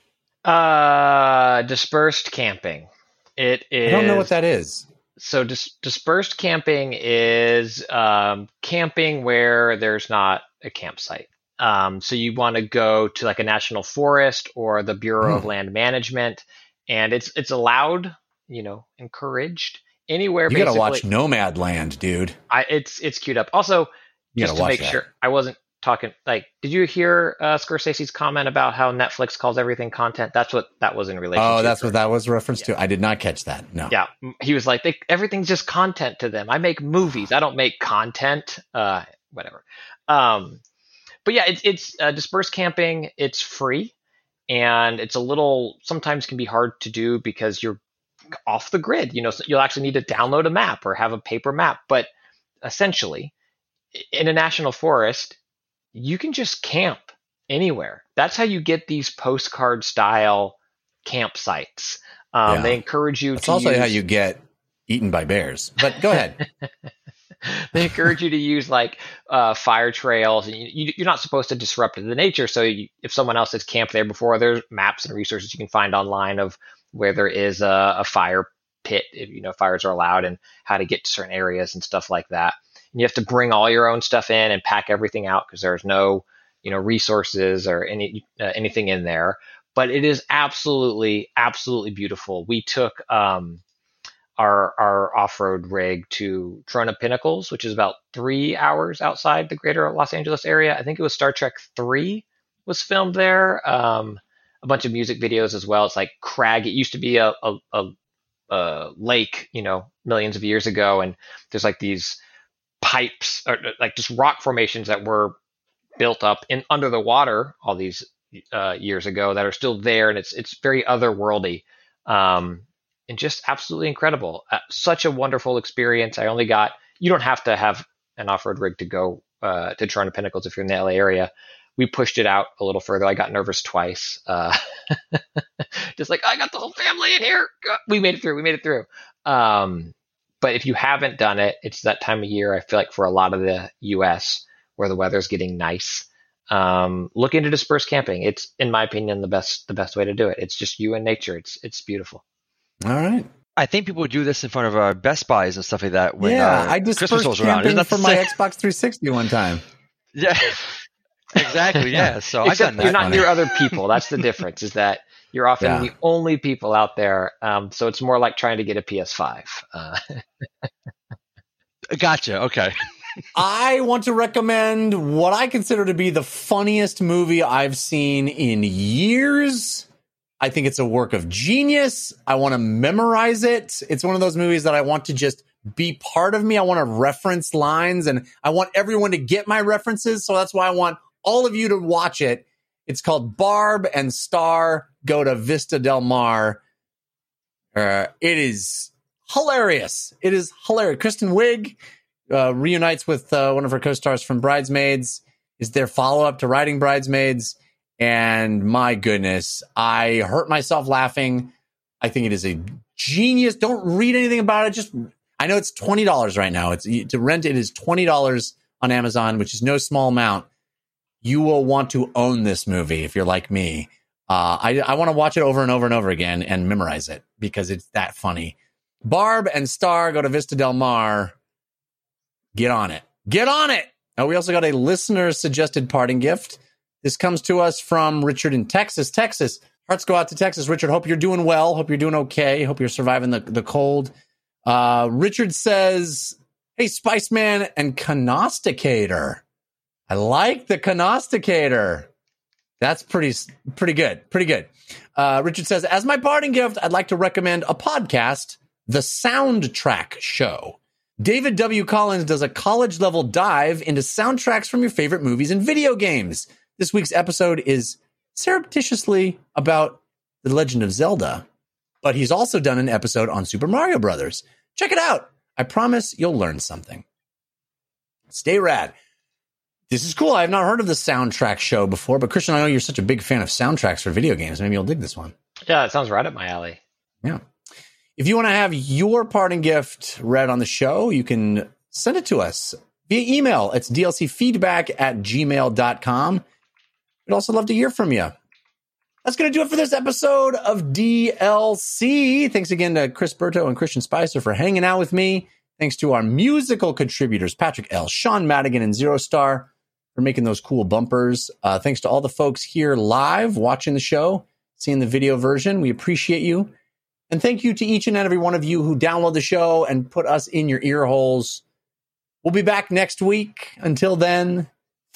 Uh, dispersed camping. It is. I don't know what that is. So dis- dispersed camping is um, camping where there's not a campsite. Um, so you want to go to like a national forest or the Bureau mm. of Land Management, and it's it's allowed, you know, encouraged anywhere. You gotta watch Nomadland, dude. I, it's it's queued up. Also, just to make that. sure, I wasn't talking like did you hear uh, Scorsese's comment about how Netflix calls everything content? That's what that was in relation to Oh, that's what that was reference to. I did not catch that. No. Yeah, he was like, they, everything's just content to them. I make movies. I don't make content. Uh, whatever. Um, but yeah, it's it's uh, dispersed camping. It's free, and it's a little sometimes can be hard to do because you're off the grid. You know, so you'll actually need to download a map or have a paper map. But essentially, in a national forest, you can just camp anywhere. That's how you get these postcard style campsites. Um, Yeah. They encourage you to also use, how you get eaten by bears. But go ahead. [LAUGHS] [LAUGHS] they encourage you to use like uh, fire trails, and you, you're not supposed to disrupt the nature. So you, if someone else has camped there before, there's maps and resources you can find online of where there is a, a fire pit, if you know fires are allowed, and how to get to certain areas and stuff like that. And you have to bring all your own stuff in and pack everything out because there's no you know resources or any uh, anything in there. But it is absolutely absolutely beautiful. We took. Um, our our off-road rig to Trona Pinnacles, which is about three hours outside the greater Los Angeles area. I think it was Star Trek Three was filmed there. Um, a bunch of music videos as well. It's like crag. It used to be a, a, a, a lake, you know, millions of years ago, and there's like these pipes or like just rock formations that were built up in under the water all these uh, years ago that are still there, and it's it's very otherworldly. Um, and just absolutely incredible. Uh, such a wonderful experience. I only got you don't have to have an off-road rig to go uh, to Trona Pinnacles if you're in the LA area. We pushed it out a little further. I got nervous twice. Uh, [LAUGHS] just like I got the whole family in here. We made it through. We made it through. Um, but if you haven't done it, it's that time of year. I feel like for a lot of the U.S. where the weather's getting nice, um, look into dispersed camping. It's, in my opinion, the best the best way to do it. It's just you and nature. It's it's beautiful. All right. I think people do this in front of uh, Best Buys and stuff like that. When, yeah, uh, I Christmas dispersed rolls around. Camping that for my? Xbox 360 one time. [LAUGHS] Yeah, exactly. Yeah. [LAUGHS] So I've Except done you're not near other people. That's the difference. Is that you're often Yeah. the only people out there. Um, so it's more like trying to get a PS5. Uh, [LAUGHS] Gotcha. Okay. I want to recommend what I consider to be the funniest movie I've seen in years. I think it's a work of genius. I want to memorize it. It's one of those movies that I want to just be part of me. I want to reference lines and I want everyone to get my references. So that's why I want all of you to watch it. It's called Barb and Star Go to Vista Del Mar. Uh, it is hilarious. It is hilarious. Kristen Wiig uh, reunites with uh, one of her co-stars from Bridesmaids. Is their follow-up to Riding Bridesmaids, and my goodness, I hurt myself laughing. I think it is a genius. Don't read anything about it. Just I know it's twenty dollars right now. It's to rent. It is twenty dollars on Amazon, which is no small amount. You will want to own this movie if you're like me. Uh, I I want to watch it over and over and over again and memorize it because it's that funny. Barb and Star go to Vista Del Mar. Get on it. Get on it. Uh, we also got a listener suggested parting gift. This comes to us from Richard in Texas. Texas. Hearts go out to Texas. Richard, hope you're doing well. Hope you're doing okay. Hope you're surviving the, the cold. Uh, Richard says, Hey, Spice Man and Canosticator. I like the Canosticator. That's pretty, pretty good. Pretty good. Uh, Richard says, As my parting gift, I'd like to recommend a podcast, The Soundtrack Show. David W. Collins does a college level dive into soundtracks from your favorite movies and video games. This week's episode is surreptitiously about The Legend of Zelda, but he's also done an episode on Super Mario Brothers. Check it out. I promise you'll learn something. Stay rad. This is cool. I have not heard of the soundtrack show before, but Christian, I know you're such a big fan of soundtracks for video games. Maybe you'll dig this one. yeah, it sounds right up my alley. Yeah. If you want to have your parting gift read on the show, you can send it to us via email. It's dlcfeedback at gmail.com. We'd also love to hear from you. That's going to do it for this episode of DLC. Thanks again to Chris Berto and Christian Spicer for hanging out with me. Thanks to our musical contributors, Patrick L., Sean Madigan, and Zero Star for making those cool bumpers. Uh, thanks to all the folks here live watching the show, seeing the video version. We appreciate you. And thank you to each and every one of you who download the show and put us in your ear holes. We'll be back next week. Until then,